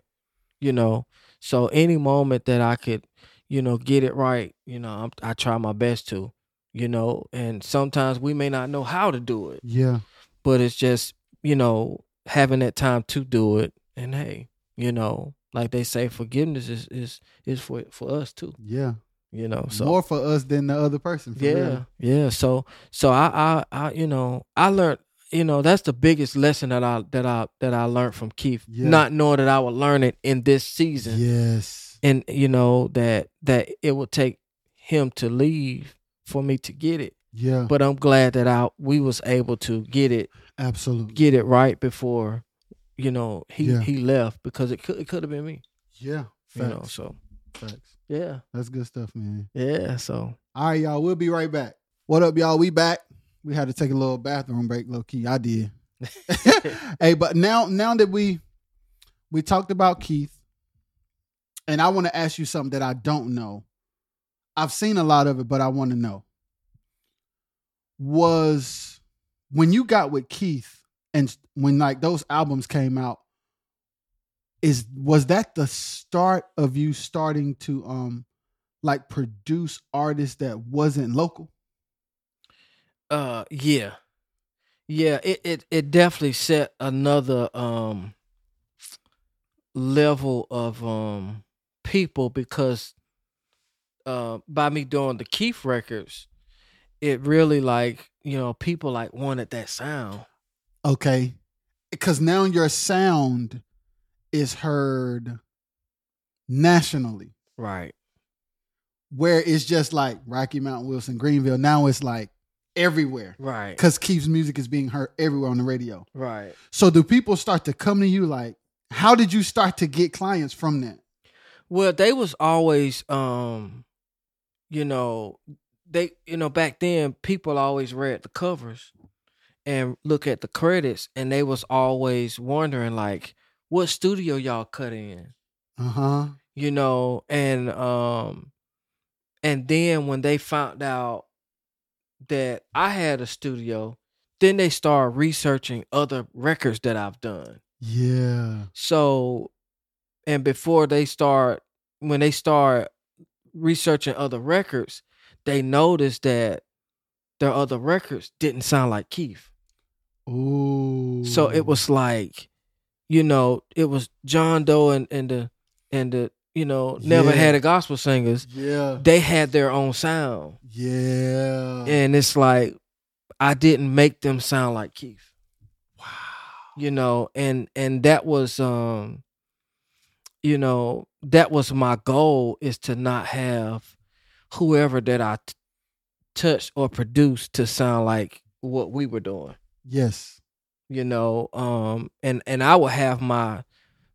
You know. So any moment that I could, you know, get it right, you know, I'm, I try my best to, you know, and sometimes we may not know how to do it, Yeah. but it's just, you know, having that time to do it and hey, you know, like they say forgiveness is is is for for us too, Yeah. you know. So More for us than the other person. For yeah, real. yeah. So so I, I I you know I learned you know that's the biggest lesson that I that I that I learned from Keith. Yeah. Not knowing that I would learn it in this season, Yes. and you know that that it would take him to leave for me to get it. Yeah. But I'm glad that I we was able to get it Absolutely. get it right before you know he Yeah. he left because it could it could have been me. Yeah. You know. So Facts. yeah That's good stuff, man. yeah. So All right, y'all. We'll be right back. What up, y'all? We back. We had to take a little bathroom break, low key. I did. hey, but now now that we we talked about Keith, and I want to ask you something that I don't know. I've seen a lot of it, but I want to know. Was when you got with Keith and when like those albums came out, is was that the start of you starting to um like produce artists that wasn't local? Uh, yeah, yeah. It it it definitely set another um level of um people because uh by me doing the Keith records, it really like you know people like wanted that sound. Okay. Because now your sound is heard nationally, Right. where it's just like Rocky Mount, Wilson, Greenville. Now it's like everywhere Right. because Keith's music is being heard everywhere on the radio. Right. So do people start to come to you like, how did you start to get clients from that? Well, they was always um you know, they you know, back then people always read the covers and look at the credits and they was always wondering like what studio y'all cut in, Uh huh. you know, and um and then when they found out that I had a studio, then they started researching other records that I've done. Yeah. So, and before they start, when they start researching other records, they noticed that their other records didn't sound like Keith. Ooh. So it was like, you know, it was John Doe and, and the and the you know never Yeah. had a gospel singers. Yeah. They had their own sound, Yeah. and it's like I didn't make them sound like Keith. wow. you know and and that was um you know that was my goal is to not have whoever that i t- touched or produced to sound like what we were doing Yes. you know um and and i would have my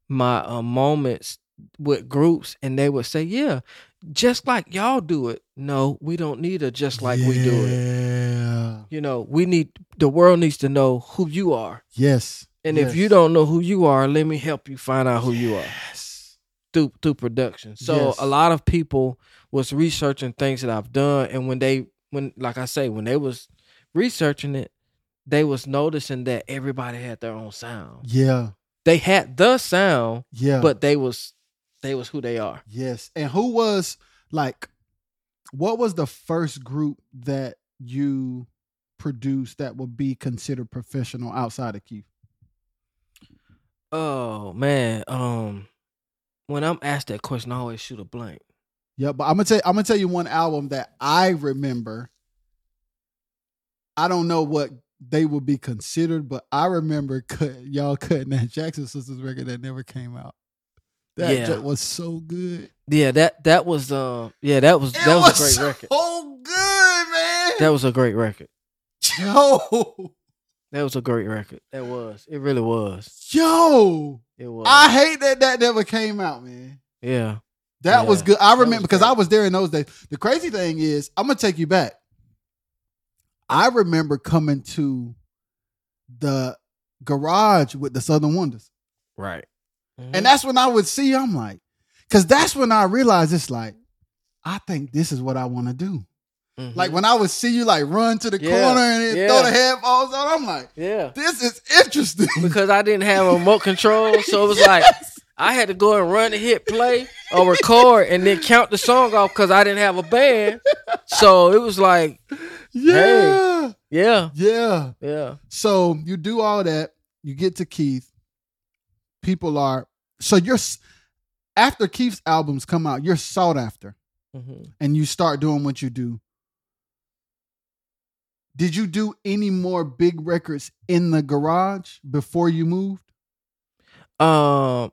my uh, moments with groups and they would say yeah just like y'all do it no we don't need a just like we do it Yeah. you know we need the world needs to know who you are Yes. and if you don't know who you are, let me help you find out who you are Yes. Through through production. So Yes. a lot of people was researching things that I've done, and when they when like I say when they was researching it, they was noticing that everybody had their own sound. Yeah. They had the sound, Yeah. but they was they was who they are. yes. And who was like what was the first group that you produced that would be considered professional outside of Keith? Oh man, um, when I'm asked that question, I always shoot a blank. Yeah, but I'm gonna tell I'm gonna tell you one album that I remember. I don't know what they would be considered, but I remember cut, y'all cutting that Jackson Sisters record that never came out. That Yeah. was so good. Yeah, that that was uh yeah that was that was, a great record. Oh, good man. That was a great record. yo, That was a great record. That was. It really was. yo. It was. I hate that that never came out, man. yeah. That was good. I remember because. I was there in those days. The crazy thing is, I'm gonna take you back. I remember coming to the garage with the Southern Wonders. Right. Mm-hmm. And that's when I would see, I'm like, because that's when I realized it's like, I think this is what I want to do. Mhm. Like when I would see you like run to the Yeah, corner and yeah. throw the headphones on, I'm like, yeah. this is interesting. Because I didn't have a remote control, so it was like I had to go and run and hit play or record and then count the song off because I didn't have a band. So it was like, yeah. yeah, Yeah. yeah. So you do all that, you get to Keith. People are so you're after Keith's albums come out, you're sought after, hmm and you start doing what you do. Did you do any more big records in the garage before you moved? Um,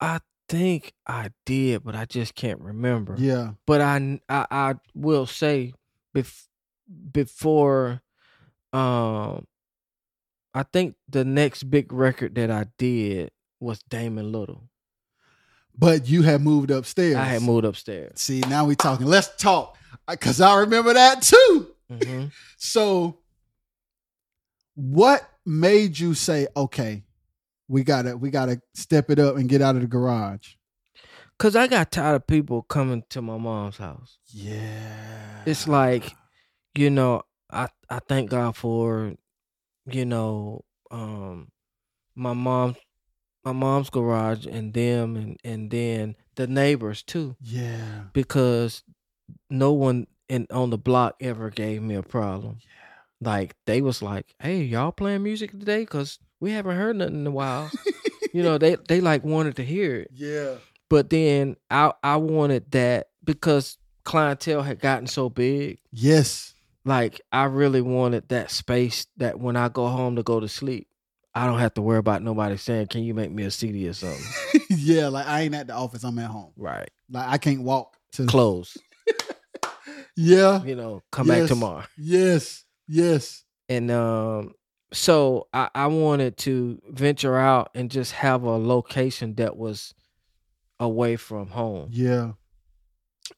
I think I did, but I just can't remember. Yeah, But I, I, I will say, bef- before, um, I think the next big record that I did was Damon Little. but you had moved upstairs. I had moved upstairs. See, now we're talking. Let's talk because I remember that too. Hmm So, what made you say, "Okay, we gotta, we gotta step it up and get out of the garage"? Cause I got tired of people coming to my mom's house. Yeah, It's like, you know, I I thank God for, you know, um, my mom, my mom's garage and them and and then the neighbors too, yeah, because no one in on the block ever gave me a problem. Yeah. Like they was like, "Hey, y'all playing music today? Cause we haven't heard nothing in a while." you know, they they like wanted to hear it. yeah, But then I I wanted that because clientele had gotten so big. yes, Like I really wanted that space that when I go home to go to sleep, I don't have to worry about nobody saying, "Can you make me a CD or something?" yeah. Like I ain't at the office; I'm at home. right. Like I can't walk to. Close. Yeah, You know, come back tomorrow. yes, yes, And um so I, I wanted to venture out and just have a location that was away from home. yeah,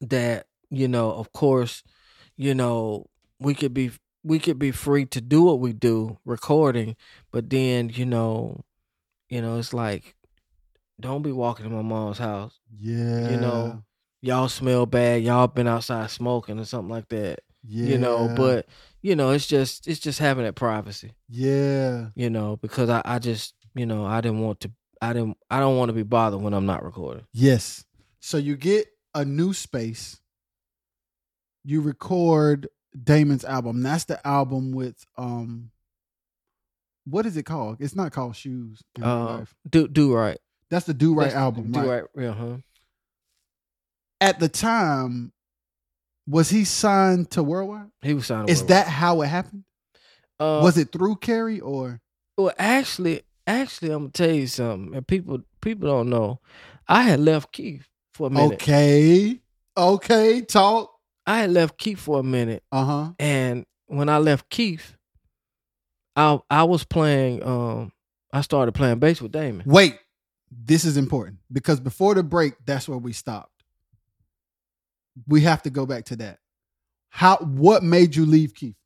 that you know of course you know we could be we could be free to do what we do recording but then you know you know it's like don't be walking to my mom's house yeah. you know y'all smell bad y'all been outside smoking or something like that yeah. you know but you know it's just it's just having that privacy yeah, you know because i i just you know i didn't want to i didn't i don't want to be bothered when i'm not recording yes. So you get a new space. You record Damon's album. That's the album with um. What is it called? It's not called Shoes. uh do do right That's the Do Right That's- album, do right? right yeah huh At the time, was he signed to Worldwide? he was signed Is away. that how it happened? Uh, was it through Kerry or? Well, actually, actually, I'm gonna tell you something, and people people don't know. I had left Keith for a minute. Okay, okay, talk. I had left Keith for a minute, Uh huh. and when I left Keith, I I was playing. Um, I started playing bass with Damon. Wait, this is important because before the break, that's where we stopped. We have to go back to that. How? What made you leave Keith?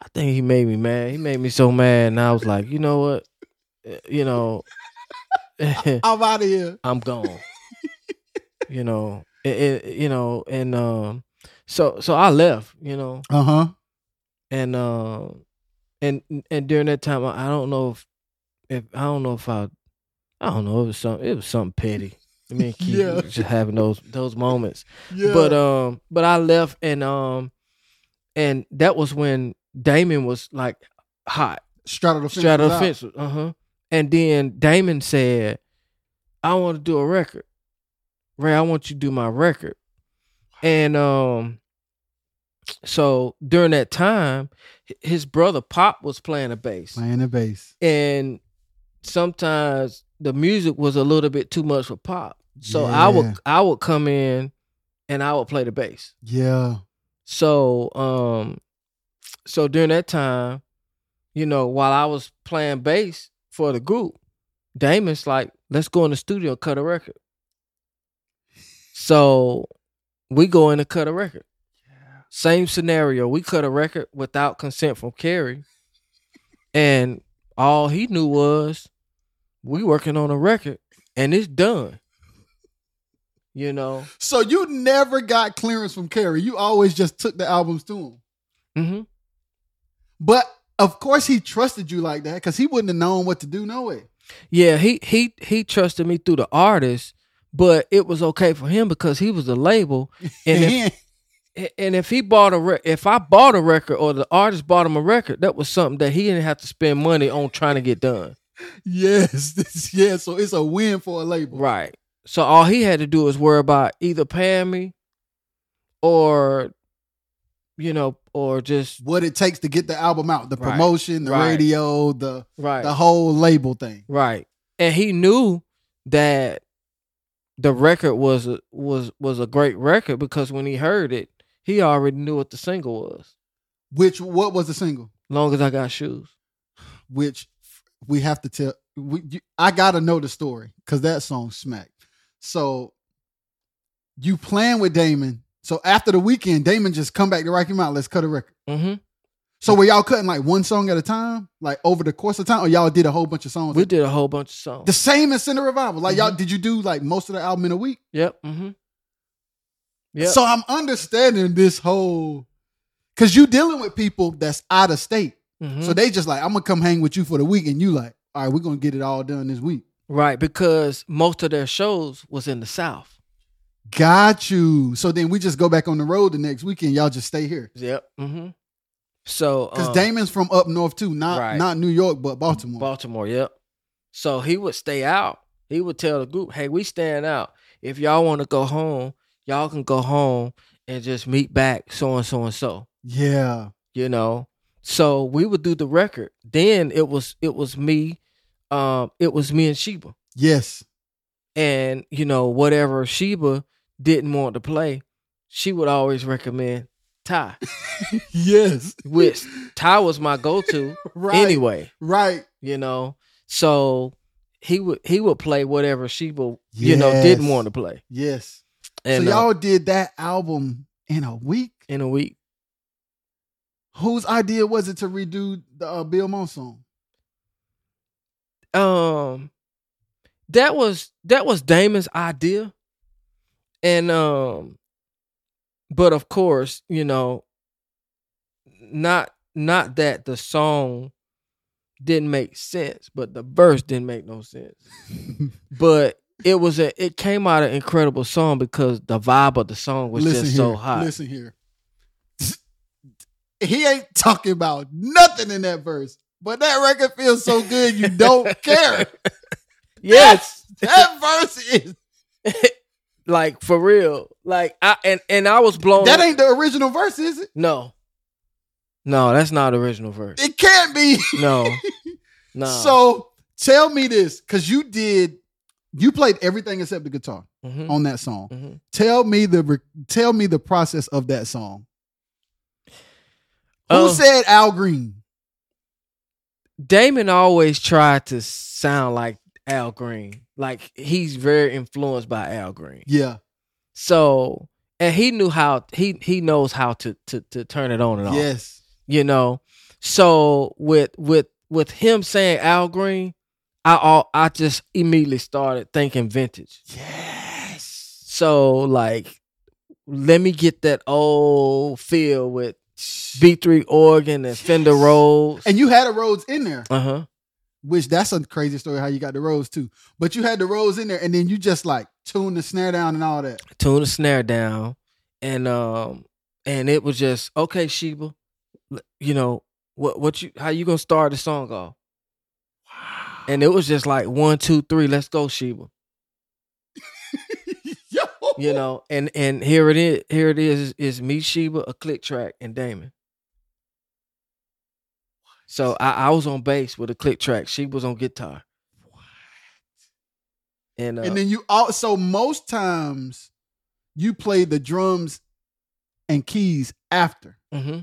I think he made me mad. He made me so mad, and I was like, you know what, Eh, you know, I'm out of here. I'm gone. you know, it, it, you know, and um, so so I left. You know, Uh huh. and um and and during that time, I I don't know if if I don't know if I I don't know it was something it was something petty. I mean, Keith Yeah. just having those those moments. Yeah. But um, but I left and um, and that was when Damon was like hot, straddle the fence. straddle the fence. Uh huh. And then Damon said, "I want to do a record, Ray. I want you to do my record." And um, so during that time, his brother Pop was playing the bass, Playing the bass. and sometimes the music was a little bit too much for Pop. So I would I would come in and I would play the bass. Yeah. So um so during that time, you know, while I was playing bass for the group, Damon's like, let's go in the studio and cut a record. So we go in and cut a record. Same scenario. We cut a record without consent from Kerry. And all he knew was we working on a record and it's done. You know? So you never got clearance from Kerry. You always just took the albums to him. hmm But of course he trusted you like that because he wouldn't have known what to do no way. Yeah, he he he trusted me through the artist, but it was okay for him because he was the label. And if, and if he bought a re- if I bought a record or the artist bought him a record, that was something that he didn't have to spend money on trying to get done. Yes, this, yeah. So it's a win for a label. Right. So all he had to do was worry about either paying me or you know, or just What it takes to get the album out, the Right. promotion, the Right. radio, the right. the whole label thing. Right. And he knew that the record was was was a great record because when he heard it, he already knew what the single was. Which what was the single? Long as I got shoes. Which we have to tell. We, you, I gotta know the story because that song smacked. So you playing with Damon. So after the weekend, Damon just come back to Rocky Mount. Let's cut a record. hmm So were y'all cutting like one song at a time, like over the course of time, or y'all did a whole bunch of songs? We did a whole bunch of songs. the same as Send the Revival. Like y'all, Mhm. did you do like most of the album in a week? yep. hmm Yep. So I'm understanding this whole because you dealing with people that's out of state. Mhm. So they just like, I'm gonna come hang with you for the week, and you like, all right, we're gonna get it all done this week. right, because most of their shows was in the South. Got you. So then we just go back on the road the next weekend. Y'all just stay here Yep. hmm So because um, Damon's from up north too, not Right. not New York, but Baltimore. Baltimore, yep. So he would stay out. He would tell the group, "Hey, we staying out. If y'all want to go home, y'all can go home and just meet back so and so and so." yeah, You know. So we would do the record. Then it was it was me, um, it was me and Sheba, yes, and you know whatever Sheba didn't want to play, she would always recommend Ty. yes. Which Ty was my go to right, anyway. right. you know. So he would he would play whatever Sheba you know didn't want to play, Yes. and so uh, y'all did that album in a week. in a week. Whose idea was it to redo the uh, Bill Monk song? Um, that was that was Damon's idea, and um, but of course, you know, not not that the song didn't make sense, but the verse didn't make no sense. but it was a it came out an incredible song because the vibe of the song was listen just here. so hot. Listen here. He ain't talking about nothing in that verse, but that record feels so good you don't care. Yes, That verse is like for real. Like I and and I was blown. that ain't the original verse, is it? no, no, that's not original verse. It can't be. No, no. So tell me this, because you did, you played everything except the guitar Mhm, on that song. mhm. Tell me the tell me the process of that song. Who Uh, said Al Green? Damon always tried to sound like Al Green. Like he's very influenced by Al Green. Yeah. So and he knew how he he knows how to to to turn it on and off. Yes. you know. So with with with him saying Al Green, I all I just immediately started thinking vintage. Yes. So like, let me get that old feel with B3 organ and Fender Rhodes. And you had a Rhodes in there, Uh huh. which that's a crazy story how you got the Rhodes too. But you had the Rhodes in there, and then you just like tune the snare down and all that. Tune the snare down, and um, and it was just okay, Sheba. You know what? What you? How you gonna start the song off? And it was just like one, two, three. Let's go, Sheba. Yo, You know, and and here it is. Here it is. Is me, Sheba, a click track, and Damon. So I, I was on bass with a click track. She was on guitar. What? And, uh, and then you also most times you play the drums and keys after. Mm-hmm.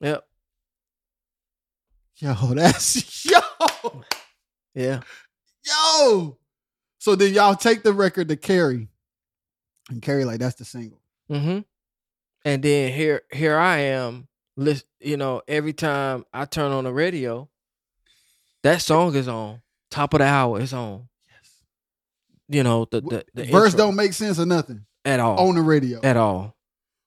Yep. Yo, that's yo, Yeah. yo. So then y'all take the record to Kerry, and Kerry like that's the single. hmm And then here here I am, list you know, every time I turn on the radio, that song is on. Top of the hour is on. Yes. You know, the the, the Verse intro. don't make sense or nothing at all. on the radio. at all.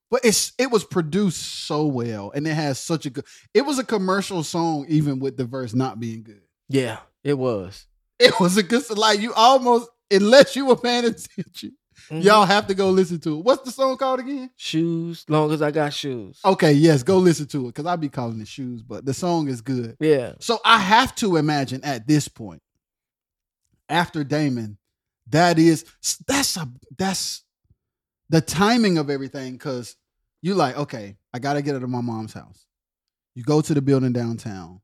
But it's it was produced so well, and it has such a good. It was a commercial song, even with the verse not being good. Yeah, it was. It was a good like you almost unless you were paying attention, Mhm. y'all have to go listen to it. What's the song called again? shoes, long as I got shoes. Okay, yes, go listen to it because I be calling it shoes, but the song is good. Yeah. So I have to imagine at this point, after Damon, that is that's a that's the timing of everything because you like, okay, I gotta get out of my mom's house. You go to the building downtown,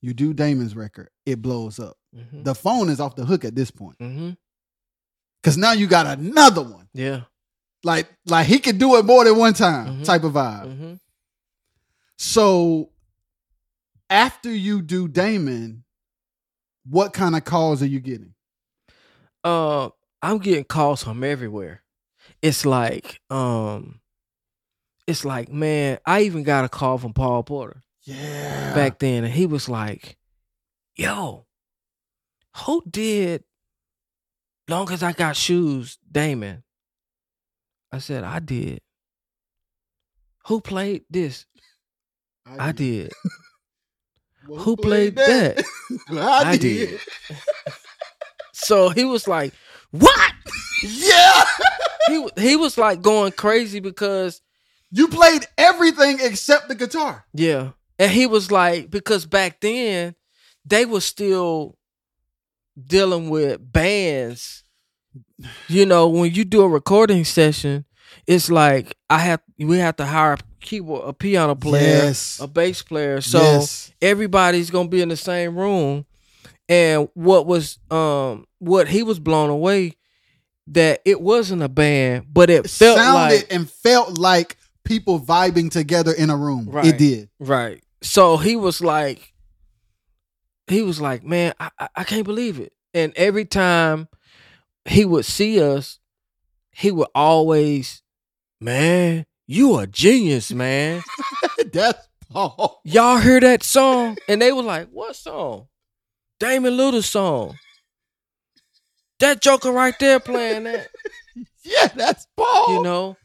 you do Damon's record, it blows up. Hmm The phone is off the hook at this point. hmm Cause now you got another one. Yeah. Like, like he could do it more than one time Mhm. type of vibe. hmm So after you do Damon, what kind of calls are you getting? Uh, I'm getting calls from everywhere. It's like, um, it's like, man, I even got a call from Paul Porter Yeah. back then, and he was like, "Yo, who did long as I got shoes, Damon?" I said, "I did." Who played this? I did. Well, Who played that? I, I did. did. So he was like, "What?" Yeah. He he was like going crazy because you played everything except the guitar. yeah, and he was like because back then they were still dealing with bands. You know, when you do a recording session, it's like I have we have to hire a keyboard, a piano player, Yes. a bass player. So Yes. everybody's gonna be in the same room. And what was um what he was blown away that it wasn't a band, but it It felt sounded like and felt like people vibing together in a room. Right. It did. right. So he was like, he was like, man, I, I I can't believe it. And every time he would see us, he would always, man, you a genius, man. That's Paul. Y'all hear that song? And they were like, what song? Damon Luther song. That Joker right there playing that, Yeah, that's Paul. you know.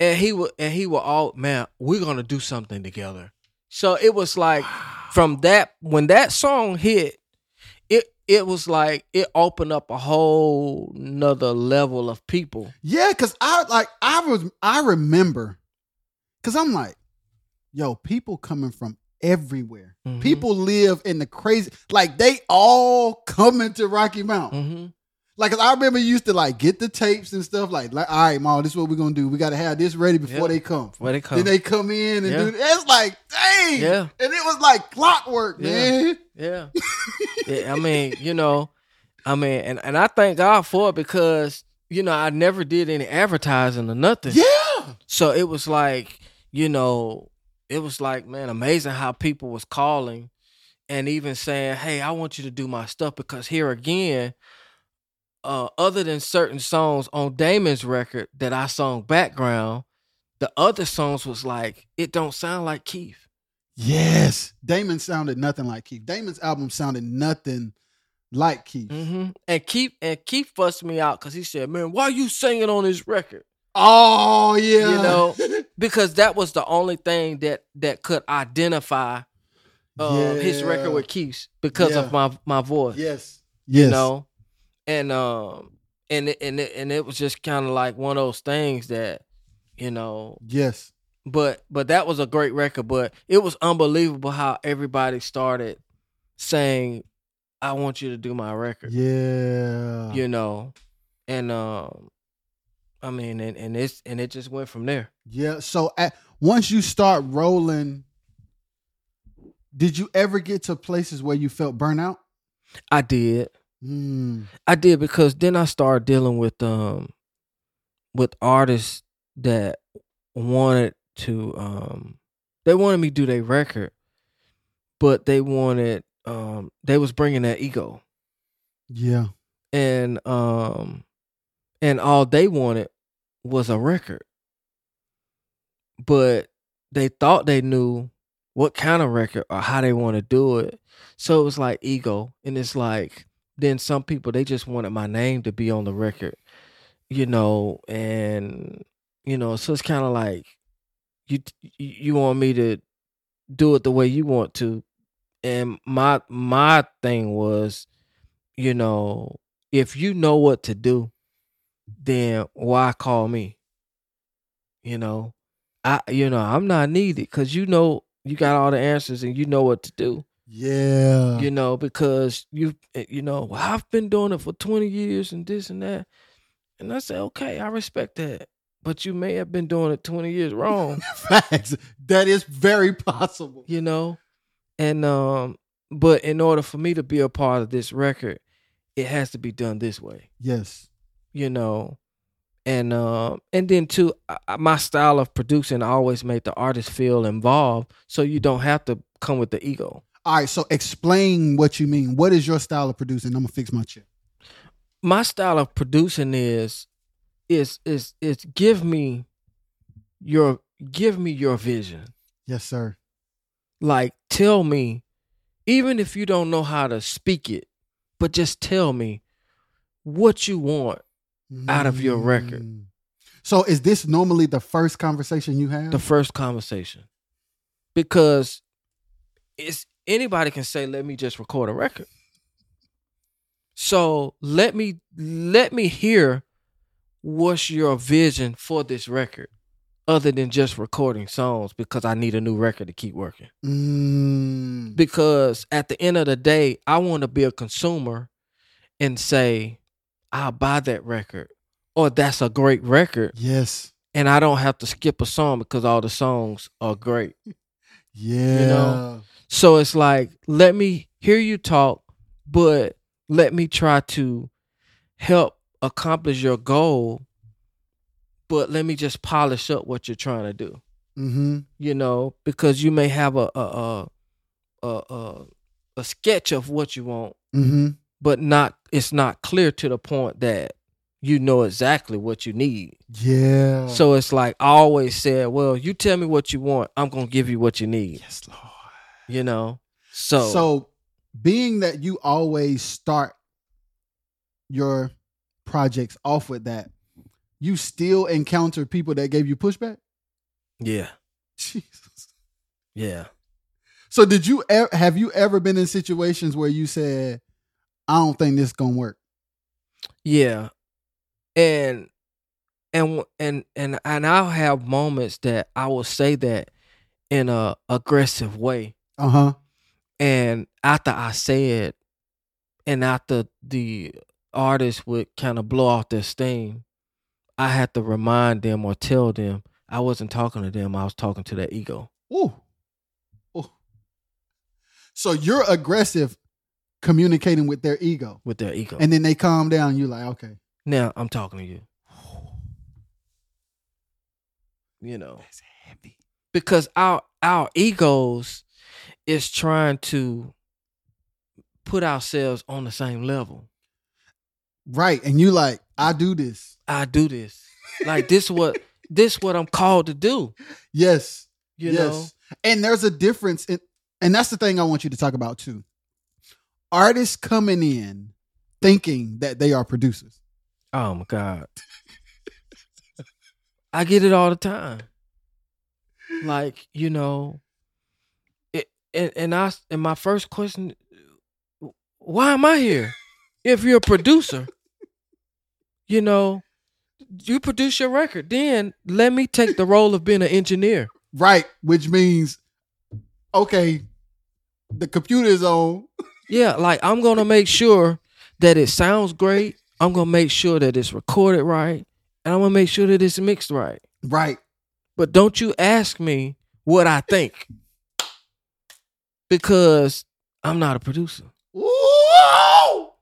And he would, and he would all, man, we're gonna do something together. So it was like, from that when that song hit, it it was like it opened up a whole nother level of people. Yeah, cause I like I was I remember, cause I'm like, yo, people coming from everywhere. Mhm. People live in the crazy, like they all coming to Rocky Mount. hmm Like 'cause I remember you used to like get the tapes and stuff. Like, like all right, mom, this is what we're gonna do. We got to have this ready before Yep. they come. Where they come? Then they come in and Yeah. do. It's like, dang, Yeah. and it was like clockwork, Yeah. man. Yeah. yeah. I mean, you know, I mean, and, and I thank God for it because, you know, I never did any advertising or nothing. Yeah, So it was like, you know, it was like, man, amazing how people was calling and even saying, Hey, I want you to do my stuff because here again, uh, other than certain songs on Damon's record that I sung background, the other songs was like, it don't sound like Keith. yes. Damon sounded nothing like Keith. Damon's album sounded nothing like Keith. hmm And Keith and Keith fussed me out because he said, "Man, why are you singing on this record?" Oh yeah. You know, because that was the only thing that that could identify uh, his record with Keith's because Yeah. of my my voice. Yes. Yes. You know, and um and it, and it, and it was just kind of like one of those things that you know Yes. but but that was a great record but it was unbelievable how everybody started saying i want you to do my record Yeah. you know and um i mean and, and it's and it just went from there Yeah. So at, once you start rolling, did you ever get to places where you felt burnout? i did Mm. i did because then i started dealing with um with artists that wanted to um they wanted me to do their record but they wanted um they was bringing that ego Yeah. and um and all they wanted was a record but they thought they knew what kind of record or how they want to do it so it was like ego and it's like then some people they just wanted my name to be on the record you know and you know so it's kind of like you you want me to do it the way you want to. And my my thing was you know if you know what to do then why call me? You know i you know i'm not needed because you know you got all the answers and you know what to do Yeah. you know because you you know well, i've been doing it for 20 years and this and that and i say, okay i respect that but you may have been doing it 20 years wrong Facts. That is very possible. you know and um but in order for me to be a part of this record it has to be done this way Yes. you know and um and then too I- I- my style of producing always made the artist feel involved so you don't have to come with the ego All right. So explain what you mean. What is your style of producing? I'm gonna fix my chair. my style of producing is is is is give me your give me your vision Yes, sir. like tell me even if you don't know how to speak it but just tell me what you want Out of your record. Mm. So is this normally the first conversation you have? the first conversation because it's anybody can say let me just record a record so let me let me hear what's your vision for this record other than just recording songs because i need a new record to keep working Mm. because at the end of the day i want to be a consumer and say i'll buy that record or that's a great record Yes. and I don't have to skip a song because all the songs are great. Yeah. know? So it's like, let me hear you talk, but let me try to help accomplish your goal. But let me just polish up what you're trying to do. Mm-hmm. You know, because you may have a a a a, a, a sketch of what you want, Mm-hmm. but not it's not clear to the point that you know exactly what you need. Yeah. So it's like I always said, well, you tell me what you want, I'm gonna give you what you need. yes, Lord. You know? So So, being that you always start your projects off with that, you still encounter people that gave you pushback. yeah, Jesus. yeah. So, did you ever have you ever been in situations where you said, "I don't think this gonna work"? Yeah. And and and and and I'll have moments that I will say that in a aggressive way. Uh huh. And after I say it and after the artist would kind of blow off their steam, I had to remind them or tell them I wasn't talking to them, I was talking to their ego. Ooh. Ooh. So you're aggressive, communicating with their ego, With their ego. and then they calm down. You're like, okay, now I'm talking to you. You know. that's heavy. because our our egos is trying to put ourselves on the same level. Right, and you like, I do this. I do this. Like this what this what I'm called to do. Yes, You yes. know? And there's a difference in and that's the thing I want you to talk about too. Artists coming in thinking that they are producers. Oh my God. I get it all the time. Like, you know, it, and, and I and my first question, why am I here? If you're a producer, you know, you produce your record, then let me take the role of being an engineer. Right, which means okay, the computer is on. Yeah, like I'm gonna make sure that it sounds great. I'm gonna make sure that it's recorded right, and I'm gonna make sure that it's mixed right. Right. But don't you ask me what I think because I'm not a producer. Whoa!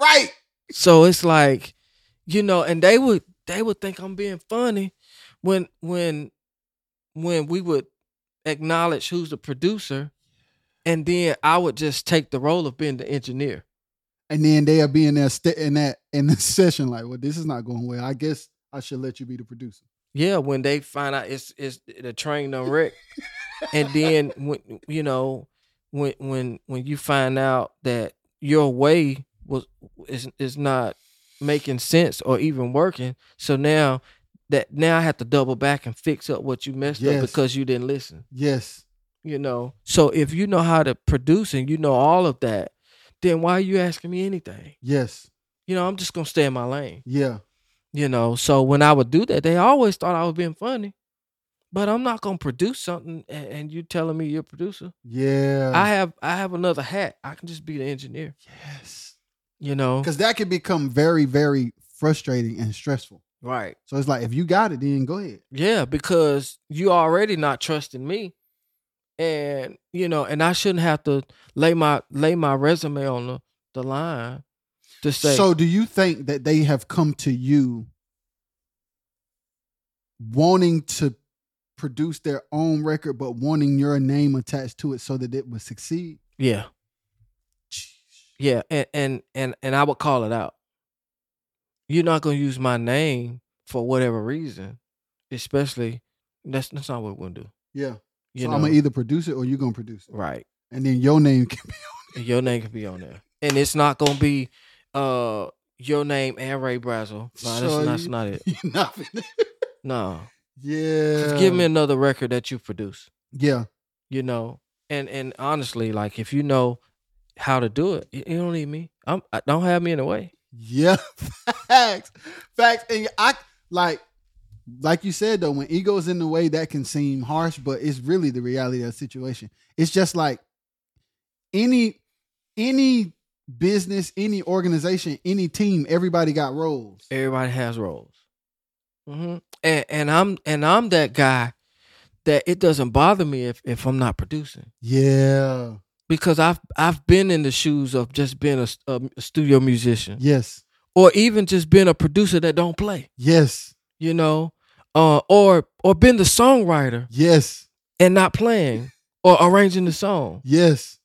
Right. So it's like, you know, and they would they would think I'm being funny when when when we would acknowledge who's the producer, and then I would just take the role of being the engineer. And then they'll be in there st- in that in the session like, well, this is not going well. I guess I should let you be the producer. Yeah, when they find out it's it's the train done wreck, and then when you know when when when you find out that your way was is is not making sense or even working, so now that now I have to double back and fix up what you messed Yes. up because you didn't listen. Yes. You know, so if you know how to produce and you know all of that, then why are you asking me anything? Yes. You know, I'm just gonna stay in my lane. Yeah. You know, so when I would do that, they always thought I was being funny. But I'm not gonna produce something and, and you telling me you're a producer. Yeah. I have I have another hat. I can just be the engineer. yes. You know? Because that can become very, very frustrating and stressful. Right. So it's like if you got it, then go ahead. Yeah, because you already not trusting me. And you know, and I shouldn't have to lay my lay my resume on the, the line to say So do you think that they have come to you wanting to produce their own record, but wanting your name attached to it so that it would succeed? Yeah. Yeah, and and and and I would call it out. You're not gonna use my name for whatever reason, especially that's that's not what we're gonna do. Yeah. You so know, I'm gonna either produce it or you're gonna produce it. right? And then your name can be on it. Your name can be on there, and it's not gonna be uh your name and Ray Braswell. No, that's, So that's you- not it. not finna- No, Yeah. just give me another record that you produce. Yeah. You know, and and honestly, like if you know how to do it, you, you don't need me. I'm I, don't have me in the way. Yeah. Facts. Facts. And I like like you said though, when ego's in the way, that can seem harsh, but it's really the reality of the situation. It's just like any any business, any organization, any team, everybody got roles. Everybody has roles. hmm And and I'm and I'm that guy that it doesn't bother me if if I'm not producing Yeah. because I've I've been in the shoes of just being a, a studio musician Yes. or even just being a producer that don't play, Yes. you know, uh, or or been the songwriter Yes. and not playing or arranging the song Yes.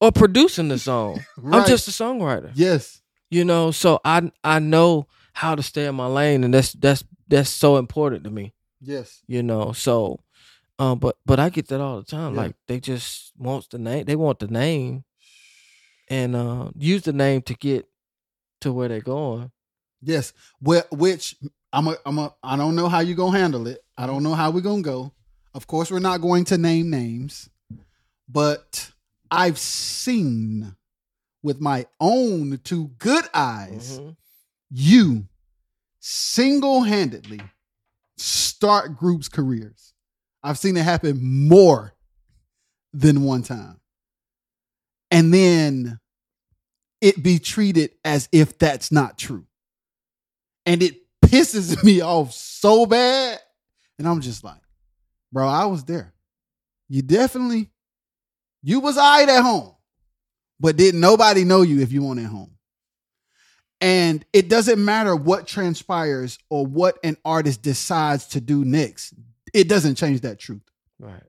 or producing the song. Right. I'm just a songwriter. Yes. you know so i i know how to stay in my lane and that's that's that's so important to me Yes. you know so um but but i get that all the time Yeah. like they just wants the name they want the name and uh use the name to get to where they're going Yes. Well, which I'm a, I'm a, I don't know how you're going to handle it. I don't know how we're going to go. Of course, we're not going to name names, but I've seen with my own two good eyes Mhm. you single handedly start groups' careers. I've seen it happen more than one time. And then it be treated as if that's not true. And it pisses me off so bad. And I'm just like, bro, I was there. You definitely, you was all right at home, but didn't nobody know you if you weren't at home. And it doesn't matter what transpires or what an artist decides to do next. It doesn't change that truth. right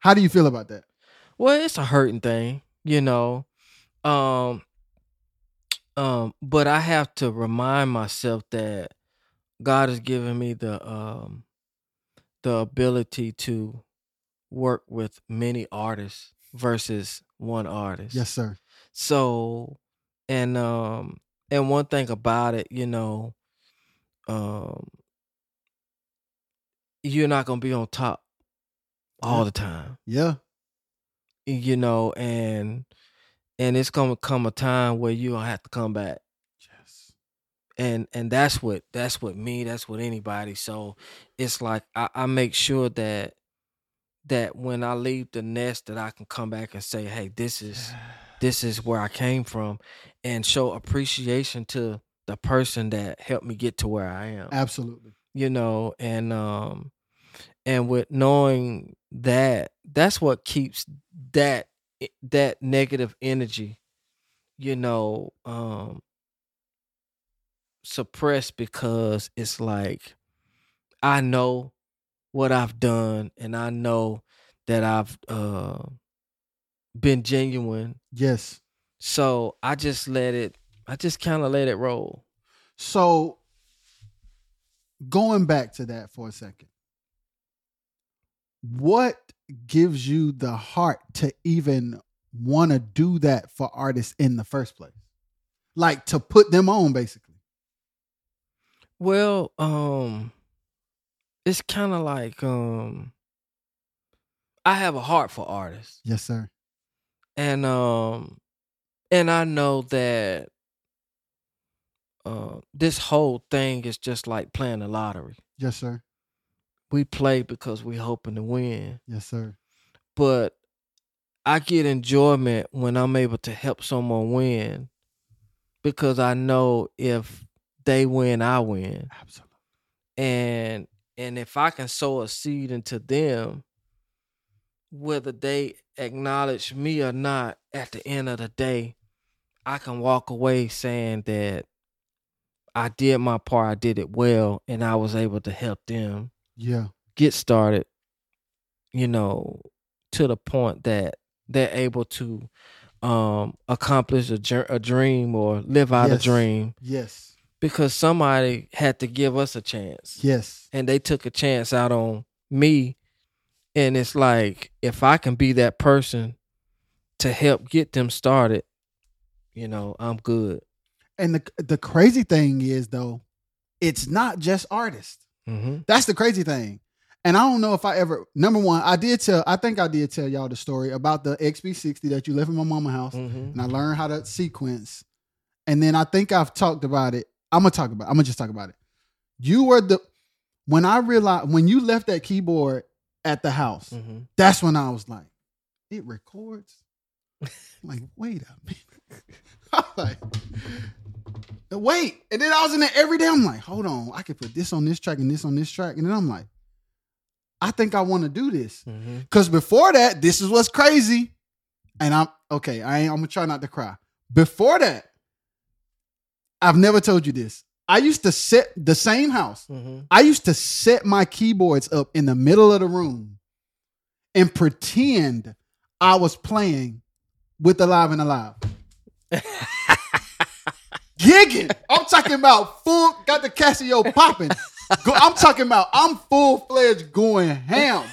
How do you feel about that? well it's a hurting thing you know um um but i have to remind myself that god has given me the um the ability to work with many artists versus one artist Yes, sir. so and um and one thing about it you know um you're not gonna be on top all the time. Yeah. You know, and and it's gonna come a time where you gonna have to come back. And and that's what that's what me that's what anybody so it's like I, I make sure that that when i leave the nest that i can come back and say hey this is this is where i came from and show appreciation to the person that helped me get to where i am Absolutely. you know and um and with knowing that that's what keeps that that negative energy you know um suppressed because it's like i know what i've done and i know that i've uh been genuine Yes. so i just let it i just kind of let it roll So going back to that for a second. What gives you the heart to even want to do that for artists in the first place? Like to put them on basically. Well, um it's kind of like um I have a heart for artists. Yes, sir. And um and I know that uh this whole thing is just like playing the lottery. Yes, sir. We play because we're hoping to win. Yes, sir. But I get enjoyment when I'm able to help someone win because I know if they win, I win. Absolutely. and and if I can sow a seed into them, whether they acknowledge me or not, at the end of the day, I can walk away saying that I did my part, I did it well, and I was able to help them Yeah. get started, you know, to the point that they're able to um accomplish a, a dream or live out Yes. a dream Yes. Because somebody had to give us a chance Yes. and they took a chance out on me and it's like if i can be that person to help get them started you know i'm good And the the crazy thing is though, it's not just artists. mm-hmm. That's the crazy thing. And I don't know if I ever number one, I did tell I think I did tell y'all the story about the XP60 that you left in my mama house Mm-hmm. and I learned how to sequence. And then I think I've talked about it. I'm gonna talk about I'm gonna just talk about it. You were the when I realized when you left that keyboard at the house, Mm-hmm. that's when I was like, it records. I'm like, wait a minute. I'm like, wait. And then I was in there every day. I'm like, hold on, I could put this on this track and this on this track. And then I'm like, I think I want to do this. Mm-hmm. Cause before that, this is what's crazy. And I'm okay, I ain't, I'm gonna try not to cry. Before that, I've never told you this. I used to set the same house. Mm-hmm. I used to set my keyboards up in the middle of the room and pretend I was playing with Alive and Alive. Gigging. I'm talking about full, got the Casio popping. Go- I'm talking about I'm full fledged going ham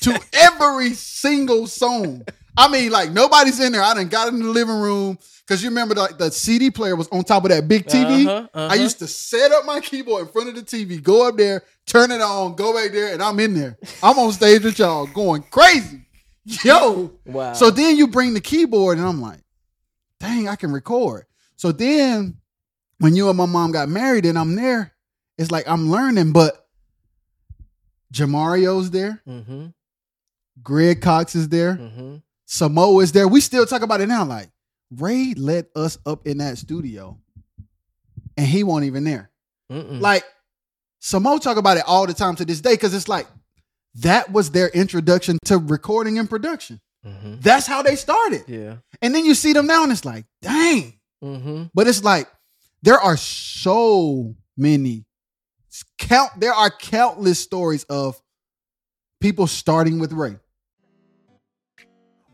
to every single song. I mean, like nobody's in there. I done got in the living room because you remember like the CD player was on top of that big TV. Uh-huh, uh-huh. I used to set up my keyboard in front of the TV, go up there, turn it on, go back there, and I'm in there. I'm on stage with y'all going crazy. Yo. wow So then you bring the keyboard, and I'm like, dang, I can record. So then when you and my mom got married and I'm there, it's like I'm learning, but Jamario's there, mm-hmm. Greg Cox is there, Mm-hmm. Samoa is there. We still talk about it now. Like Ray let us up in that studio, and he wasn't even there. Mm-mm. Like Samoa talk about it all the time to this day because it's like that was their introduction to recording and production. mm-hmm. That's how they started. yeah And then you see them now and it's like, dang. mm-hmm. But it's like there are so many count there are countless stories of people starting with Ray.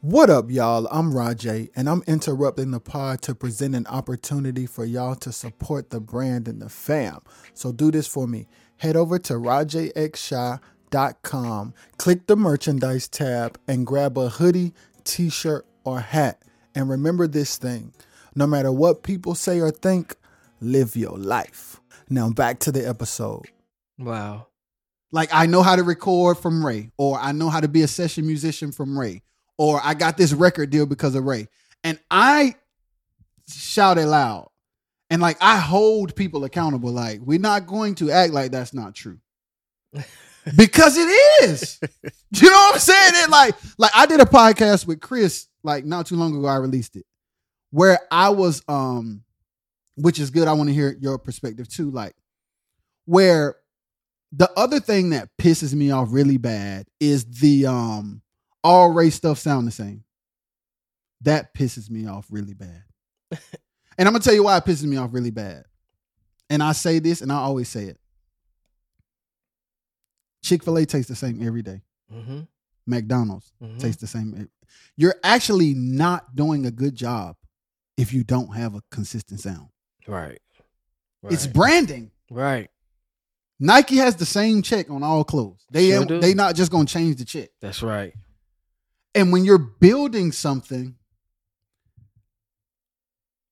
What up, y'all? I'm Rajay, and I'm interrupting the pod to present an opportunity for y'all to support the brand and the fam. So do this for me. Head over to rajxsha.com, click the merchandise tab, and grab a hoodie, t shirt, or hat. And remember this thing no matter what people say or think, live your life. Now back to the episode. wow Like I know how to record from Ray, or I know how to be a session musician from Ray, or I got this record deal because of Ray. And I shout it loud. And like I hold people accountable. Like, we're not going to act like that's not true. because it is. you know what I'm saying? It like like I did a podcast with Chris like not too long ago. I released it where I was um, which is good. I want to hear your perspective too. Like where the other thing that pisses me off really bad is the um all race stuff sound the same. That pisses me off really bad. and I'm gonna tell you why it pisses me off really bad. And I say this and I always say it. Chick-fil-A tastes the same every day. Mm-hmm. McDonald's Mhm. tastes the same. You're actually not doing a good job if you don't have a consistent sound. Right. It's branding. right. Nike has the same check on all clothes. They Sure do. they not just gonna change the check. That's right. And when you're building something,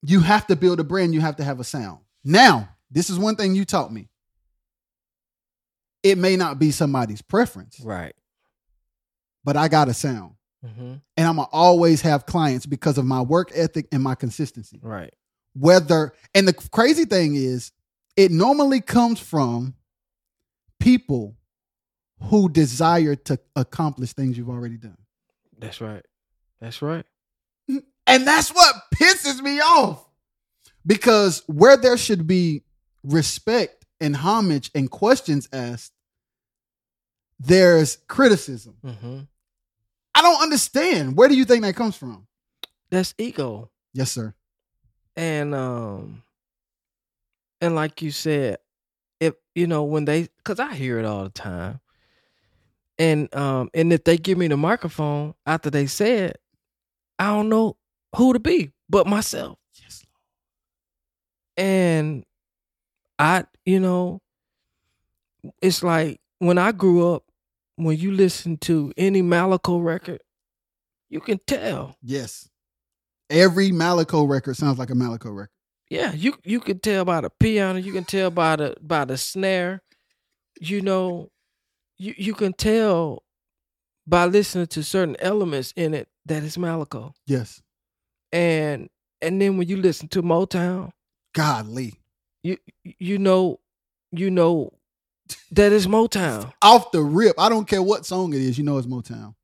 you have to build a brand. You have to have a sound. Now, this is one thing you taught me. It may not be somebody's preference, Right. but I got a sound, Mm-hmm. and I'm gonna always have clients because of my work ethic and my consistency. Right. whether and the crazy thing is it normally comes from people who desire to accomplish things you've already done That's right. That's right. and that's what pisses me off because where there should be respect and homage and questions asked there's criticism Mm-hmm. i don't understand where do you think that comes from That's ego. yes sir And um and like you said, if you know, when they cause I hear it all the time. And um and if they give me the microphone after they say it, I don't know who to be but myself. yes Lord. And I, you know, it's like when I grew up, when you listen to any Malaco record, you can tell. yes every Malaco record sounds like a Malaco record Yeah, you you can tell by the piano, you can tell by the by the snare. You know, you you can tell by listening to certain elements in it that it's Malaco. yes And and then when you listen to Motown, godly you you know you know that it's Motown. off the rip. I don't care what song it is. You know it's Motown.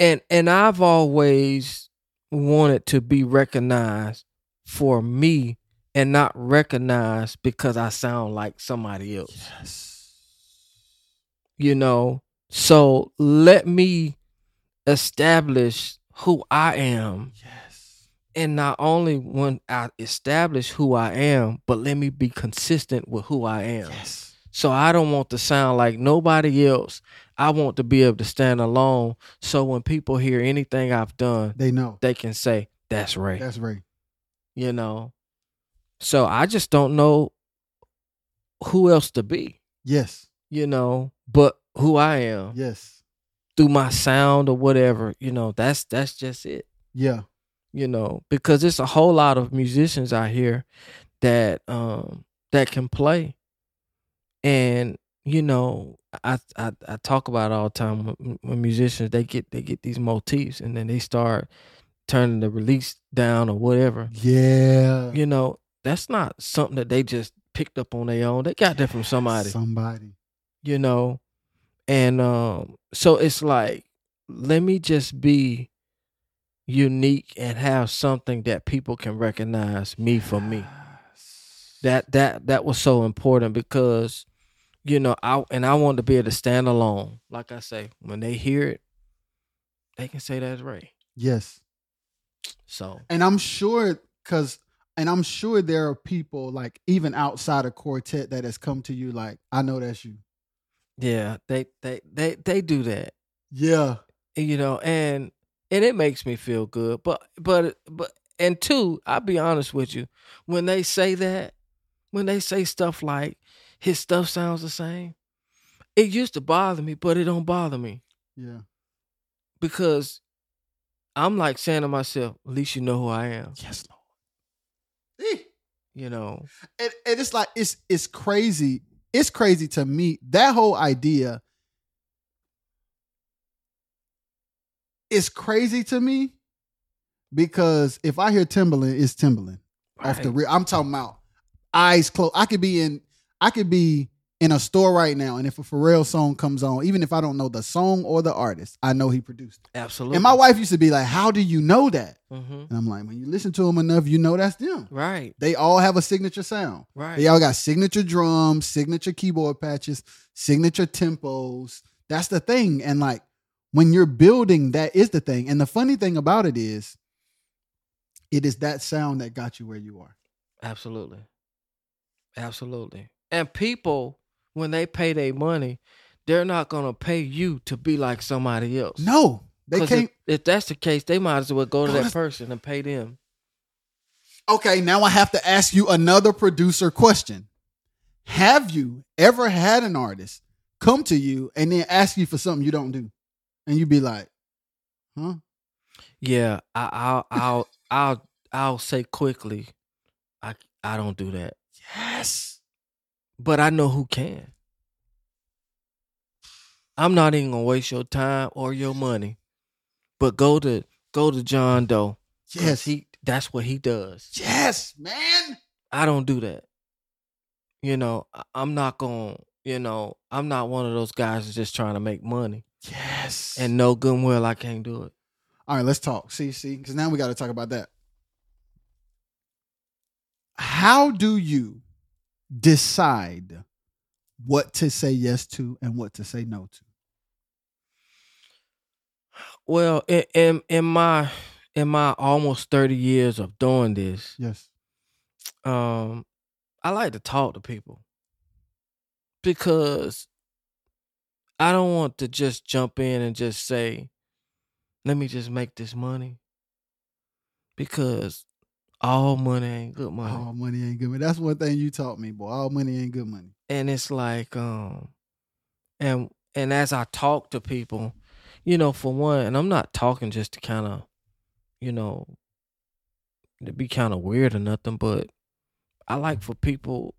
and and I've always wanted to be recognized for me and not recognized because I sound like somebody else. Yes. You know, so let me establish who I am, Yes. and not only when I establish who I am, but let me be consistent with who I am. Yes. So I don't want to sound like nobody else. I want to be able to stand alone. So when people hear anything I've done, They know. they can say that's Ray. That's Ray. you know. So I just don't know who else to be, Yes. You know, but who I am Yes. through my sound or whatever, you know, that's that's just it, Yeah. you know, because it's a whole lot of musicians out here that um that can play. And you know, I I, I talk about it all the time when, when musicians they get they get these motifs and then they start turning the release down or whatever. Yeah. you know, that's not something that they just picked up on their own. They got that from somebody, Somebody. You know. And um so it's like let me just be unique and have something that people can recognize me for me. That that that was so important because you know, I and I wanted to be able to stand alone. Like I say, when they hear it, they can say that's Ray. Yes. So And I'm sure because and I'm sure there are people like even outside of quartet that has come to you like, I know that's you. Yeah, they they they they do that. Yeah. you know, and and it makes me feel good. But but but and two, I'll be honest with you, when they say that, when they say stuff like his stuff sounds the same, it used to bother me, but it don't bother me Yeah. because I'm like saying to myself, at least you know who I am, Yes, Lord. Eh. you know. and, and it's like it's it's crazy. It's crazy to me. That whole idea is crazy to me because if I hear Timbaland, it's Timbaland off the Right. real. I'm talking about eyes closed. I could be in. I could be in a store right now, and if a Pharrell song comes on, even if I don't know the song or the artist, I know he produced it. Absolutely. And my wife used to be like, "How do you know that?" hmm And I'm like, "When you listen to them enough, you know that's them. Right. They all have a signature sound. Right. They all got signature drums, signature keyboard patches, signature tempos. That's the thing. And like when you're building, that is the thing. And the funny thing about it is, it is that sound that got you where you are. Absolutely. Absolutely. And people, when they pay their money, they're not gonna pay you to be like somebody else. No, they can't. If, if that's the case, they might as well go to that person and pay them. Okay, now I have to ask you another producer question. Have you ever had an artist come to you and then ask you for something you don't do? And you be like, huh? Yeah, I, I'll I'll I'll I'll say quickly, I I don't do that, Yes. But I know who can. I'm not even gonna waste your time or your money, but go to go to John Doe. Yes. he that's what he does. yes, man. I don't do that. You know, I'm not going. To, you know, I'm not one of those guys that's just trying to make money Yes. and no good and well I can't do it. All right, let's talk. See, see, because now we got to talk about that. How do you decide what to say yes to and what to say no to? Well, in in, in my in my almost 30 years of doing this, Yes. um, I like to talk to people because I don't want to just jump in and just say, "Let me just make this money," because all money ain't good money. All money ain't good money. That's one thing you taught me, boy. All money ain't good money. and it's like um and and as i talk to people you know for one and i'm not talking just to kind of you know to be kind of weird or nothing but i like for people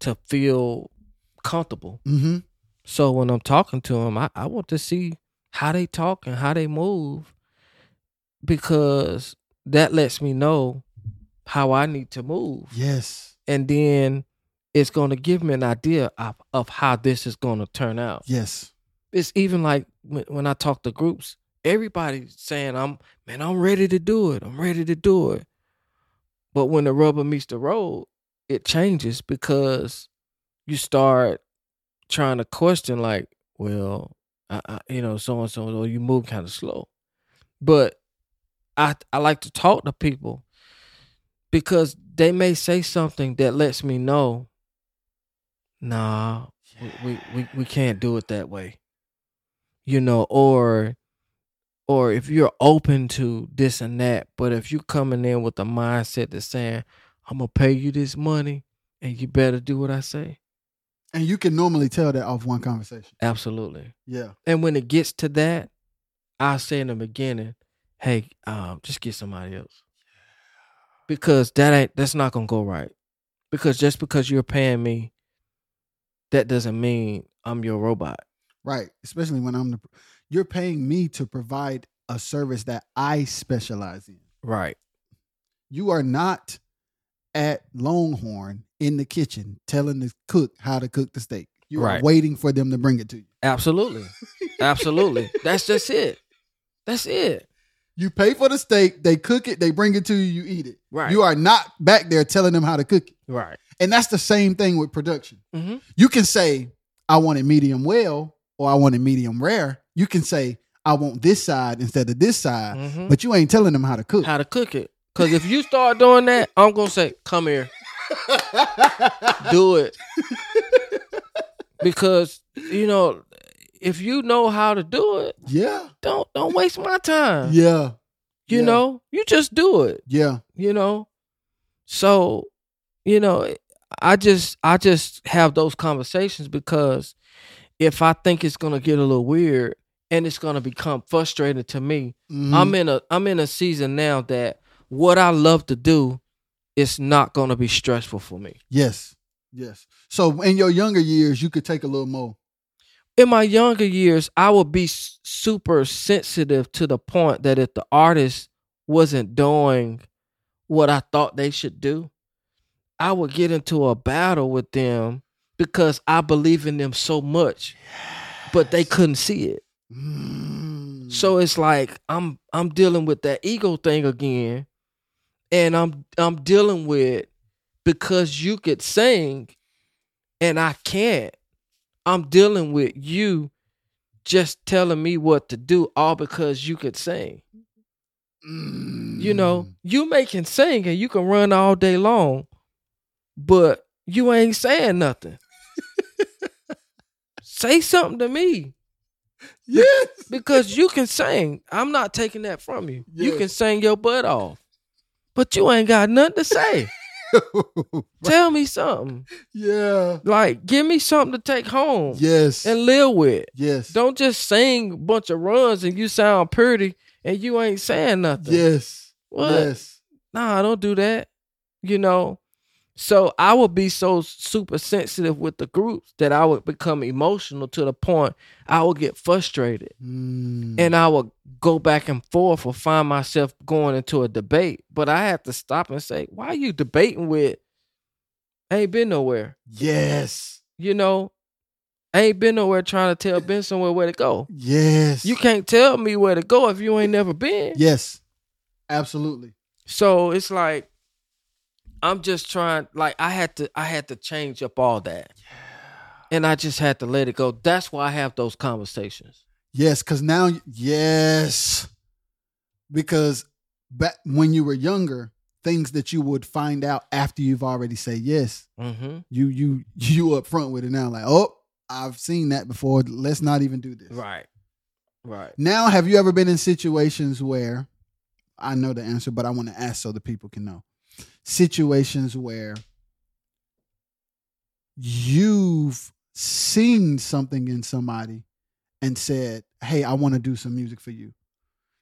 to feel comfortable Mm-hmm. so when i'm talking to them i, I want to see how they talk and how they move because that lets me know how i need to move Yes. and then it's going to give me an idea of, of how this is going to turn out. Yes. It's even like when, when I talk to groups, everybody's saying, "I'm man, I'm ready to do it. I'm ready to do it." But when the rubber meets the road, it changes because you start trying to question, like, "Well, I, I, you know, so and so, or you move kind of slow." But I I like to talk to people because they may say something that lets me know, nah, we, we, we, we can't do it that way. You know, or or if you're open to this and that, but if you're coming in with a mindset that's saying, I'm gonna pay you this money and you better do what I say. And you can normally tell that off one conversation. Absolutely. Yeah. And when it gets to that, I say in the beginning, hey, um, just get somebody else. Because that ain't that's not gonna go right. Because just because you're paying me, that doesn't mean I'm your robot. Right. Especially when I'm the you're paying me to provide a service that I specialize in. Right. You are not at Longhorn in the kitchen telling the cook how to cook the steak. You're Right. waiting for them to bring it to you. Absolutely. Absolutely. That's just it. That's it. You pay for the steak, they cook it, they bring it to you, you eat it. Right. You are not back there telling them how to cook it. right. And that's the same thing with production. Mm-hmm. You can say, I want it medium well or I want it medium rare. You can say, I want this side instead of this side, Mm-hmm. but you ain't telling them how to cook. How to cook it. Cause if you start doing that, I'm gonna say, come here. Do it. because, you know, if you know how to do it, yeah. don't don't waste my time. Yeah. You yeah. know, you just do it. Yeah. You know, so you know, I just I just have those conversations because if I think it's gonna get a little weird and it's gonna become frustrating to me, Mhm. I'm in a I'm in a season now that what I love to do is not gonna be stressful for me. yes. Yes. So in your younger years, you could take a little more. In my younger years, I would be super sensitive to the point that if the artist wasn't doing what I thought they should do, I would get into a battle with them because I believe in them so much, but they couldn't see it. Mm. So it's like I'm I'm dealing with that ego thing again, and I'm I'm dealing with because you could sing, and I can't. I'm dealing with you just telling me what to do, all because you could sing. You know, Mm. you may can sing and you can run all day long, but you ain't saying nothing. Say something to me Yes. because you can sing. I'm not taking that from you. You can sing your butt off, but you ain't got nothing to say. Tell me something. yeah. Like, give me something to take home Yes. and live with. yes. Don't just sing a bunch of runs and you sound pretty and you ain't saying nothing. Yes. What? Yes. Nah, don't do that. You know. So I would be so super sensitive with the groups that I would become emotional to the point I would get frustrated. Mm. and I would go back and forth or find myself going into a debate. But I have to stop and say, why are you debating with? I ain't been nowhere. yes. You know, I ain't been nowhere trying to tell Ben somewhere where to go. Yes. You can't tell me where to go if you ain't never been. Yes. Absolutely. So it's like I'm just trying like I had to I had to change up all that. And I just had to let it go. That's why I have those conversations. Yes, because now, yes, because back when you were younger, things that you would find out after you've already said yes, Mm-hmm. you you you up front with it now, like, oh, I've seen that before. Let's not even do this. Right. Right. Now, have you ever been in situations where I know the answer, but I want to ask so the people can know? Situations where you've seen something in somebody and said, Hey, I want to do some music for you.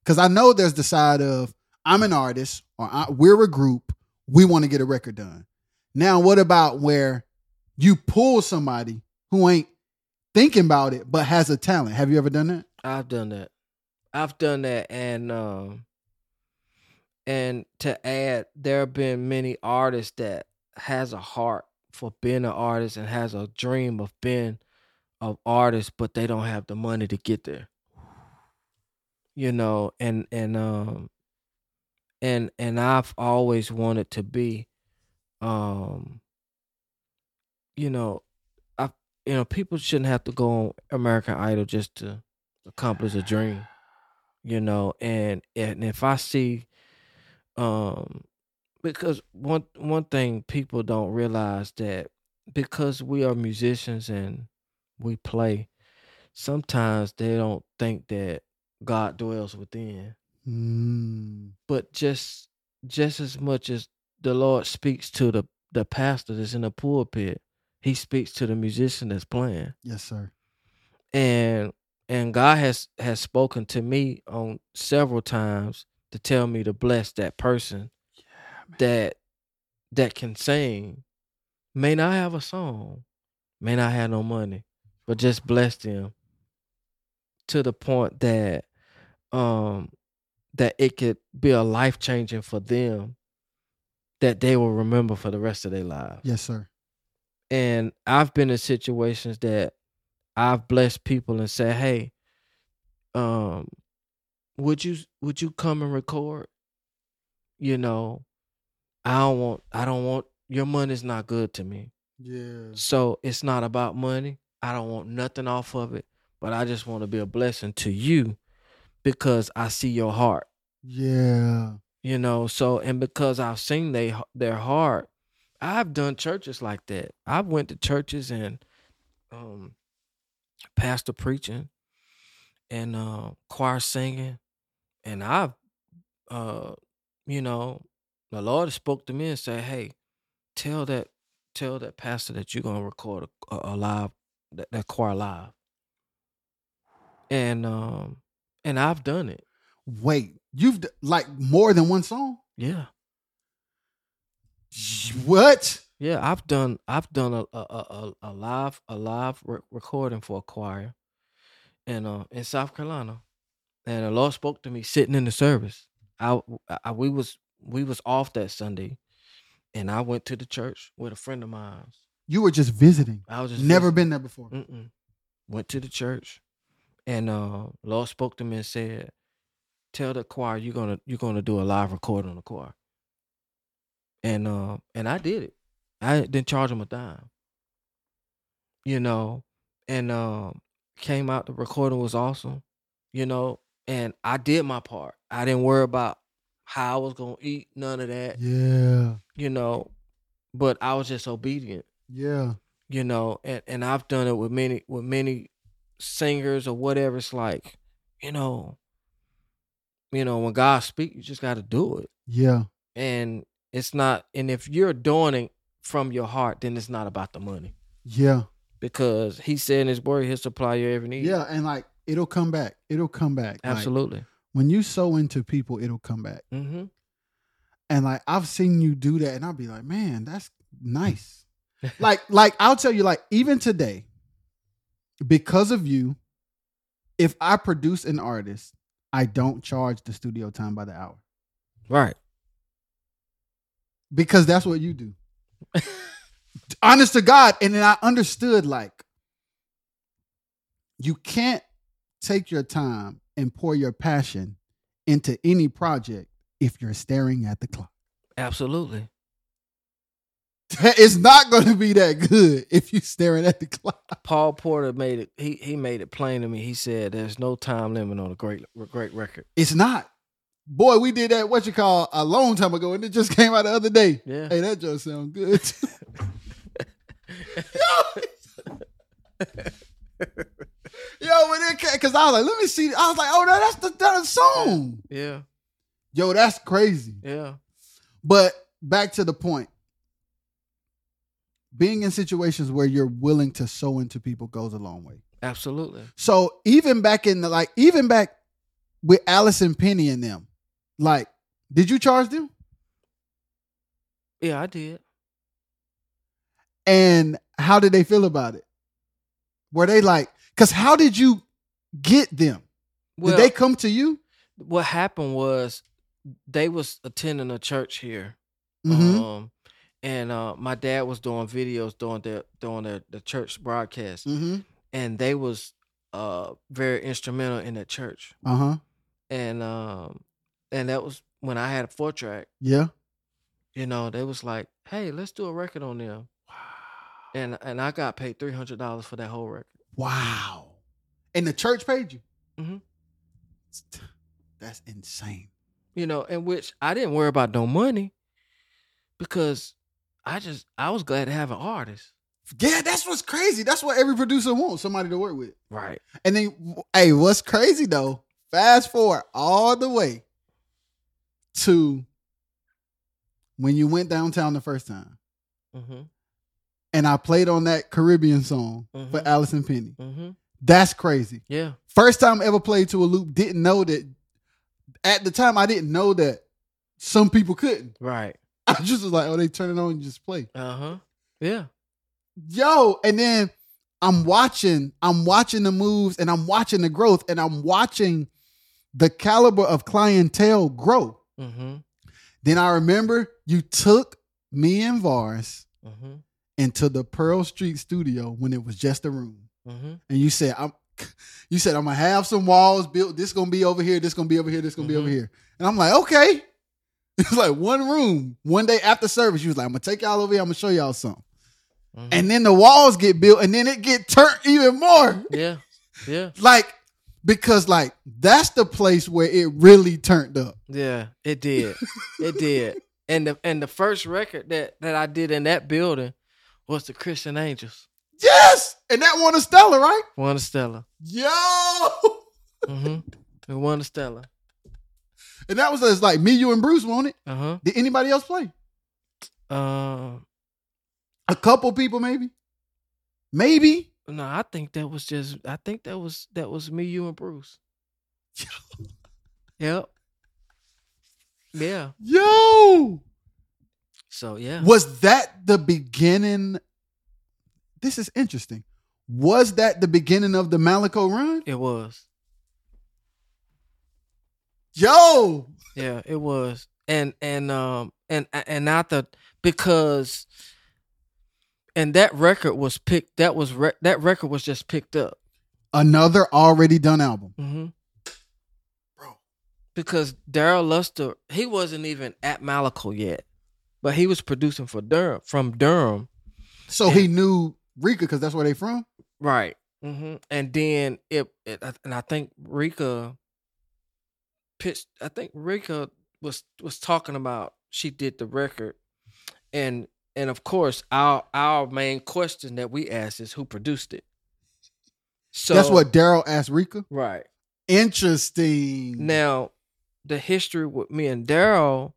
Because I know there's the side of I'm an artist or we're a group, we want to get a record done. Now, what about where you pull somebody who ain't thinking about it but has a talent? Have you ever done that? I've done that. I've done that, and um, and to add, there have been many artists that has a heart for being an artist and has a dream of being an artist, but they don't have the money to get there. You know, and and um, and and I've always wanted to be, um, you know, I you know people shouldn't have to go on American Idol just to accomplish a dream you know and and if i see um because one one thing people don't realize that because we are musicians and we play sometimes they don't think that god dwells within Mm. but just just as much as the lord speaks to the the pastor that's in the pulpit he speaks to the musician that's playing Yes, sir. and and God has has spoken to me on several times to tell me to bless that person that that can sing. May not have a song may not have no money but just bless them to the point that um that it could be a life changing for them that they will remember for the rest of their lives. Yes, sir. and I've been in situations that I've blessed people and said, "Hey, um, would you would you come and record? You know, I don't want I don't want your money's not good to me. Yeah. So it's not about money. I don't want nothing off of it, but I just want to be a blessing to you because I see your heart. Yeah. You know, so and because I've seen they their heart, I've done churches like that. I've went to churches and um pastor preaching and uh choir singing and I've uh you know the Lord spoke to me and said, "Hey, tell that tell that pastor that you're going to record a, a, a live that, that choir live." And um and I've done it. Wait, you've d- like more than one song? Yeah. What? Yeah, I've done I've done a a a, a- live a live re- recording for a choir, in uh in South Carolina, and the Lord spoke to me sitting in the service. I, I we was we was off that Sunday, and I went to the church with a friend of mine. You were just visiting. I was just Never visiting. been there before. Mm-mm. Went to the church, and uh, Lord spoke to me and said, "Tell the choir you're gonna you're gonna do a live recording on the choir." And uh, and I did it. I didn't charge them a dime. You know, and um, came out. The recording was awesome. You know, and I did my part. I didn't worry about how I was gonna eat. None of that. Yeah. You know, but I was just obedient Yeah. you know and, and i've done it with many with many singers or whatever it's like you know you know when god speaks you just got to do it Yeah. and it's not and if you're doing it from your heart then it's not about the money Yeah. because he said in his word he'll supply your every need Yeah. And like it'll come back. It'll come back. Like, absolutely when you sow into people, it'll come back. mm-hmm. And like I've seen you do that, and I'll be like, man, that's nice. like, like I'll tell you, like, even today, because of you, if I produce an artist, I don't charge the studio time by the hour. right Because that's what you do. Honest to God. And then I understood like you can't take your time and pour your passion into any project if you're staring at the clock. absolutely It's not going to be that good if you're staring at the clock. paul porter made it he, he made it plain to me he said there's no time limit on a great great record It's not. Boy, we did that what you call a long time ago, and it just came out the other day. yeah Hey, that just sound good. Yo, when it cause I was like, let me see. I was like, oh, no, that's the, that's the song. yeah Yo, that's crazy. yeah But back to the point. Being in situations where you're willing to sow into people goes a long way. absolutely So even back in the like, even back with Allison Penny and them, like, did you charge them? yeah i did And how did they feel about it? Were they like, because how did you get them? well did they come to you? what happened was they was attending a church here Mm-hmm. um and uh my dad was doing videos during the during the, the church broadcast mm-hmm. and they was uh very instrumental in that church Uh huh. and um and that was when i had a four track Yeah. you know they was like hey let's do a record on them and and i got paid $300 for that whole record Wow. And the church paid you. Mhm. That's insane. you know in which i didn't worry about no money because i just i was glad to have an artist Yeah, that's what's crazy. That's what every producer wants somebody to work with. right And then, hey, what's crazy though? Fast forward all the way to when you went downtown the first time, mm-hmm and I played on that Caribbean song for Mhm. Allison Penny. mm-hmm That's crazy. yeah First time I ever played to a loop, didn't know that. At the time, I didn't know that some people couldn't. right I just was like, oh, they turn it on and just play. uh-huh yeah yo and then i'm watching i'm watching the moves and i'm watching the growth and i'm watching the caliber of clientele grow mm-hmm then i remember you took me and vars mm-hmm into the pearl street studio when it was just a room. Mm-hmm. And you said i'm you said i'm gonna have some walls built. This gonna be over here. This gonna be over here. This gonna be over Mhm. here. And i'm like okay. It's like one room one day after service you was like i'm gonna take y'all over here. I'm gonna show y'all something. Mhm. and then the walls get built and then it get turned even more. Yeah yeah. Like because like that's the place where it really turned up. Yeah, it did. it did. And the and the first record that that I did in that building was the Christian Angels. yes and that one is Stella right One of Stella. yo Mm-hmm. The one of Stella. and that was just like me you and Bruce won it Uh-huh. did anybody else play Um a couple people maybe maybe no, I think that was just I think that was that was me, you, and Bruce. yep. Yeah. yo So yeah, Was that the beginning? This is interesting. Was that the beginning of the Malaco run? it was. Yo, Yeah, it was. And and um and and not the because and that record was picked that was re- that record was just picked up. another already done album. hmm Bro. Because Daryl Luster, he wasn't even at Malaco yet, but he was producing for Durham from Durham, So he knew Rika because that's where they from. right? hmm And then it, it, and I think Rika pitched. I think Rika was was talking about she did the record, and and of course our our main question that we asked is who produced it. So that's what Daryl asked Rika. right. Interesting. Now, the history with me and Daryl,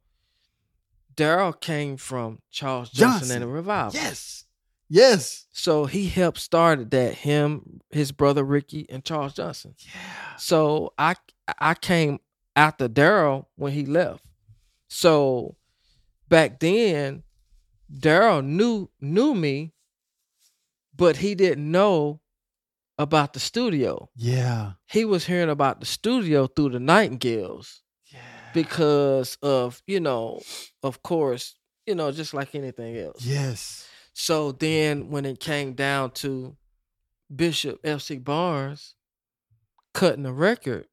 Daryl came from Charles Johnson, Johnson. and the Revival. yes, yes, So he helped started that. Him, his brother Ricky, and Charles Johnson. yeah. So I I came after Daryl when he left. So back then, Daryl knew knew me, but he didn't know about the studio. Yeah. He was hearing about the studio through the Nightingales. Because of you know of course you know just like anything else Yes. so then when it came down to bishop fc barnes cutting the record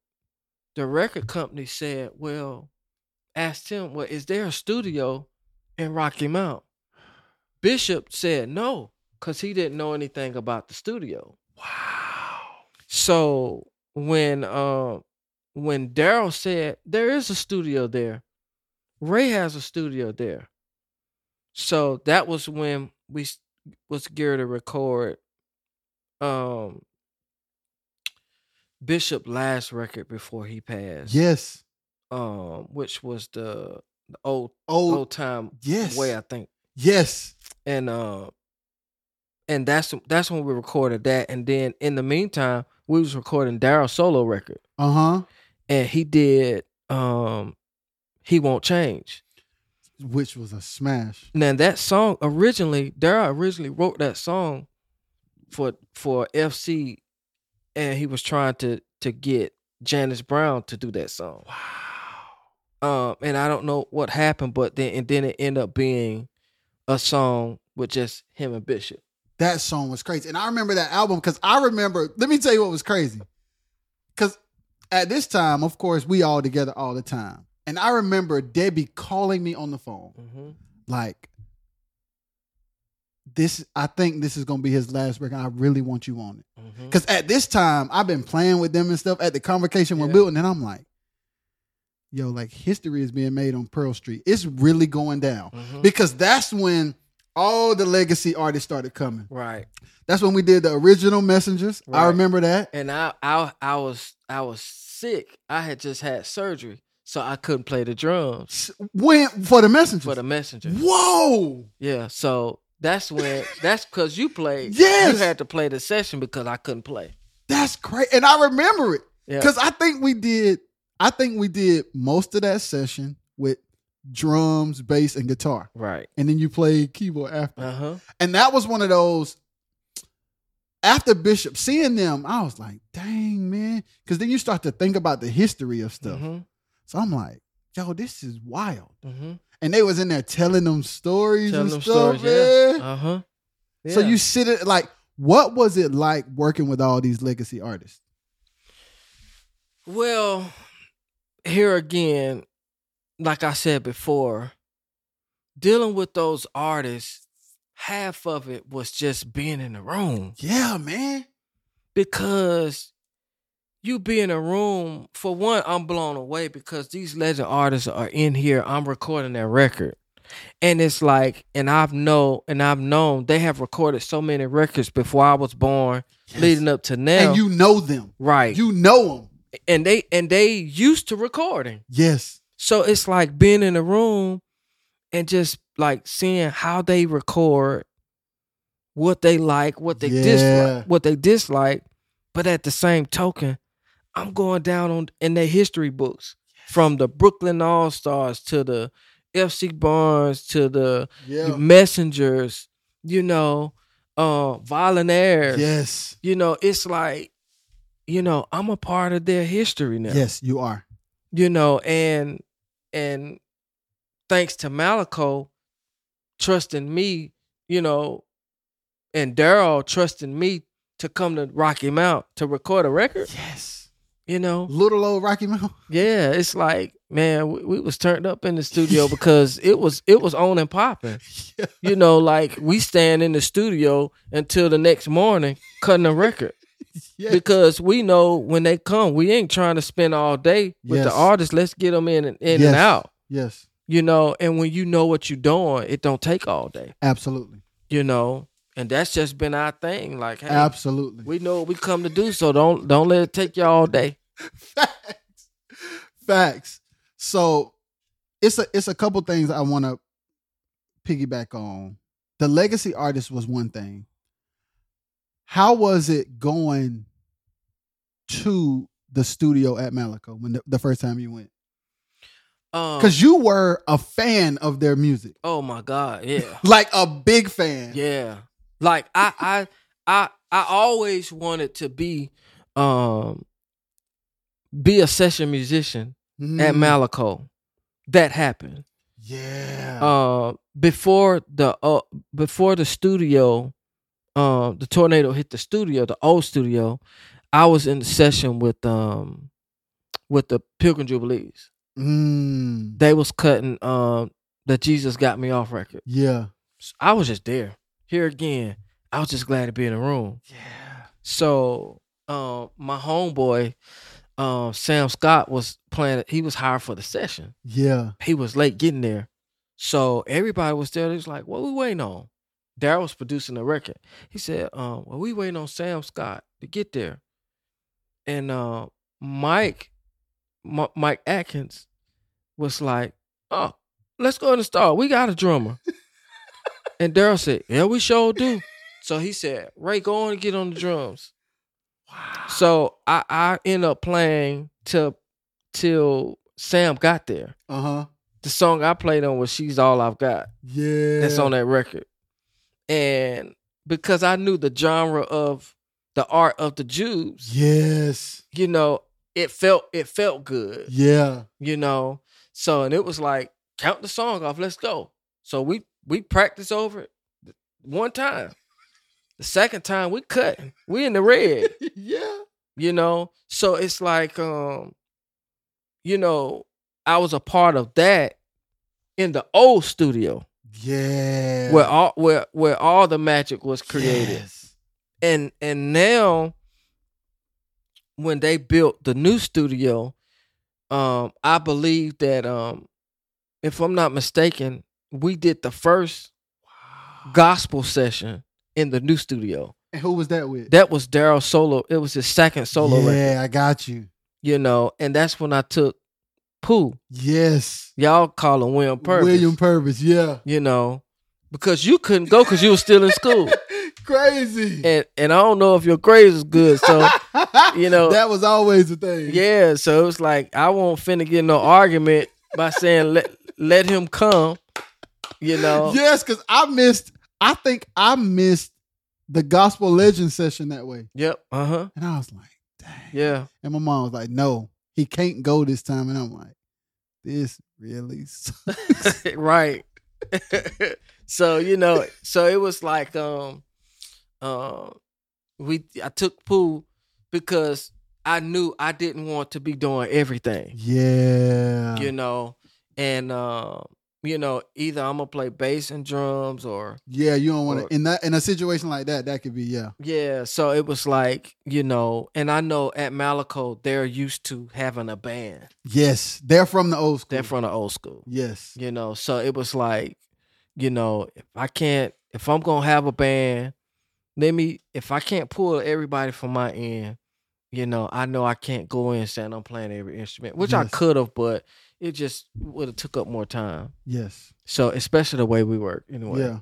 the record company said well asked him well is there a studio in rocky mount bishop said no because he didn't know anything about the studio Wow. so when um when Daryl said there is a studio there, Ray has a studio there. So that was when we was geared to record um Bishop last record before he passed. Yes. Um which was the, the old old old time yes. way I think. yes. And uh and that's that's when we recorded that and then in the meantime we was recording Daryl's solo record. Uh huh. And he did um he won't change Which was a smash. now that song originally daryl originally wrote that song for for fc and he was trying to to get janice brown to do that song Wow. um and i don't know what happened but then and then it ended up being a song with just him and bishop That song was crazy. And I remember that album because I remember, let me tell you what was crazy. Because at this time, of course, we all together all the time. And I remember Debbie calling me on the phone, mm-hmm. like, this, I think this is going to be his last record. I really want you on it. Mm-hmm. Because at this time, I've been playing with them and stuff at the convocation we're building. And I'm like, yo, like history is being made on Pearl Street. It's really going down. Mm-hmm. Because that's when all the legacy artists started coming. right That's when we did the original messengers. I remember that. and I, I i was i was sick i had just had surgery so i couldn't play the drums When for the messengers. for the messenger Whoa. Yeah, so that's when that's because you played. Yes. you had to play the session because I couldn't play. That's great. And I remember it. Yeah, Because I think we did I think we did most of that session with drums, bass, and guitar. right. And then you played keyboard after. Uh huh. And that was one of those after Bishop seeing them, I was like, dang, man. Because then you start to think about the history of stuff. Mm-hmm. So I'm like, yo, this is wild. Mm-hmm. And they was in there telling them stories Telling and them stuff, stories. man. Yeah. Uh huh. So you sit it like, what was it like working with all these legacy artists? well, here again, like I said before, dealing with those artists, half of it was just being in the room. Yeah, man. because you be in a room for one i'm blown away because these legend artists are in here i'm recording their record and it's like and i've know and i've known they have recorded so many records before i was born Yes. leading up to now And you know them. right You know them. and they and they used to recording Yes. So it's like being in a room and just like seeing how they record, what they like, what they Yeah. dislike, what they dislike. But at the same token, I'm going down on in their history books from the Brooklyn All Stars to the FC Barnes to the Yeah. messengers, you know, uh volunteers. Yes. You know, it's like, you know, I'm a part of their history now. Yes, you are. You know, and and thanks to Malaco trusting me, you know, and Daryl trusting me to come to Rocky Mount to record a record, Yes. you know. Little old Rocky Mountain. Yeah, it's like, man, we, we was turned up in the studio because it was it was on and popping. Yeah. You know, like we stand in the studio until the next morning cutting a record Yes. because we know when they come, we ain't trying to spend all day with Yes. the artists. Let's get them in and in Yes. and out. Yes. You know, and when you know what you're doing, it don't take all day. Absolutely. You know, and that's just been our thing. Like, hey, Absolutely. we know what we come to do, so don't don't let it take you all day. Facts. Facts. So it's a it's a couple things I want to piggyback on. The legacy artist was one thing. How was it going to the studio at Malaco when the, the first time you went? Um, Because you were a fan of their music, oh my God, yeah. like a big fan. Yeah. Like I I I I always wanted to be um be a session musician Mm. at Malaco. That happened. Yeah. Uh before the uh before the studio um the tornado hit the studio, the old studio, I was in the session with um with the Pilgrim Jubilees. Mm. They was cutting um the Jesus Got Me Off record. Yeah. I was just there. Here again, I was just glad to be in the room. Yeah. So um my homeboy, um, Sam Scott was playing he was hired for the session. Yeah. He was late getting there. So everybody was there. He was like, What we waiting on? Daryl was producing the record. He said, um, well, we waiting on Sam Scott to get there. And uh Mike, M- Mike Atkins was like, Oh, let's go in the start. We got a drummer. and Daryl said, Yeah, we sure do. So he said, Ray, go on and get on the drums. Wow. So I I end up playing till till Sam got there. Uh huh. The song I played on was "She's All I've Got." Yeah. That's on that record, and because I knew the genre of the art of the Jews, Yes. you know, it felt it felt good, Yeah. you know. So and it was like count the song off, let's go. So we we practice over it one time. The second time we cut, we in the red. yeah. you know so it's like um you know i was a part of that in the old studio Yeah. where all where where all the magic was created Yes. and and now when they built the new studio um i believe that um if i'm not mistaken we did the first gospel session in the new studio And who was that with? that was daryl solo it was his second solo yeah, record I got you. you know, and that's when I took Pooh. Yes. Y'all call him William Purvis. William Purvis. Yeah. you know, because you couldn't go because you were still in school, Crazy. and and I don't know if your grades was good, so you know- that was always the thing. yeah, so it was like I won't finna get no argument by saying let let him come, you know. Yes, because I missed. I think I missed the gospel legend session that way, Yep. Uh huh. and I was like, "Dang!" Yeah. And my mom was like, "No, he can't go this time," and I'm like, "This really." sucks." right. so you know, so it was like um, uh, we I took Pooh because I knew I didn't want to be doing everything. yeah. you know, and uh, you know, either I'm gonna play bass and drums or Yeah, you don't want to in that in a situation like that. That could be yeah. yeah. So it was like you know, and I know at Malaco they're used to having a band. Yes, they're from the old school. They're from the old school, yes. you know. So it was like, you know, if I can't, if I'm gonna have a band, let me. If I can't pull everybody from my end, you know, I know I can't go in saying I'm playing every instrument, which I could have, but it just would have took up more time. Yes. So especially the way we work anyway. Yeah.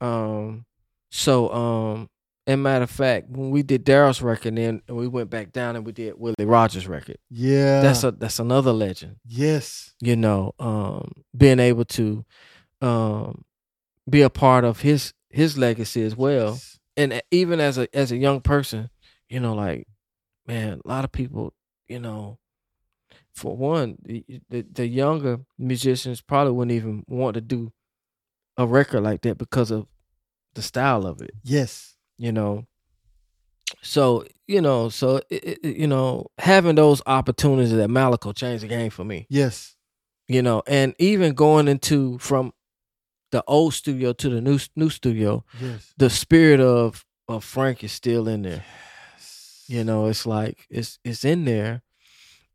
Um so um And matter of fact, when we did Daryl's record, then and we went back down and we did Willie Rogers' record. Yeah. That's a that's another legend. yes. You know, um, being able to um, be a part of his his legacy as well. And even as a as a young person, you know, like man, a lot of people, you know, for one, the the, the younger musicians probably wouldn't even want to do a record like that because of the style of it Yes. you know so you know so it, it, you know having those opportunities that Malaco changed the game for me Yes. you know and even going into from the old studio to the new new studio Yes. the spirit of of Frank is still in there Yes. you know it's like it's it's in there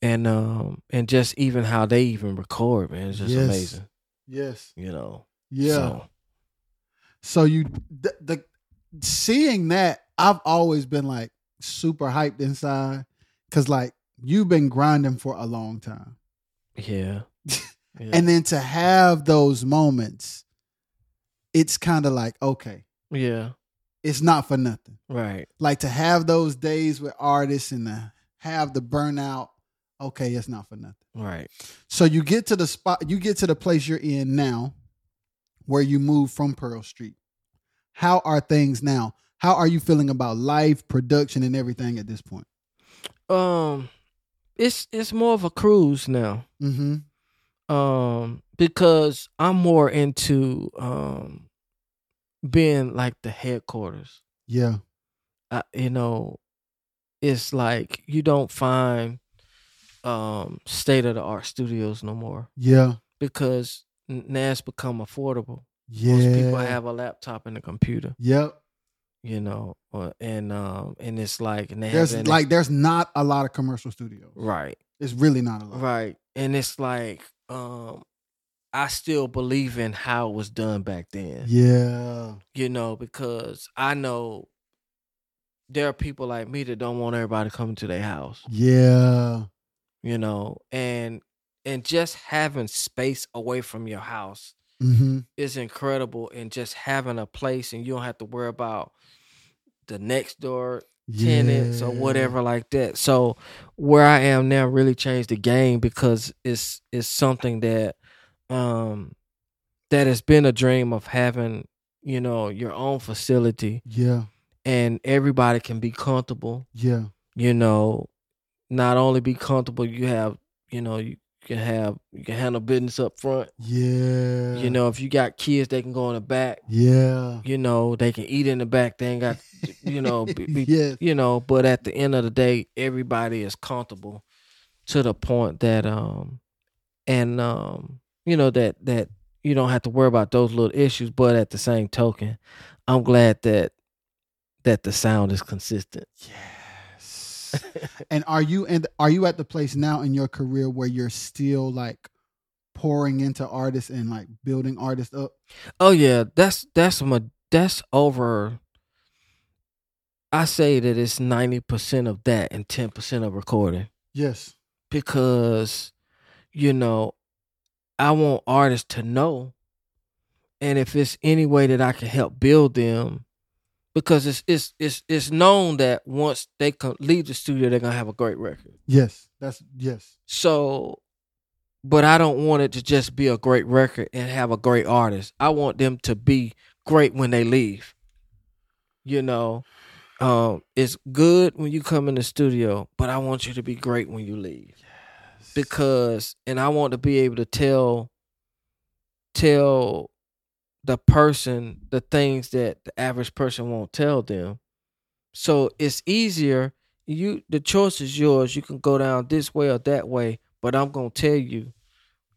and um and just even how they even record man it's just Yes. amazing Yes. you know Yeah. so, So you the, the seeing that I've always been like super hyped inside because like you've been grinding for a long time, yeah, yeah. and then to have those moments, it's kind of like okay, yeah it's not for nothing. right Like to have those days with artists and to have the burnout, okay, it's not for nothing. right So you get to the spot, you get to the place you're in now, where you move from Pearl Street. How are things now? How are you feeling about life, production, and everything at this point? um it's it's more of a cruise now Mm-hmm. um because i'm more into um being like the headquarters Yeah. I, you know it's like you don't find um state of the art studios no more Yeah. because now it's become affordable Yeah. most people have a laptop and a computer Yep. you know or, and um and it's like and There's like there's not a lot of commercial studios. right It's really not a lot. Right. And it's like, um, I still believe in how it was done back then. Yeah. You know, because I know there are people like me that don't want everybody coming to their house. Yeah. You know, and and just having space away from your house Mm-hmm. is incredible and just having a place and you don't have to worry about the next door tenants or whatever like that. So where I am now really changed the game because it's it's something that um that has been a dream of having, you know, your own facility Yeah. and everybody can be comfortable, Yeah. you know, not only be comfortable, you have, you know, you can have you can handle business up front. Yeah. You know, if you got kids they can go in the back, Yeah. you know, they can eat in the back, they ain't got you know, be, be yes. you know but at the end of the day everybody is comfortable to the point that um and um you know that that you don't have to worry about those little issues but at the same token i'm glad that that the sound is consistent Yes. and are you and are you at the place now in your career where you're still like pouring into artists and like building artists up? oh yeah that's that's my that's over i say that it's 90% of that and 10% of recording Yes. because you know I want artists to know and if it's any way that I can help build them because it's it's it's it's known that once they come leave the studio they're going to have a great record. Yes. That's yes. So but I don't want it to just be a great record and have a great artist. I want them to be great when they leave. You know, um, it's good when you come in the studio, but I want you to be great when you leave Yes. because and I want to be able to tell tell the person the things that the average person won't tell them. So it's easier you the choice is yours. You can go down this way or that way, but I'm going to tell you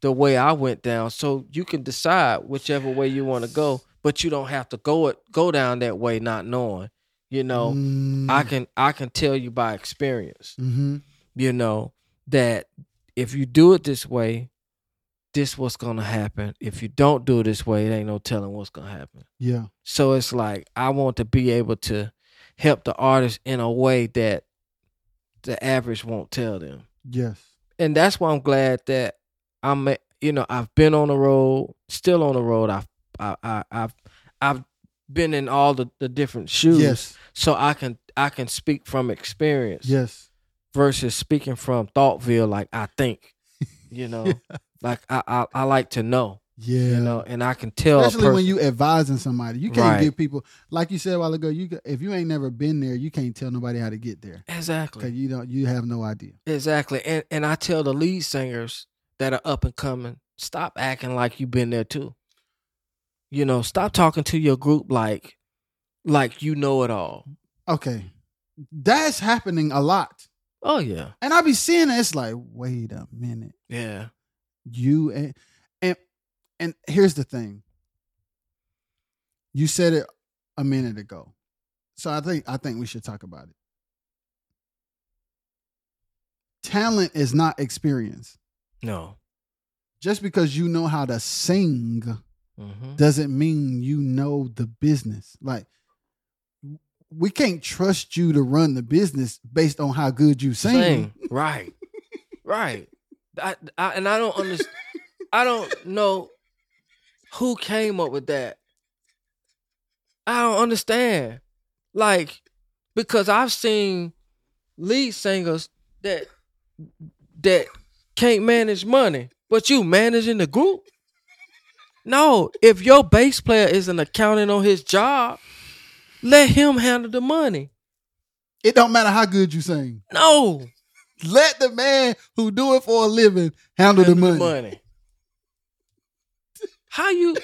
the way I went down so you can decide whichever way you want to go, but you don't have to go it go down that way not knowing. You know, Mm. I can I can tell you by experience Mm-hmm. you know, that if you do it this way, this what's gonna happen. If you don't do it this way, it ain't no telling what's gonna happen. Yeah. So it's like I want to be able to help the artist in a way that the average won't tell them. Yes. And that's why I'm glad that I'm you know, I've been on the road, still on the road. I've I, I I've I've been in all the, the different shoes. Yes. So I can I can speak from experience Yes. versus speaking from Thoughtville like I think. You know. Like I, I I like to know. Yeah. You know, and I can tell Especially when you advising somebody, you can't Right. give people like you said a while ago. You if you ain't never been there, you can't tell nobody how to get there Exactly. because you don't. You have no idea. Exactly. And and I tell the lead singers that are up and coming, stop acting like you've been there too. You know, stop talking to your group like like you know it all. Okay, that's happening a lot, Oh yeah. and I be seeing it. It's like, wait a minute, Yeah. You and and and here's the thing. You said it a minute ago, so I think I think we should talk about it. Talent is not experience. No. Just because you know how to sing hmm doesn't mean you know the business. Like we can't trust you to run the business based on how good you sing. Sing. Right. right. I, I and I don't understand I don't know who came up with that. I don't understand. Like, because I've seen lead singers that that can't manage money, but you managing the group. No, if your bass player isn't accounting on his job, let him handle the money. It don't matter how good you sing. No, Let the man who do it for a living handle, the handle money. How you?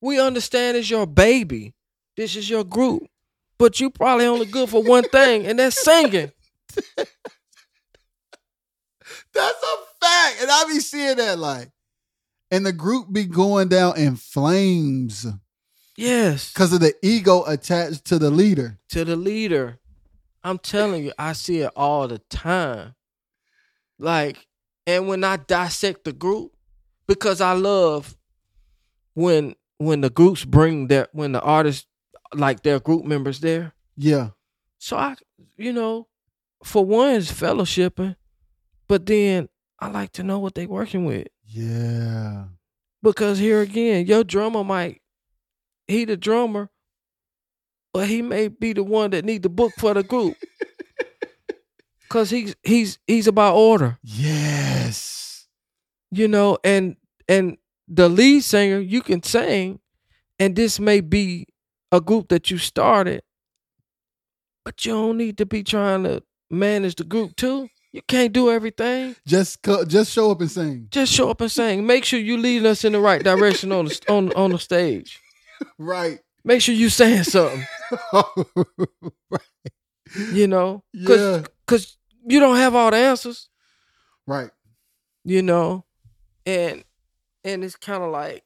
we understand it's your baby. This is your group, but you probably only good for one thing, and that's singing. That's a fact. And I be seeing that like and the group be going down in flames Yes, because of the ego attached to the leader. to the leader. I'm telling you, I see it all the time. Like, and when I dissect the group, because I love when when the groups bring their when the artists like their group members there. Yeah. So I, you know, for one is fellowshipping, but then I like to know what they working with Yeah. because here again, your drummer might he the drummer, but he may be the one that need the book for the group. Cause he's he's he's about order, Yes. you know, and and the lead singer you can sing, and this may be a group that you started, but you don't need to be trying to manage the group too. You can't do everything. Just just show up and sing. Just show up and sing. Make sure you lead us in the right direction on the on on the stage. Right. Make sure you saying something. You know, cause yeah. 'cause you don't have all the answers. Right. You know, and and it's kind of like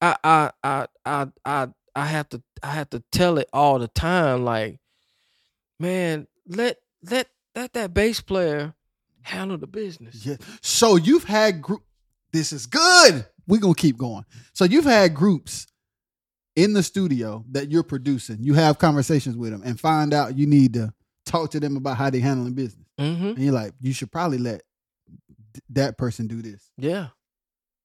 I I I I I I have to I have to tell it all the time. Like, man, let let let that bass player handle the business. Yeah. So you've had group. This is good. We're gonna keep going. So you've had groups in the studio that you're producing. You have conversations with them and find out you need to talk to them about how they handling business. Mm-hmm. And you're like, you should probably let th- that person do this. Yeah,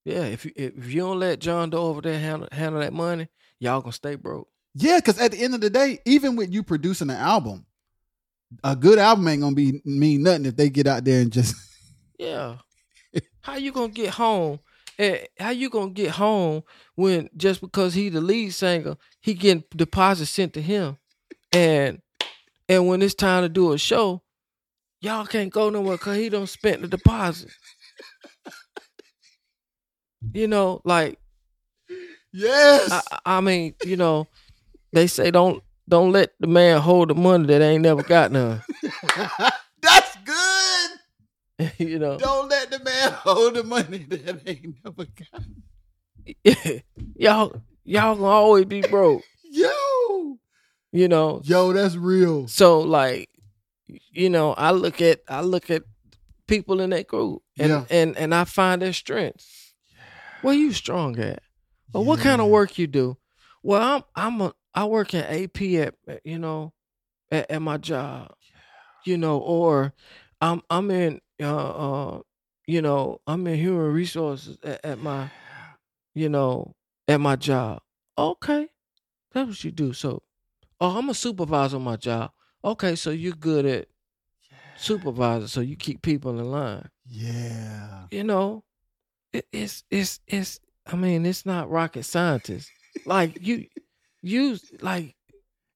yeah. If you if you don't let John Doe over there handle handle that money, y'all gonna stay broke. Yeah, because at the end of the day, even with you producing an album, a good album ain't gonna be mean nothing if they get out there and just Yeah. how you gonna get home? How you gonna get home when just because he the lead singer, he getting deposits sent to him, and and when it's time to do a show, y'all can't go nowhere because he don't spend the deposit. You know, like yes, I, I I mean, you know, they say don't don't let the man hold the money that ain't never got none. that's good. you know, Don't let the man hold the money that ain't never got. y'all y'all gonna always be broke. Yo, You know, yo, that's real. so like, you know, I look at I look at people in that group and Yeah. and and I find their strengths. Where you strong at? Or what kind of work you do? Well, I'm I'm a I work in AP at you know at, at my job, you know, or I'm I'm in uh uh you know I'm in human resources at, at my you know at my job. Okay, that's what you do. So, oh, I'm a supervisor on my job. Okay, so you're good at supervisor, so you keep people in line. Yeah. You know, it, it's it's it's. I mean, it's not rocket scientist. like you, you like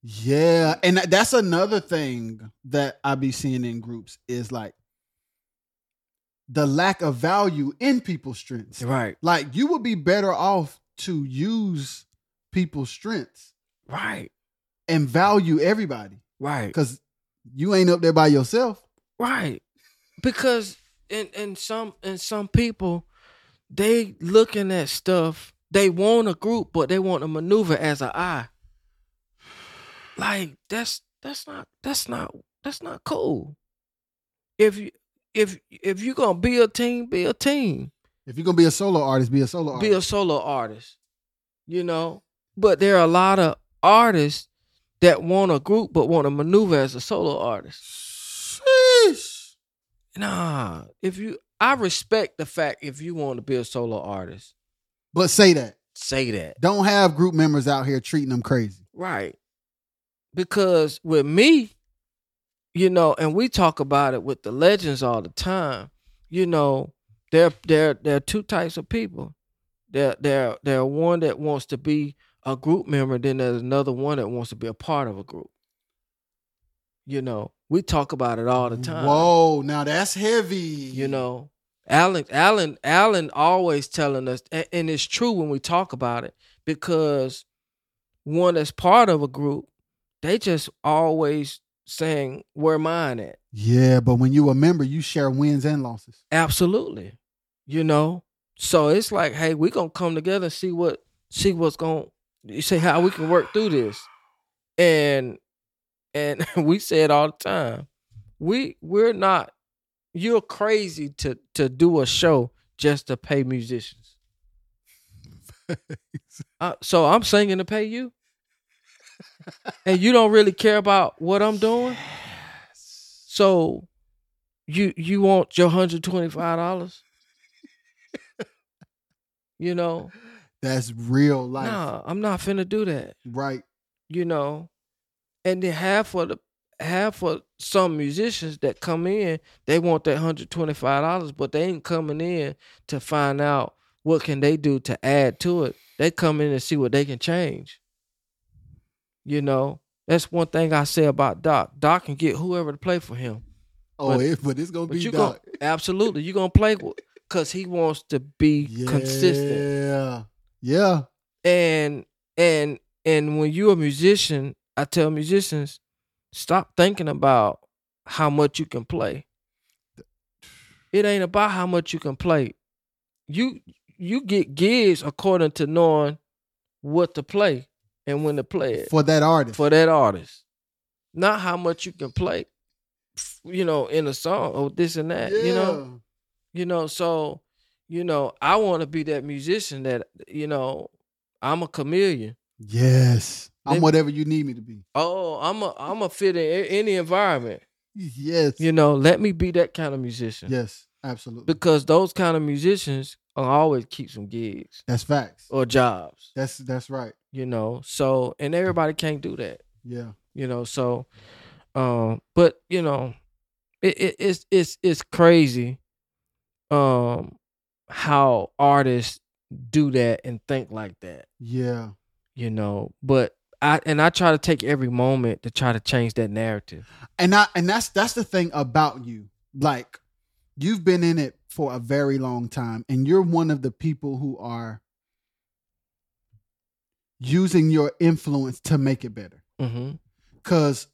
Yeah, and that's another thing that I be seeing in groups is like the lack of value in people's strengths. right, Like you would be better off to use people's strengths right, and value everybody right. because you ain't up there by yourself. Right. Because in in some in some people, they looking at stuff, they want a group, but they want to maneuver as an eye. Like that's that's not that's not that's not cool. If you if if you're gonna be a team, be a team. If you're gonna be a solo artist, be a solo artist. Be a solo artist. You know? But there are a lot of artists that want a group but want to maneuver as a solo artist. Sheesh. Nah, if you, I respect the fact if you want to be a solo artist, But say that. say that. Don't have group members out here treating them crazy. Right. Because with me, you know, and we talk about it with the legends all the time, you know, there there there are two types of people. There there there are one that wants to be a group member, then there's another one that wants to be a part of a group. You know, we talk about it all the time. Whoa, now that's heavy. You know, Alan, Alan, Alan always telling us, and it's true when we talk about it, because one that's part of a group, they just always saying where mine at. Yeah, but when you a member, you share wins and losses. Absolutely, you know. So it's like, hey, we gonna come together and see what see what's going. You say how we can work through this, and and we say it all the time. We we're not. You're crazy to to do a show just to pay musicians. Uh, so I'm singing to pay you, and you don't really care about what I'm doing. So you you want your hundred twenty five dollars? you know, That's real life. nah, I'm not finna do that. Right. You know, and then half of the half of some musicians that come in, they want that hundred twenty five dollars, but they ain't coming in to find out what can they do to add to it. They come in and see what they can change. You know, that's one thing I say about Doc. Doc can get whoever to play for him. Oh, But- it, but it's gonna But be Doc. Gonna, absolutely you're gonna play because he wants to be consistent. Yeah. Yeah. And and and when you're a musician, I tell musicians, stop thinking about how much you can play. It ain't about how much you can play. You you get gigs according to knowing what to play and when to play it For that artist. for that artist. Not how much you can play, you know, in a song or this and that. You know, you know. So, you know, I want to be that musician that you know. I'm a chameleon. Yes. I'm whatever you need me to be. Oh, I'm a I'm a fit in any environment. Yes. You know, let me be that kind of musician. Yes. Absolutely. Because those kind of musicians always keep some gigs That's facts. or jobs. That's that's right. You know, so and everybody can't do that. Yeah. you know so um but you know it, it it's it's it's crazy um how artists do that and think like that Yeah. you know but i and i try to take every moment to try to change that narrative And I and that's that's the thing about you. Like you've been in it for a very long time and you're one of the people who are using your influence to make it better. mm-hmm Cuz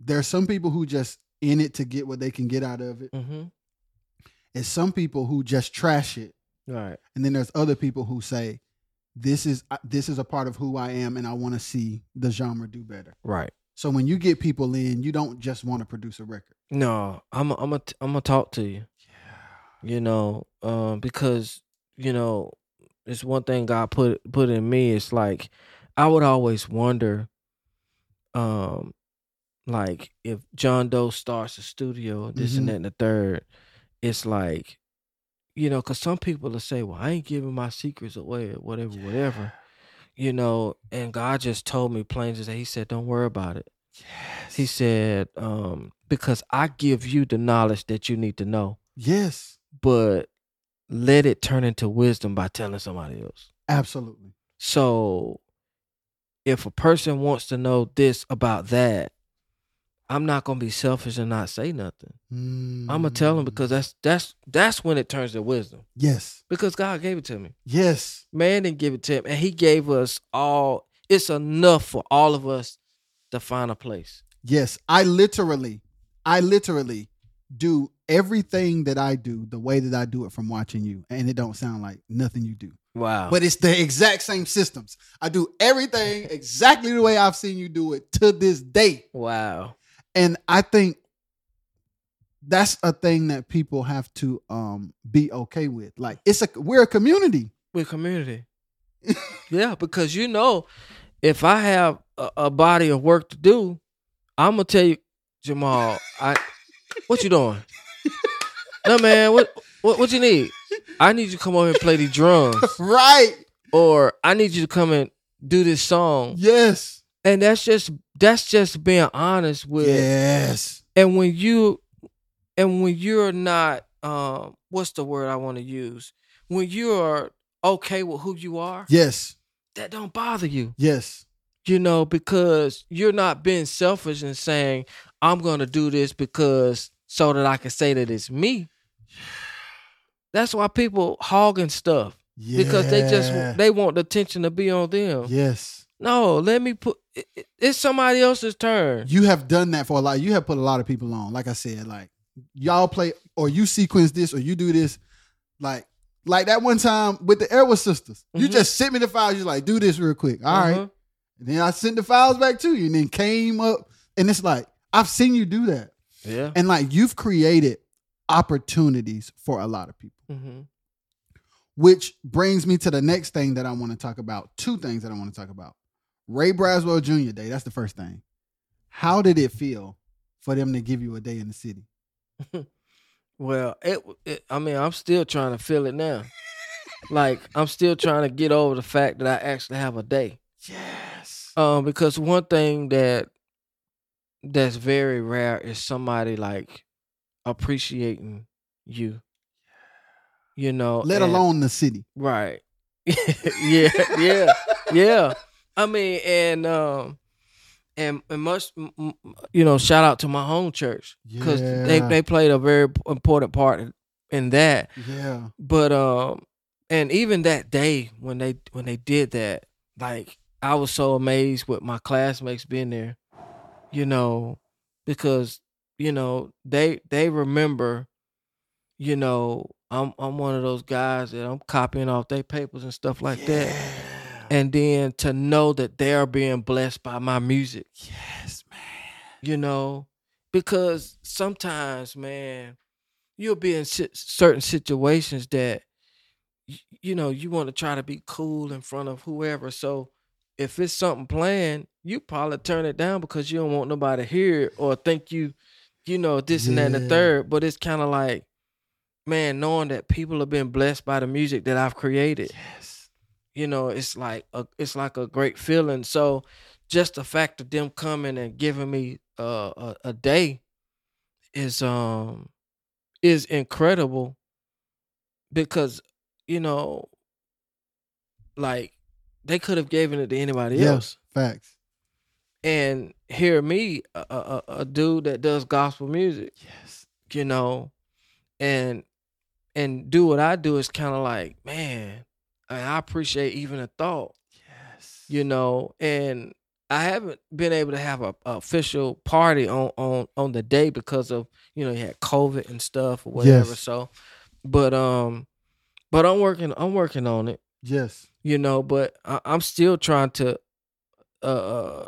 there's some people who just in it to get what they can get out of it. mm-hmm And some people who just trash it. right And then there's other people who say this is uh, this is a part of who I am and I want to see the genre do better. right So when you get people in, you don't just want to produce a record. no i'm a, i'm a, i'm gonna talk to you you know um because you know it's one thing god put put in me it's like i would always wonder um like if john doe starts a studio this Mhm. and that and the third it's like you know because some people will say well i ain't giving my secrets away or whatever whatever you know, and God just told me plain as. He said, "Don't worry about it." He said, um, "Because I give you the knowledge that you need to know, Yes. but let it turn into wisdom by telling somebody else." Absolutely. So, if a person wants to know this about that, I'm not gonna be selfish and not say nothing. I'm gonna tell them Mm. because that's that's that's when it turns to wisdom. Yes. Because God gave it to me. Yes. Man didn't give it to him, and He gave us all. It's enough for all of us to find a place. Yes. I literally, I literally do everything that I do the way that I do it from watching you, and it don't sound like nothing you do. Wow. But it's the exact same systems. I do everything exactly the way I've seen you do it to this day. wow. and I think that's a thing that people have to um be okay with. Like it's a we're a community. We're a community. yeah, because you know, if I have a, a body of work to do, I'm gonna tell you, Jamal. I what you doing? No man, what what what you need? I need you to come over here and play the drums, Right. or I need you to come and do this song. Yes. And that's just that's just being honest with. Yes. And when you and when you're not um what's the word I want to use? When you are okay with who you are, Yes. that don't bother you. Yes. You know, because you're not being selfish and saying, I'm gonna do this because so that I can say that it's me. That's why people hogging stuff. Because they just they want the attention to be on them. Yes. No, let me put it- it- it's somebody else's turn. You have done that for a lot. You have put a lot of people on. Like I said, like y'all play or you sequence this or you do this. Like like that one time with the Airwood sisters. You Mhm. just sent me the files. You're like, do this real quick. All right. Uh-huh. And then I sent the files back to you and then came up. And it's like, I've seen you do that. Yeah. And like you've created opportunities for a lot of people. hmm Which brings me to the next thing that I want to talk about. Two things that I want to talk about. Ray Braswell Jr. Day. That's the first thing. How did it feel for them to give you a day in the city? Well, it, it. I mean, I'm still trying to feel it now. like I'm still trying to get over the fact that I actually have a day. Yes. Um, because one thing that that's very rare is somebody like appreciating you. You know, Let and- alone the city. right. yeah, yeah, yeah. I mean, and um, and and much, you know, shout out to my home church because they Yeah. they played a very important part in- in that. Yeah. But um, and even that day when they when they did that, like I was so amazed with my classmates being there, you know, because you know they they remember, you know, I'm I'm one of those guys that I'm copying off their papers and stuff like that, and then to know that they're being blessed by my music, Yes, man. you know, because sometimes, man, you'll be in certain situations that, y- you know, you want to try to be cool in front of whoever. So if it's something planned, you probably turn it down because you don't want nobody to hear it or think you, you know, this and that and the third. But it's kind of like, man, knowing that people have been blessed by the music that I've created Yes. you know it's like a it's like a great feeling so just the fact of them coming and giving me uh, a a day is um is incredible because you know like they could have given it to anybody Yeah. else Facts. and hear me a, a, a a dude that does gospel music Yes. you know, and and do what I do is kind of like, man, I, I appreciate even a thought, Yes. you know, and I haven't been able to have a, a official party on on on the day because of you know you had COVID and stuff or whatever. Yes. So, but um, but I'm working I'm working on it, Yes. you know, but I, I'm still trying to uh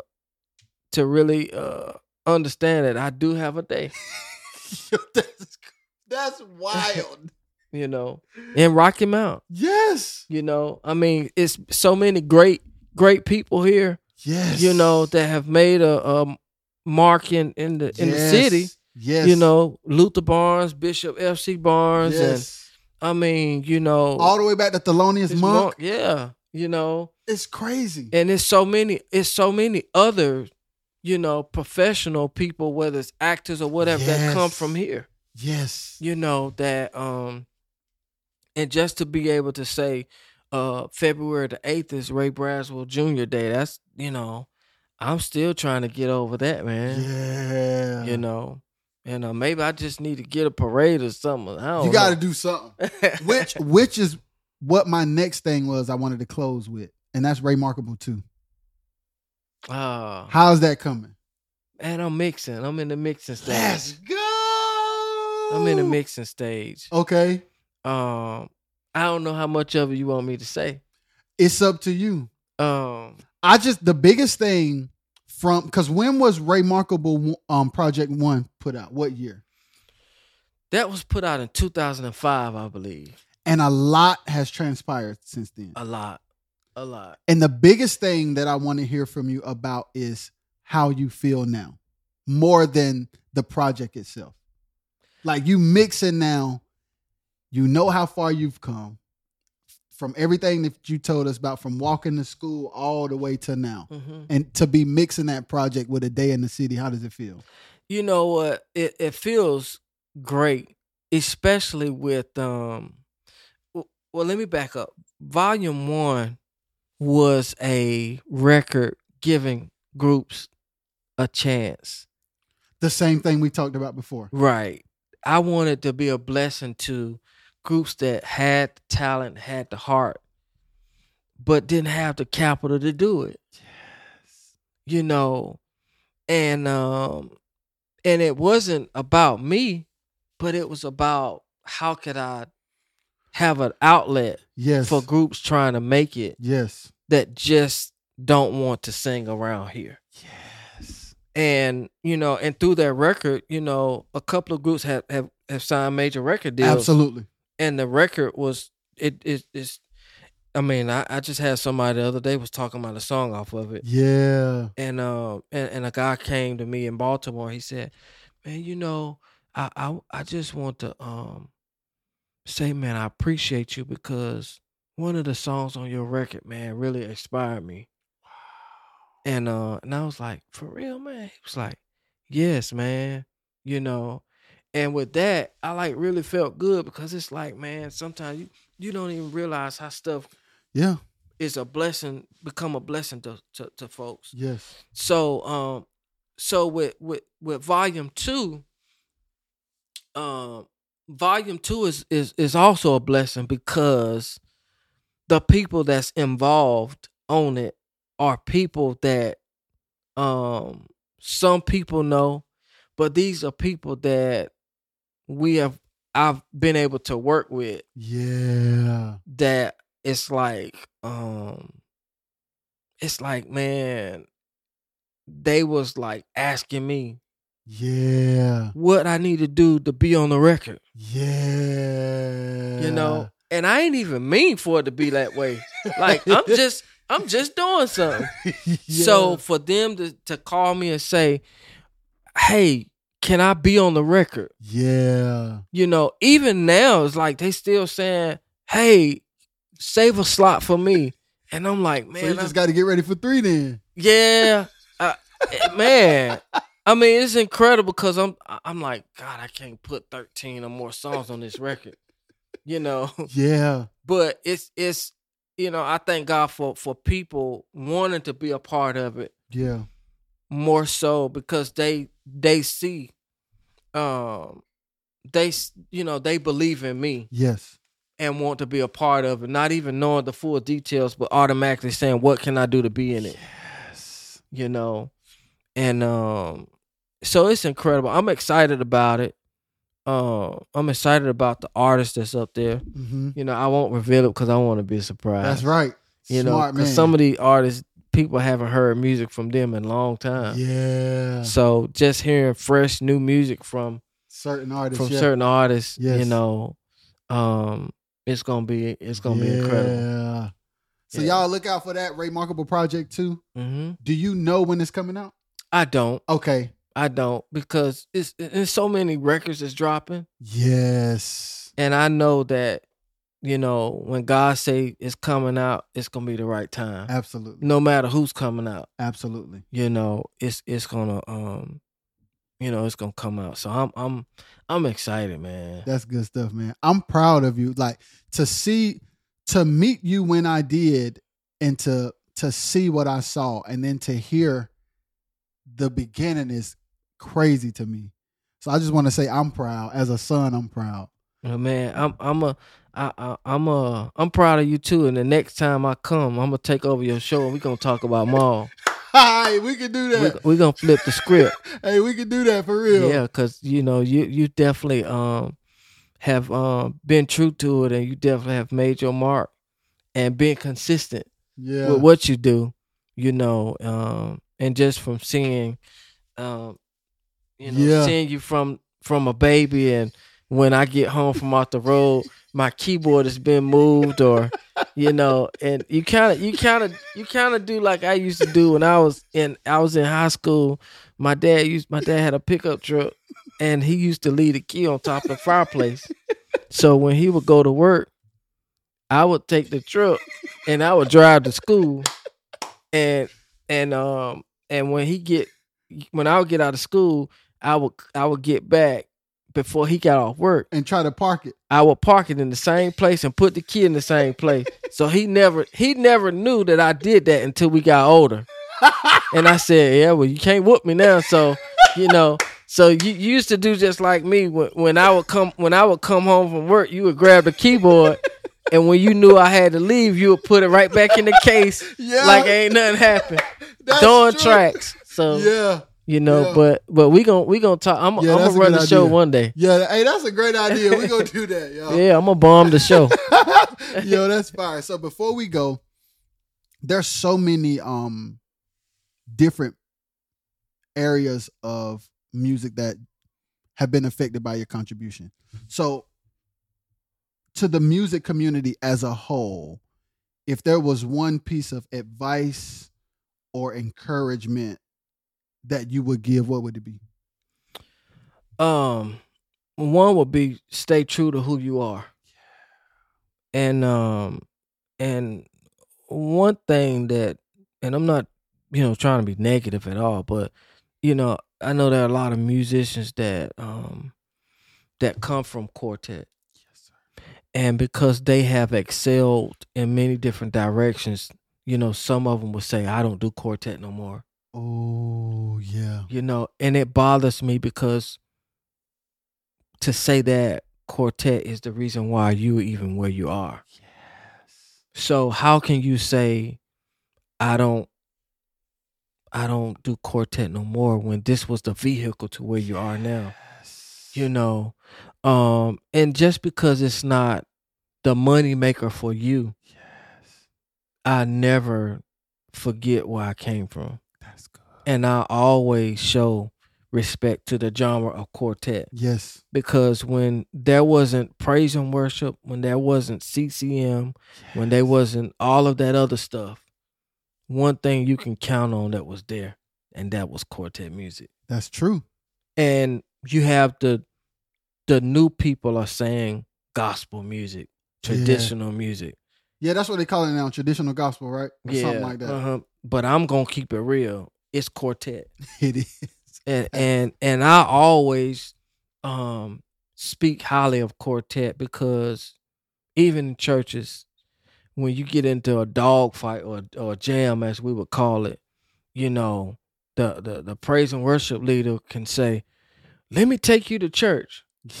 to really uh understand that I do have a day. That's, that's wild. you know, in Rocky Mount. yes. You know, I mean, it's so many great, great people here. Yes. You know that have made a, a mark in in the in the city. Yes. Yes. You know, Luther Barnes, Bishop F. C. Barnes, and I mean, you know, All the way back to Thelonious this Monk. yeah, you know, It's crazy. and it's so many, it's so many other, you know, professional people, whether it's actors or whatever, that come from here. yes. you know that um and just to be able to say uh february the 8th is ray braswell jr day that's you know i'm still trying to get over that man Yeah. you know and uh, maybe i just need to get a parade or something i don't You got to do something. Which which is what my next thing was I wanted to close with. And that's Ray Markable too. Ah, How's that coming? and i'm mixing i'm in the mixing stage Let's go. i'm in the mixing stage Okay. um i don't know how much of it you want me to say It's up to you. um I just the biggest thing from because when was Ray Markable um Project One put out? What year? that was put out in 2005 i believe And a lot has transpired since then. a lot a lot And the biggest thing that I want to hear from you about is how you feel now, more than the project itself. Like you mixing now, you know how far you've come from everything that you told us about, from walking to school all the way to now, hmm and to be mixing that project with a day in the city. How does it feel? you know what it, it feels great especially with um well let me back up volume one was a record giving groups a chance The same thing we talked about before. right i wanted to be a blessing to groups that had the talent had the heart but didn't have the capital to do it Yes. you know and um and it wasn't about me but it was about how could i have an outlet Yes. for groups trying to make it yes. That just don't want to sing around here Yes. and you know and through that record you know a couple of groups have have, have signed major record deals Absolutely. and the record was it is it's i mean I, I just had somebody the other day was talking about a song off of it Yeah. and uh and, and a guy came to me in Baltimore. He said, "Man, you know, I I I just want to um say, man, I appreciate you because one of the songs on your record, man, really inspired me." And uh and I was like, "For real, man?" He was like, "Yes, man." You know, and with that, I like really felt good because it's like, man, sometimes you you don't even realize how stuff Yeah. is a blessing, become a blessing to to, to folks. Yes. So um so with with with volume 2 um volume 2 is is is also a blessing because the people that's involved on it are people that um some people know but these are people that we have I've been able to work with Yeah. that it's like um it's like man they was like asking me Yeah. what I need to do to be on the record, Yeah. you know? And I ain't even mean for it to be that way. Like I'm just I'm just doing something. So for them to to call me and say, "Hey, can I be on the record?" Yeah. You know, even now it's like they still saying, "Hey, save a slot for me." And I'm like, man, so you just got to get ready for three then. Yeah, uh, eh, man. I mean, it's incredible because I'm I'm like, God, I can't put 13 or more songs on this record, you know. Yeah. But it's it's you know, I thank God for for people wanting to be a part of it Yeah. more so because they they see, um, they you know they believe in me Yes. and want to be a part of it, not even knowing the full details, but automatically saying, what can I do to be in it? Yes. you know and um so it's incredible i'm excited about it uh, i'm excited about the artist that's up there hmm you know i won't reveal it because i want to be a surprise That's right. you know Smart man. because some of the artists people haven't heard music from them in a long time yeah. so just hearing fresh new music from certain artists. from yeah. certain artists you know um it's gonna be it's gonna be incredible Yeah. So Yeah. y'all look out for that Remarkable project too. hmm Do you know when it's coming out? i don't Okay. I don't because it's so many records that's dropping Yes. and I know that you know, when God say it's coming out, it's gonna be the right time. Absolutely. No matter who's coming out, Absolutely. you know, it's it's gonna um, you know, it's gonna come out. So I'm I'm I'm excited, man. That's good stuff, man. I'm proud of you. Like to see to meet you when I did and to to see what I saw and then to hear the beginning is crazy to me. So I just want to say I'm proud. As a son, I'm proud. Uh, man, I'm I'm a I, I I'm a I'm proud of you too. And the next time I come, I'm gonna take over your show and we're gonna talk about Maul. Hi, we can do We're that. we gonna flip the script. hey, we can do that for real. Yeah, because you know you you definitely um have um been true to it, and you definitely have made your mark and been consistent Yeah. with what you do. You know, um, and just from seeing, um, you know, Yeah. seeing you from from a baby, and when I get home from off the road, my keyboard has been moved, or you know, and you kind of you kind of you kind of do like I used to do when I was in I was in high school. My dad used my dad had a pickup truck, and he used to leave the key on top of the fireplace. So when he would go to work, I would take the truck and I would drive to school, and and um and when he get when I would get out of school, I would I would get back before he got off work. and try to park it. I would park it in the same place and put the key in the same place. So he never he never knew that I did that until we got older. And I said, "Yeah, well, you can't whoop me now." So, you know, so you, you used to do just like me when, when I would come when I would come home from work. You would grab the keyboard, and when you knew I had to leave, you would put it right back in the case, Yeah. like ain't nothing happened. That's Doing true. tracks. So Yeah. You know, Yeah. but but we gonna we gonna talk. I'm, Yeah, I'm gonna run the show one day. Yeah. Hey, that's a great idea. We're gonna do that, yo. Yeah, I'm gonna bomb the show. Yo, that's fire. So before we go, there's so many um different areas of music that have been affected by your contribution. So to the music community as a whole, if there was one piece of advice or encouragement that you would give, what would it be? um one would be stay true to who you are and um and one thing that and i'm not you know trying to be negative at all but you know i know there are a lot of musicians that um that come from quartet Yes, sir. and because they have excelled in many different directions you know some of them would say i don't do quartet no more Oh, yeah. you know, and it bothers me because to say that quartet is the reason why you even where you are. Yes. So how can you say I don't I don't do quartet no more when this was the vehicle to where you are now? Yes. You know, um and just because it's not the money maker for you, Yes. I never forget where I came from. And I always show respect to the genre of quartet. Yes. because when there wasn't praise and worship, when there wasn't CCM, when there wasn't all of that other stuff, one thing you can count on that was there, and that was quartet music. That's true. And you have the the new people are saying gospel music, Yeah. traditional music. Yeah, that's what they call it now, traditional gospel, right? Or yeah, something like that. uh-huh. But I'm gonna keep it real. It's quartet. It is. and and and I always um speak highly of quartet because even in churches, when you get into a dogfight or or jam as we would call it, you know, the the the praise and worship leader can say, "Let me take you to church.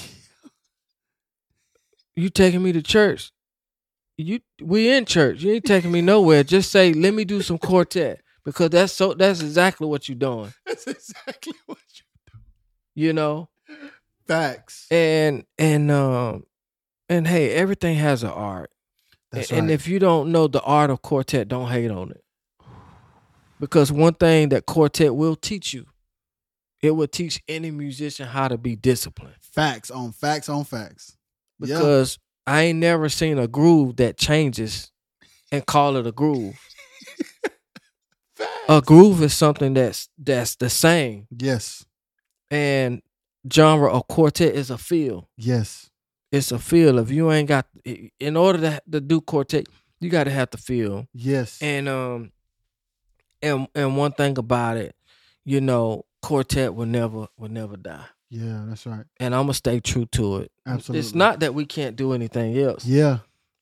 You taking me to church? You we in church. You ain't taking me nowhere. Just say, let me do some quartet." Because that's so that's exactly what you're doing, That's exactly what you're doing. you know. facts. and and um and hey everything has an art That's and right. if you don't know the art of quartet don't hate on it because one thing that quartet will teach you it will teach any musician how to be disciplined facts on facts on facts. Yeah. because i ain't never seen a groove that changes and call it a groove a groove is something that's that's the same Yes. and genre of quartet is a feel Yes. it's a feel. If you ain't got, in order to, to do quartet, you got to have the feel. Yes. And um, and and one thing about it, you know, quartet will never will never die. yeah, that's right. And I'm gonna stay true to it. Absolutely. It's not that we can't do anything else Yeah.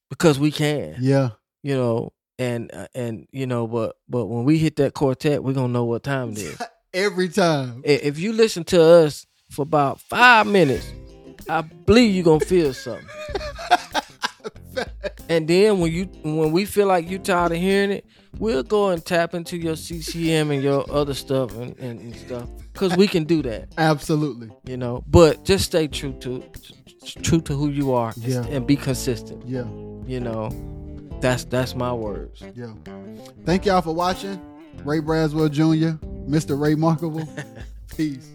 because we can. Yeah. You know, and uh, and you know, but but when we hit that quartet, we're gonna know what time it is. Every time. If you listen to us for about five minutes, I believe you're gonna feel something. and then when you when we feel like you tired of hearing it, we'll go and tap into your CCM and your other stuff and, and, and stuff. Cause we can do that, Absolutely. you know. But just stay true to true to who you are Yeah. and be consistent. Yeah. You know. That's that's my words. Yeah. Thank y'all for watching. Ray Braswell Jr., Mr. Ray Markable. Peace.